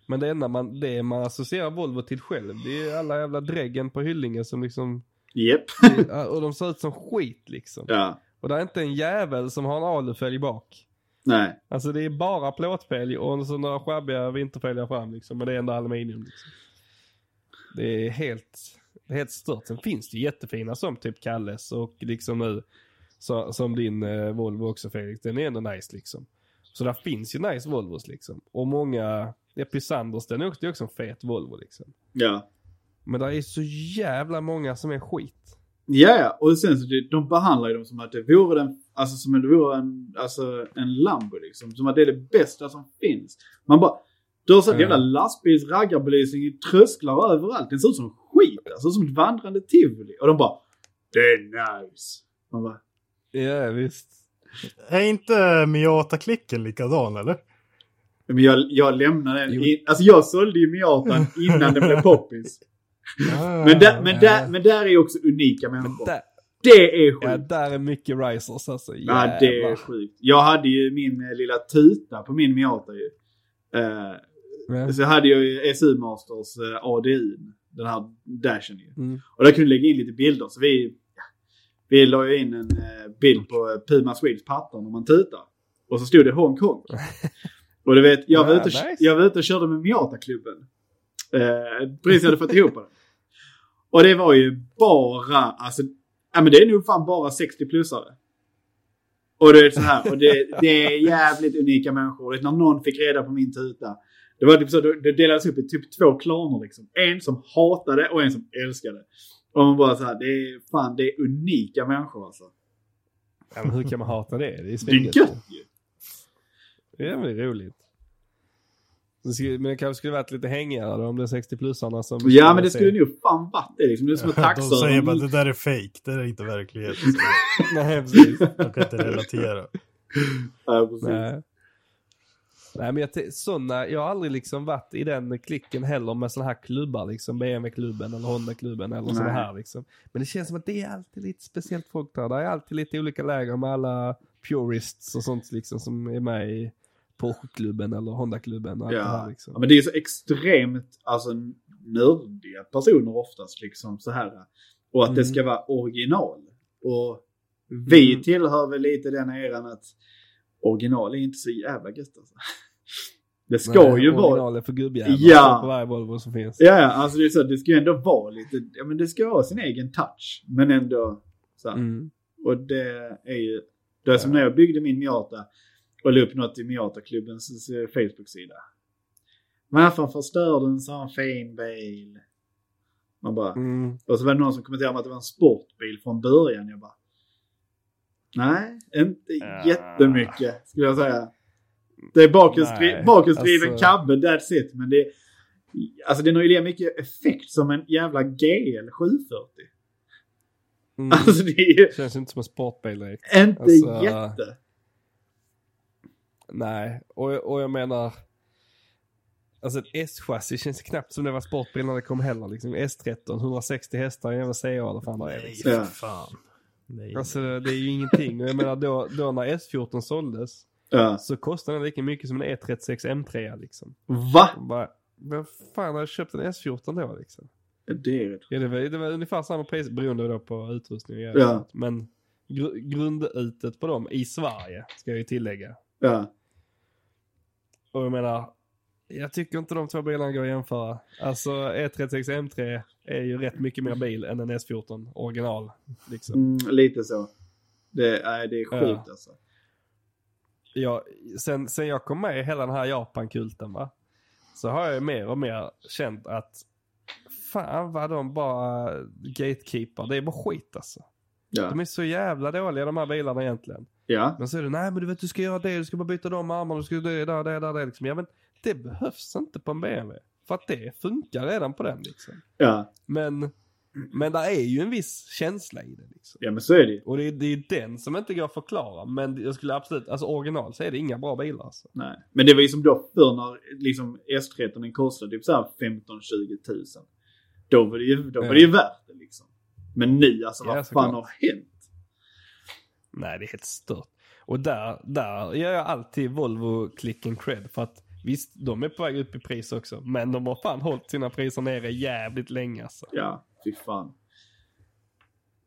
Men det enda man, det man associerar Volvo till själv, det är alla jävla dräggen på hyllingen som liksom, det- och de ser ut som skit liksom. Ja. Och det är inte en jävel som har en alufälg bak. Nej. Alltså det är bara plåtfälg och så några skabbiga vinterfälgar fram liksom. Men det är ändå aluminium liksom. Det är helt, det är helt stört. Sen finns det jättefina som typ Kalles och liksom nu så, som din eh, Volvo också Felix. Den är ändå nice liksom. Så där finns ju nice Volvos liksom. Och många, ja Pysanders den är också, det är också en fet Volvo liksom. Ja. Men det är så jävla många som är skit. Ja, ja. Och sen så de behandlar ju dem som att det vore den, alltså som att det vore en, alltså en Lambo liksom. Som att det är det bästa som finns. Man bara, du har sett Ja. jävla lastbils raggarbelysning i trösklar överallt. Den ser ut som skit. Alltså som ett vandrande tivoli. Och de bara, det är nice. Man bara, Ja visst. Är inte Miata-klicken likadan eller? men jag, jag lämnade den. In, alltså jag sålde ju Miatan innan den blev poppis. Ah, Men, där, men, där, men där är också unika Men människor. där, Det är sjukt. ja, där är mycket risers alltså. Ja, det är sjukt. Jag hade ju min eh, lilla tuta på min Miata ju. Eh, så hade jag ju SU Masters eh, ADI. Den här dashen ju. Mm. Och där kunde jag lägga in lite bilder. Så vi, vi la ju in en eh, bild på eh, Puma Swedish pattar när man tutar. Och så stod det Hongkong. Och du vet, jag var, Ja, ute, nice. jag var ute och körde med Miata-klubben. Eh, precis jag hade fått ihop den. Och det var ju bara, alltså, ja men det är nog fan bara 60-plussare. Och det är så här, och det, det är jävligt unika människor. När någon fick reda på min tuta. Det var typ så, det delades upp i typ två klaner liksom. En som hatade och en som älskade. Och man bara så här, det är fan, det är unika människor alltså. Ja, men hur kan man hata det? Det är Det är gött ju. Det är roligt. Men det kanske skulle varit lite hängigare om det är 60-plussarna som... Ja men det skulle nog fan varit det liksom. Det är som ett De säger bara taxöron. det där är fake, det där är inte verklighet. Nej, precis. De kan inte relatera. Ja, precis. Nej. Nej men jag, såna, jag har aldrig liksom varit i den klicken heller med såna här klubbar liksom. BMW-klubben eller Honda-klubben eller såna Nej. här liksom. Men det känns som att det är alltid lite speciellt folk där. Det är alltid lite olika läger med alla purists och sånt liksom som är med i Porsche-klubben eller Honda-klubben det här Ja. liksom. ja, men det är så extremt alltså, nördiga personer oftast liksom så här. Och att det Mm. ska vara original. Och vi Mm. tillhör väl lite den eran att original är inte så jävla gött alltså. Det ska Nej, ju vara... originalet för gubbjävlar Ja. på varje Volvo som finns. Ja, ja, alltså det är så, det ska ju ändå vara lite, ja men det ska ha sin egen touch. Men ändå så. Mm. Och det är ju, det är som när jag byggde min Miata och la upp något i Miata-klubbens eh, Facebook-sida. Varför förstör du en sån fin bil? Man bara, Mm. och så var det någon som kommenterade om att det var en sportbil från början. Jag bara, nej, inte Ja. jättemycket skulle jag säga. Det är bakhjulsdriven alltså- kabbe, that's it. Men det, alltså den har ju lika mycket effekt som en jävla GL 740. Mm. Alltså det är ju Känns inte som en sportbil direkt. inte Alltså- jätte. Nej, och, och jag menar. Alltså ett S-chassi känns knappt som det var sportbil när det kom heller. Liksom. S13, 160 hästar, en jävla CA eller fan det är. Nej, Liksom. För fan. Nej. Alltså det är ju ingenting. Och jag menar då, då när S14 såldes Ja. så kostade den lika mycket som en E36 M3 liksom. Va? Bara, vem fan har köpt en S14 då liksom? Det är rätt. Ja, det, var, det var ungefär samma pris beroende då på utrustning och Ja. Men gr grundutet på dem i Sverige ska jag ju tillägga. Ja. Och jag menar, jag tycker inte de två bilarna går att jämföra. Alltså E36 M3 är ju rätt mycket mer bil än en S14 original. Liksom. Mm, lite så. Det, nej, det är sjukt Ja. alltså. Jag, sen, sen jag kom med i hela den här Japan-kulten va. Så har jag ju mer och mer känt att fan vad de bara gatekeeper. Det är bara skit alltså. Ja. De är så jävla dåliga de här bilarna egentligen. Ja. Men så är det, nej men du vet du ska göra det, du ska bara byta de armarna, du ska det, där, det, där, det liksom. Ja men det behövs inte på en BMW. För att det funkar redan på den liksom. Ja. Men, men det är ju en viss känsla i det liksom. ja, men så är det ju. Och det är, det är den som inte går att förklara. Men jag skulle absolut, alltså original så är det inga bra bilar alltså. Nej. Men det var ju som då förr när liksom S13 den kostade typ såhär 15-20 tusen. Då var det ju, då var det ju värt det liksom. Men nu alltså, Ja, vad fan har hänt? Nej det är helt stört. Och där, där gör jag alltid Volvo click and cred. För att visst, de är på väg upp i pris också. Men de har fan hållit sina priser nere jävligt länge alltså. Ja, fy fan.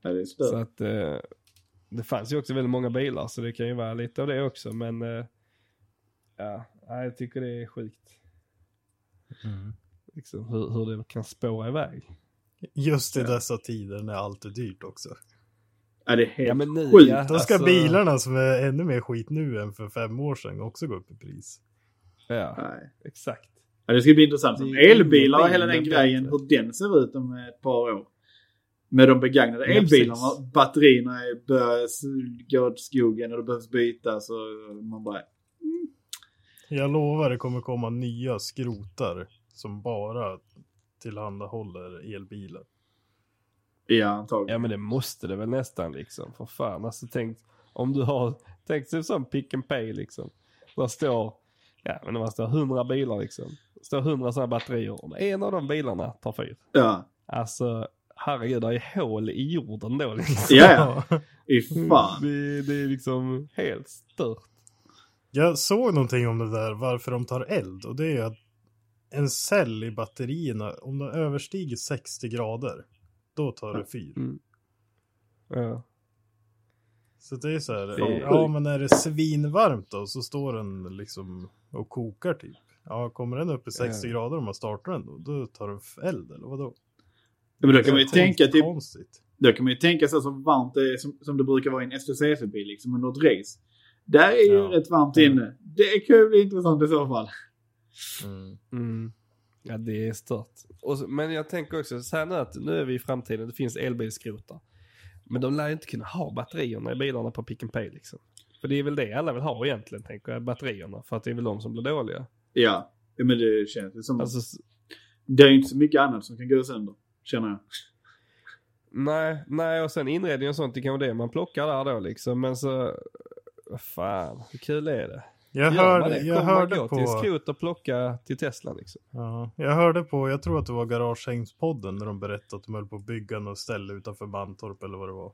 Ja, det är Så stört. att eh, det fanns ju också väldigt många bilar så det kan ju vara lite av det också. Men eh, ja, jag tycker det är sjukt. Mm. Liksom, hur, hur det kan spåra iväg. Just i dessa tider när allt är dyrt också. Ja, det är helt Ja men nu sjukt. ja, Då ska alltså- bilarna som är ännu mer skit nu än för fem år sedan också gå upp i pris. Ja, Nej. exakt. Ja, det ska bli intressant. Det Som är elbilar och hela den är grejen, bättre. hur den ser ut om ett par år. Med de begagnade Ja, elbilarna, precis. batterierna är- börjar gå åt skogen och det behövs bytas och man bara... Jag lovar det kommer komma nya skrotar som bara tillhandahåller elbilar. Ja, antagligen. Ja men det måste det väl nästan liksom. För fan alltså tänk om du har, tänk dig som pick and pay liksom. Där står, ja men det står 100 bilar liksom. Det står 100 sådana batterier. Om en av de bilarna tar fyr. Ja, Alltså herregud det är hål i jorden då liksom. ja, ja. I fan. Det, det är liksom helt stört. Jag såg någonting om det där varför de tar eld och det är att en cell i batterierna, om de överstiger 60 grader, då tar det fyr. Mm. Ja. Så det är så här, Det är ja men är det svinvarmt då så står den liksom och kokar typ. Ja, kommer den upp i 60 Ja. grader om man startar den då, då tar den eld eller vadå? Ja, men då kan man ju Det är tänka typ, konstigt. då kan man ju tänka så som varmt det är som, som det brukar vara i en STCC-bil liksom under ett race. Där är ju Ja. rätt varmt inne. Det kan ju bli intressant i så fall. Mm. Mm. Ja det är stört. Och så, men jag tänker också så här nu att nu är vi i framtiden, det finns elbilskrotar. Men de lär ju inte kunna ha batterierna i bilarna på pick and pay liksom. För det är väl det alla vill ha egentligen tänker jag, batterierna. För att det är väl de som blir dåliga. Ja, men det känns ju som... Alltså, Det är inte så mycket annat som kan gå sönder, känner jag. nej, nej och sen inredning och sånt, det kan vara det man plockar där då liksom. Men så, vad fan, hur kul är det? Jag, hörde, det? jag Kommer man hörde gå på... skrot och plocka till Tesla liksom? Ja, jag hörde på, jag tror att det var Garagehängspodden när de berättade att de höll på att bygga något ställe utanför Mantorp eller vad det var.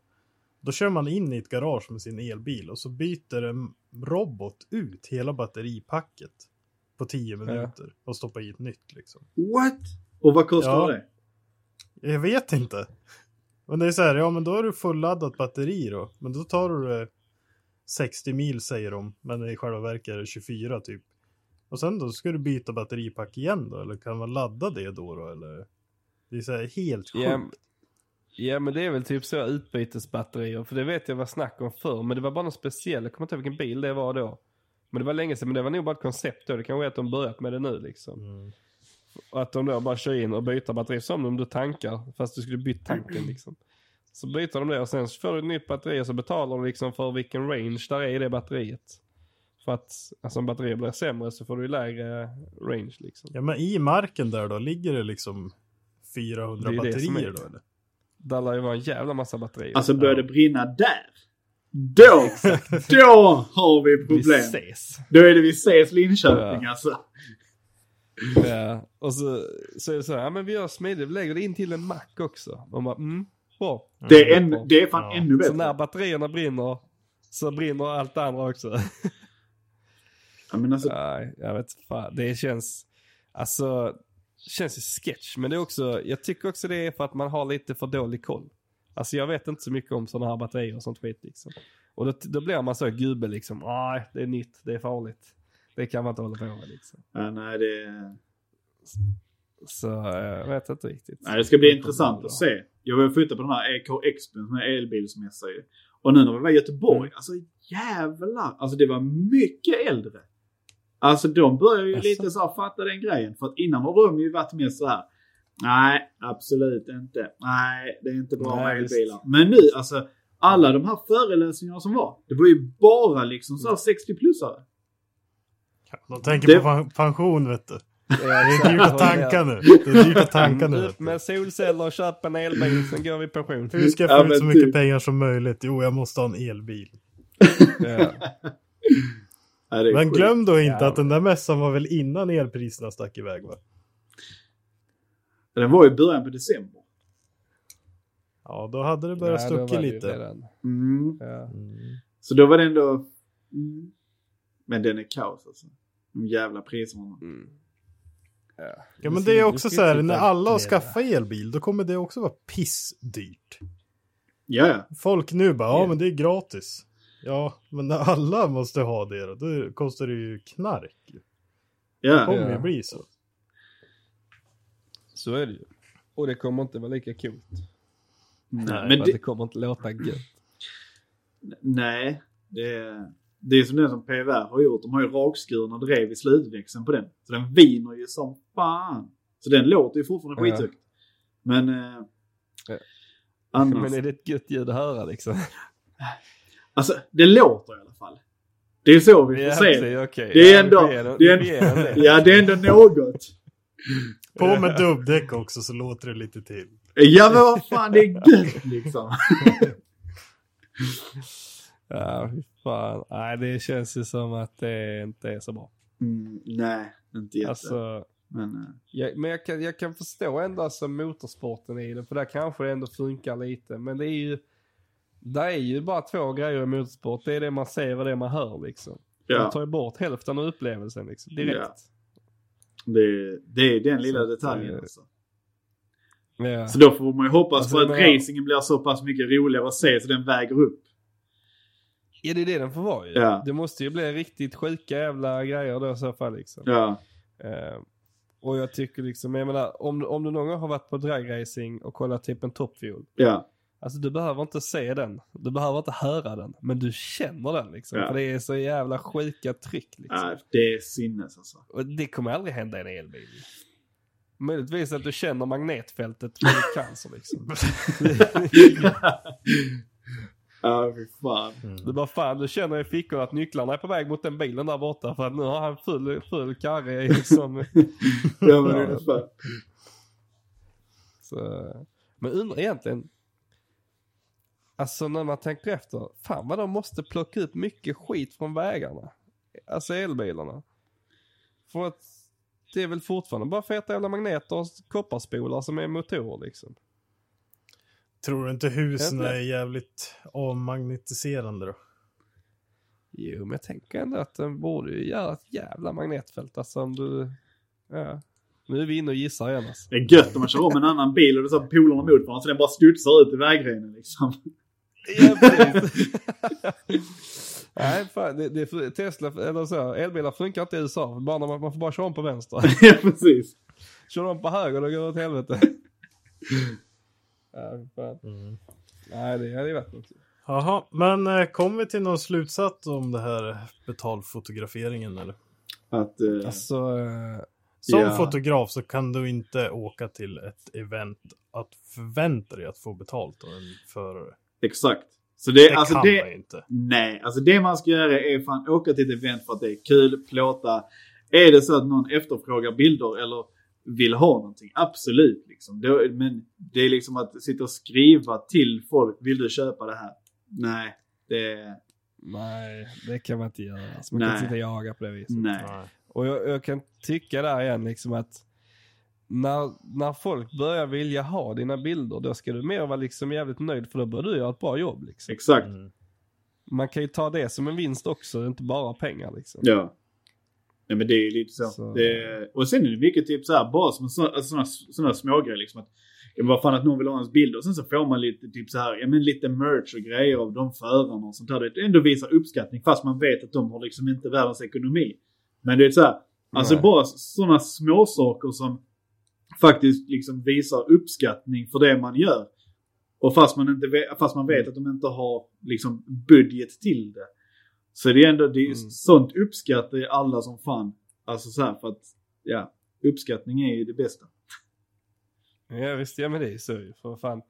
Då kör man in i ett garage med sin elbil och så byter en robot ut hela batteripacket på 10 minuter och stoppar i ett nytt liksom. What? Och vad kostar Ja. det? Jag vet inte. Men det är så här, ja men då är du fulladdat batteri då. Men då tar du det 60 mil säger de, men i själva verket är det 24 typ. Och sen då ska du byta batteripack igen då, eller kan man ladda det då då eller? Det är så här helt sjukt. Ja, ja men det är väl typ så utbytesbatterier. För det vet jag var snack om förr. Men det var bara något speciellt. Jag kommer inte ihåg vilken bil det var då. Men det var länge sedan. Men det var nog bara ett koncept då. Det kan vara att de börjat med det nu liksom. Mm. Och att de då bara kör in och byter batteri som om du tankar. Fast du skulle byta tanken liksom. Så byter de det och sen får du ett nytt batteri och så betalar du liksom för vilken range där är i det batteriet. För att alltså, om batteriet blir sämre så får du lägre range liksom. Ja men i marken där då, ligger det liksom 400 Det batterier då eller? Där lär ju vara en jävla massa batterier. Alltså börjar det brinna där? Då! då har vi Vi problem. ses. Då är det vi ses Linköping Ja. alltså. Ja, och så, så är det så här, ja men vi gör smidigt, vi lägger det in till en mack också. Man bara, mm, bra. Det är, än, det är fan Ja. ännu Så när bättre. batterierna brinner, så brinner allt det andra också. Ja, men alltså, Nej, jag vet fan. Det känns, alltså, det känns ju sketch. Men det är också, jag tycker också det är för att man har lite för dålig koll. Alltså jag vet inte så mycket om sådana här batterier och sånt skit liksom. Och då, då blir man så gubbe liksom, nej det är nytt, det är farligt. Det kan man inte hålla på med liksom. ja, nej, det, Så eh, jag vet inte riktigt. nej, det ska bli intressant att se. Jag var flytta på den här EK Expo som är elbilsmässa ju. Och nu när vi var i Göteborg, Mm. alltså jävlar. Alltså det var mycket äldre. Alltså de börjar ju Jaså? lite så här fatta den grejen. För att innan har de ju varit mer så här. Nej, absolut inte. Nej, det är inte bra Nej, med elbilar. Men nu, alltså alla de här föreläsningarna som var. Det var ju bara liksom så här 60-plussare. De tänker Det- på pension vet du. Ja, Det är dyrt att tanka nu. Det är dyrt att tanka nu. Upp med solceller och köp en elbil, sen går vi i pension. Hur ska jag Ja, få ut så mycket typ. pengar som möjligt? Jo, jag måste ha en elbil. Ja. Nej, Men glöm då inte Ja. att den där mässan var väl innan elpriserna stack iväg va? Den var i början på december. Ja, då hade det börjat Ja, stucka lite. Mm. Ja. Mm. Så då var det ändå... Mm. Men den är kaos alltså. De jävla priserna. Mm. Ja. Ja, men det är också så här, när alla har skaffat elbil, då kommer det också vara pissdyrt. Ja, ja. Folk nu bara, ja men det är gratis. Ja, men när alla måste ha det då, då kostar det ju knark. Det Ja, kommer Ja. ju bli så. Så är det ju. Och det kommer inte vara lika coolt. nej, Men det... det, kommer inte låta gött. nej, det det är som den som PVR har gjort. De har ju rakskurna drev i slutväxeln på den. Så den viner ju som fan. Så den låter ju fortfarande Ja. skithögt. Men... Eh, Ja. annars... Men är det ett gött ljud att höra liksom? Alltså, det låter i alla fall. Det är så vi får Ja, se. precis, okej. Det är Ja, ändå... den- Det är en, det. ja, det är ändå något. På med dubbdäck också så låter det lite till. Ja, men vad fan, det är gött liksom. Ja, fy fan. Nej, det känns ju som att det inte är så bra. Mm, nej, inte jätte. Alltså, Men, eh, jag, men jag kan, jag kan förstå ändå alltså motorsporten i det, för där kanske det ändå funkar lite. Men det är ju, det är ju bara två grejer i motorsport. Det är det man ser och det man hör liksom. ja. Man tar ju bort hälften av upplevelsen liksom, direkt. Ja. Det, det är den lilla Så detaljen eh, alltså. Ja. Så då får man ju hoppas Alltså, på att menar- racingen blir så pass mycket roligare att se så den väger upp. Ja, det är det den får vara ju. Ja. Det måste ju bli riktigt sjuka jävla grejer då i så fall liksom. Ja. Eh, och jag tycker liksom, jag menar, om, om du någon gång har varit på dragracing och kollat typ en Top Fuel. Ja. Alltså du behöver inte se den. Du behöver inte höra den. Men du känner den liksom. Ja. För det är så jävla sjuka tryck liksom. ja. Det är sinnes alltså. Och det kommer aldrig hända i en elbil. Möjligtvis att du känner magnetfältet med cancer liksom. Ja, fy fan. Du bara fan, du känner i fickorna att nycklarna är på väg mot den bilen där borta. För att nu har han full, full karre liksom. Ja, men ungefär. Så, men undrar egentligen. Alltså när man tänker efter. Fan vad de måste plocka upp mycket skit från vägarna. Alltså elbilarna. För att det är väl fortfarande bara feta jävla magneter och kopparspolar som är motorer liksom. Tror du inte husen är jävligt avmagnetiserande då? Jo men jag tänker ändå att den borde ju göra ett jävla magnetfält. Alltså om du, ja. Nu är vi inne och gissar igen alltså. Det är gött om man kör om en annan bil och det är polarna mot varandra så den bara studsar ut i vägrenen liksom. Ja, precis. Nej, fan, det, det, Tesla, eller så, elbilar funkar inte i USA. Bara man, man får bara köra om på vänster. ja, precis. Kör om på höger, då går det åt helvete. Ja, fan. Nej, det hade ju varit något. Jaha, men eh, kom vi till någon slutsats om det här betalfotograferingen eller? Att, eh, Alltså, eh, Som Ja. fotograf så kan du inte åka till ett event att förvänta dig att få betalt av en förare. exakt. Så det, Det alltså kan det, man inte. Nej, alltså det man ska göra är fan åka till ett event för att det är kul, plåta. Är det så att någon efterfrågar bilder eller vill ha någonting, absolut. Liksom. Det, men det är liksom att sitta och skriva till folk, vill du köpa det här? Nej, det... nej, det kan man inte göra. Alltså, man kan Nej. inte sitta och jaga på det viset. Nej. Nej. Och jag, jag kan tycka där igen liksom att när, när folk börjar vilja ha dina bilder, då ska du mer vara liksom jävligt nöjd för då börjar du göra ett bra jobb liksom. Exakt. Man kan ju ta det som en vinst också, inte bara pengar liksom. Ja. Nej men det är ju lite så. Så- Det, och sen är det mycket typ så här, bara som sådana alltså, såna, smågrejer liksom. Att, ja, vad fan att någon vill ha ens bild och sen så får man lite typ så här, ja men lite merch och grejer av de förarna och sånt där. Det ändå visar uppskattning fast man vet att de har liksom inte världens ekonomi. Men det är så här, alltså Nej. bara sådana små saker som faktiskt liksom visar uppskattning för det man gör. Och fast man, inte fast man vet att de inte har liksom budget till det. Så det är ändå, det är, Mm. sånt uppskattar ju alla som fan. Alltså så här för att, ja, uppskattning är ju det bästa. Ja visst, ja men det är så ju. För fan,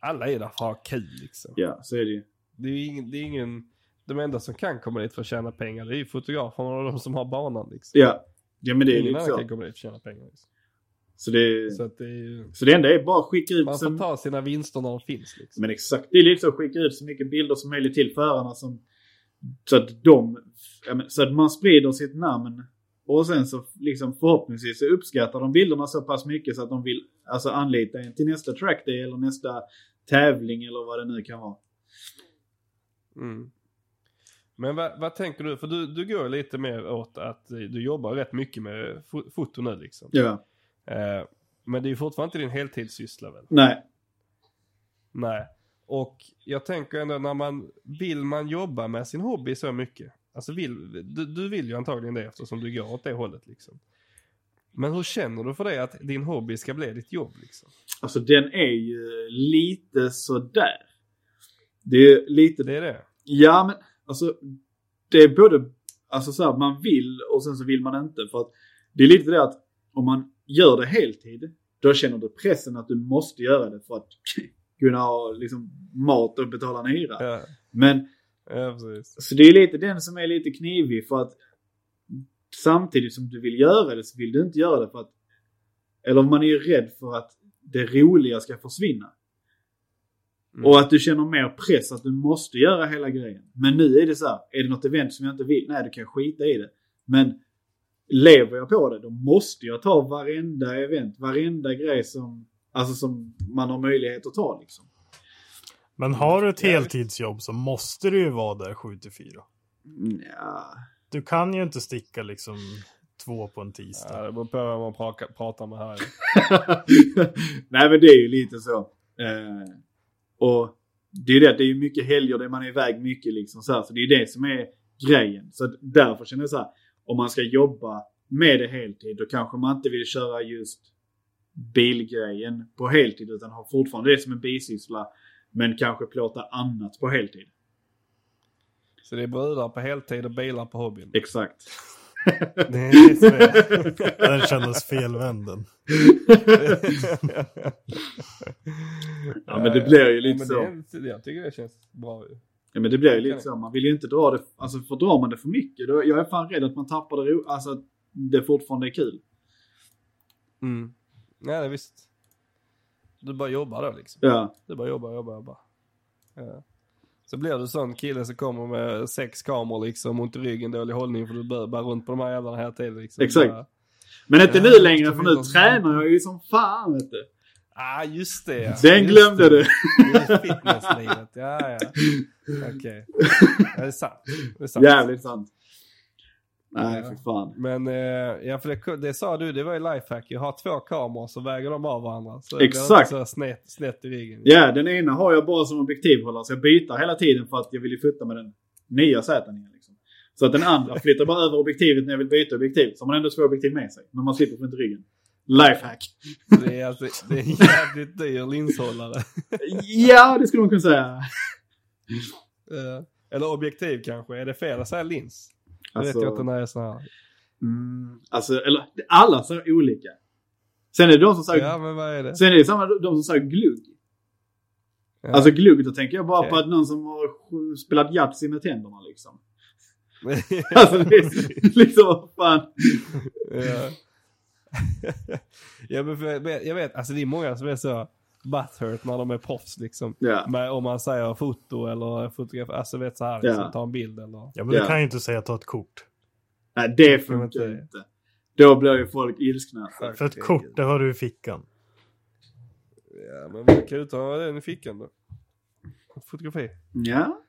alla är där för att ha kul liksom. Ja, så är det ju. Det är ju ingen, det är ingen, de enda som kan komma dit för att tjäna pengar det är ju fotograferna och de som har banan liksom. Ja, ja men det är Ingen lite annan kan komma dit för att tjäna pengar. Liksom. Så det, Så det är ju, så det enda är bara att skicka ut man får så, ta sina vinster när de finns liksom. Men exakt, det är lite så att skicka ut så mycket bilder som möjligt till förarna som, så att de, så att man sprider sitt namn. Och sen så liksom förhoppningsvis så uppskattar de bilderna så pass mycket så att de vill alltså anlita en till nästa trackday eller nästa tävling eller vad det nu kan vara. Mm. Men vad, vad tänker du? För du, du går lite mer åt att du jobbar rätt mycket med fo- foto nu liksom. Ja. Eh, men det är ju fortfarande inte din heltidssyssla väl? Nej. Nej. Och jag tänker ändå när man, vill man jobba med sin hobby så mycket? Alltså vill, du, du vill ju antagligen det eftersom du går åt det hållet liksom. Men hur känner du för det att din hobby ska bli ditt jobb liksom? Alltså den är ju lite sådär. Det är lite Det är det. Ja, men alltså det är både, alltså så här, man vill och sen så vill man inte. För att det är lite det att om man gör det heltid, då känner du pressen att du måste göra det för att kunna ha liksom mat och betala en hyra. Ja, Men ja så det är lite den som är lite knivig för att samtidigt som du vill göra det så vill du inte göra det för att, eller man är ju rädd för att det roliga ska försvinna. Mm. Och att du känner mer press att du måste göra hela grejen. Men nu är det så här, är det något event som jag inte vill, nej då kan skita i det. Men lever jag på det, då måste jag ta varenda event, varenda grej som, alltså som man har möjlighet att ta liksom. Men har du ett heltidsjobb så måste du ju vara där 7 till 4. Ja. Du kan ju inte sticka liksom två på en tisdag. Ja, det beror på vem man pratar, pratar med här. nej men det är ju lite så. Eh, och det är ju det, det är ju mycket helger där man är iväg mycket liksom så här. Så det är det som är grejen. Så därför känner jag så här, om man ska jobba med det heltid då kanske man inte vill köra just bilgrejen på heltid utan har fortfarande det som en bisyssla. Men kanske plåta annat på heltid. Så det är brudar på heltid och bilar på hobbyn. Exakt. Det är. Den kändes felvänd den. Ja men det blir ju lite men så. Det, jag tycker det känns bra ju. Ja men det blir ju lite så. Man vill ju inte dra det, alltså för drar man det för mycket då, jag är fan rädd att man tappar det alltså att det fortfarande är kul. Mm. Ja, det är visst. Du bara jobbar då liksom. Ja. Du bara jobbar, jobbar, jobbar. Ja. Så blir du sån kille som kommer med sex kameror liksom, ont i ryggen, dålig hållning för du bara runt på de här jävlarna hela tiden liksom. Exakt. Bara, Men inte Ja, nu längre för nu tränar jag ju som fan vet du. ah, just det ja. Den Just glömde det. du. Det är fitnesslivet, ja ja. Okej. Ja, det är sant. Det är sant. Jävligt sant. Nej för fan. Men, eh, ja för det, det sa du, det var ju lifehack. Jag har två kameror så väger de av varandra. Så Exakt. Så snett, snett i ryggen. Ja den ena har jag bara som objektivhållare så jag byter hela tiden för att jag vill ju fota med den nya igen liksom. Så att den andra flyttar bara över objektivet när jag vill byta objektiv. Så har man ändå två objektiv med sig. Men man slipper inte ryggen. Lifehack. Det är, alltså, det är en jävligt dyr linshållare. Ja det skulle man kunna säga. Eh, Eller objektiv kanske. Är det fel att säga lins? Alltså- vet jag inte när jag är här. Mm, alltså, eller alla säger olika. Sen är det de som säger, Ja men vad är det? sen är det samma de som säger glugg. Ja. Alltså glugg, då tänker jag bara Okej. på att någon som har spelat Yatzy med tänderna liksom. Alltså det är liksom, vad fan. ja. ja men för jag vet, jag vet, alltså det är många som är så butthurt när de är proffs liksom. Ja. Med, om man säger foto eller fotograf, alltså vet så här, liksom, ta en bild eller. Ja, men du kan ju inte säga ta ett kort. Nej, det funkar inte. inte. Då blir ju folk ilskna. För ett kort, det har du i fickan. Ja, men man kan ju ta den i fickan då. Fotografi. Ja.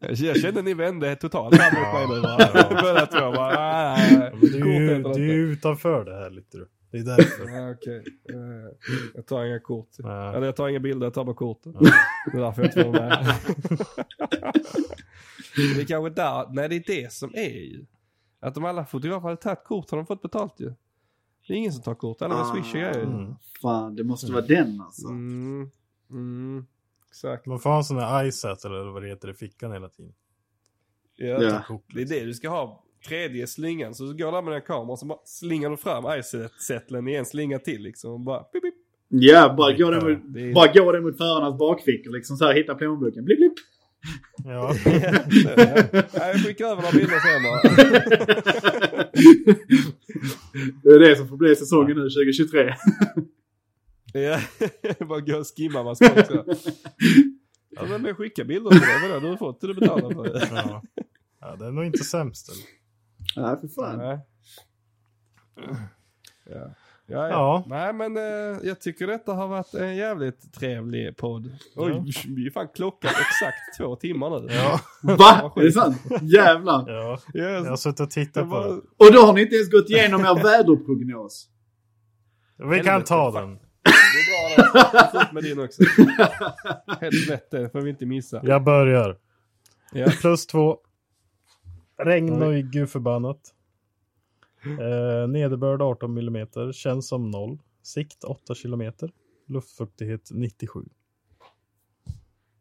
Jag kände ni vände totalt här mot mig nu. Båda två bara, nej, nej, Men du du är utanför det här lite du. Det är därför. Ja, Okej, Eh, jag tar inga kort. Nej. Eller jag tar inga bilder, jag tar bara korten. Det är därför jag inte får vara med. det är kanske där, nej det är det som är ju. Att om alla fotografer hade tagit kort har de fått betalt ju. Det är ingen som tar kort, alla bara swishar grejer. Mm. Fan, det måste vara den alltså. Mm, mm, exakt. Man får ha en sån här iSat eller vad det heter i fickan hela tiden. Ja. Ja. Det är det du ska ha. Tredje slingan, så går där med den kameran så bara slingar du fram iSetlen i en slinga till liksom. Och bara pip, pip. Ja, bara gå den mot, Det är- bara gå den mot förarnas bakfickor liksom så här, hitta plånboken. Blipp, blipp. Ja. Jag skickar över några bilder sen bara. det är det som får bli säsongen nu 2023. Ja, bara gå och skimma vad ska också. Ja men jag skickar bilder till dig, vadå? Du har fått det du betalar för. det. Ja. ja, det är nog inte sämst. Eller? Nej, för fan. Nej. Ja. Ja, ja. Ja. Nej men eh, jag tycker detta har varit en jävligt trevlig podd. Oj, vi är fan klockan exakt två timmar nu. Ja. Va? Är det sant? Jävlar. ja. Yes. Jag har suttit och tittat Det på var- det. Och då har ni inte ens gått igenom er väderprognos. Vi kan ta den. Det är bra det. Fullt med din också. Helt rätt det, får vi inte missa. Jag börjar. Ja. Plus två. Regn och gud förbannat. Eh, nederbörd 18 millimeter. Känns som noll. Sikt 8 kilometer. Luftfuktighet 97.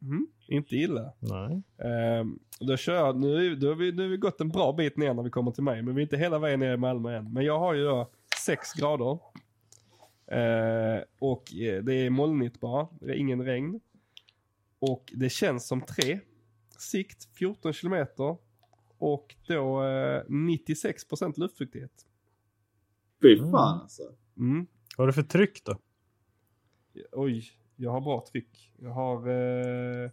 Mm, inte illa. Nej. Ehm, då kör jag, nu, då har vi, nu har vi gått en bra bit ner när vi kommer till mig, men vi är inte hela vägen ner i Malmö än. Men jag har ju då 6 grader. Ehm, och eh, det är molnigt bara, det är ingen regn. Och det känns som 3. Sikt 14 kilometer. Och då eh, 96% luftfuktighet. Fy fan alltså. Mm. Vad är det för tryck då? Oj, jag har bra tryck. Jag har eh,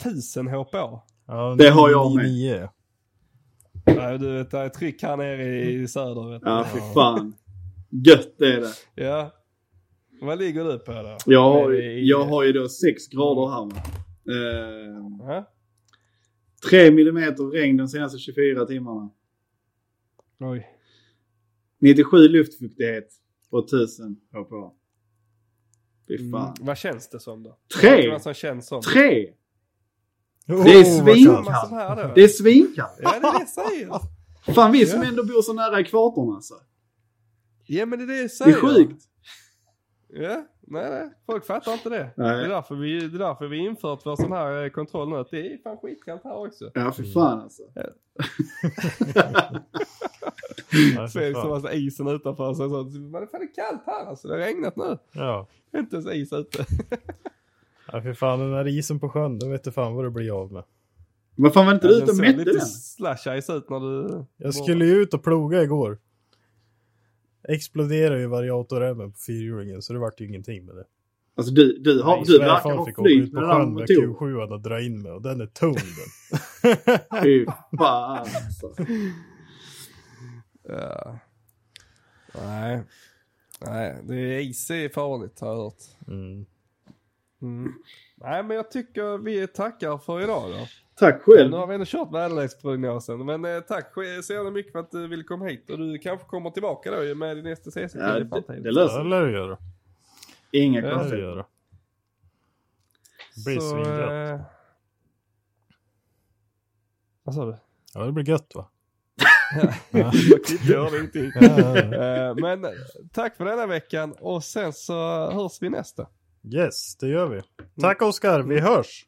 1000 HPA. Ja, Det har jag med. 99. Nej, du vet, det är tryck här nere i söder. Vet du. Ja, fy fan. Gött är det. Ja. Vad ligger du på då? Jag har, jag har ju då 6 grader här. Eh, Ja? 3 millimeter regn de senaste 24 timmarna. Oj. 97 luftfuktighet på 1000 HPA. Fy Mm. fan. Vad känns det som då? Tre. Vad som känns som? 3! Oh, Det är vad svin- kallt. Samma som här då? Det är svinkallt. Ja, det är det jag säger. Fan vi som Ja. ändå bor så nära ekvatorn alltså. Ja, men det är det jag Det säger. är sjukt. Ja, nej, nej. Folk fattar inte det. Nej. Det är därför vi, det är därför vi infört vår sån här eh, kontroll nu. Att det är fan skitkallt här också. Ja för fan alltså. För det som alltså isen utanför. Så, så, men det är fan kallt här alltså. Det har regnat nu. Ja. Inte ens is ute. Ja, för fan, den där isen på sjön, den vet du fan vad det blir av med. Men fan var inte du ute och ser mätte lite den? slash ice ut när du... Jag skulle ju ut och ploga igår. Exploderade ju variatorremmen på fyrhjulingen så det vart ju ingenting med det. Alltså du, du, har, Nej, du verkar ha flyt med den med motorn. Q7 och dra in med och den är tung den. Fy fan alltså. Ja. Nej. Nej, det är is är farligt har jag hört. Mm. Mm. Nej, men jag tycker vi tackar för idag då. Tack själv. Nu har vi ändå kört väderleksprognosen. Men eh, tack så jävla mycket för att du ville komma hit. Och du kanske kommer tillbaka då med din nästa CC Ja, det, det löser det vi. lär du göra. Inga Det konstigheter. göra. Det blir svingött. eh, Vad sa du? Ja, det blir gött va? Jag ingenting. Ja, ja, ja. Eh, Men eh, tack för denna veckan och sen så hörs vi nästa. Yes, det gör vi. Tack Oskar, vi hörs!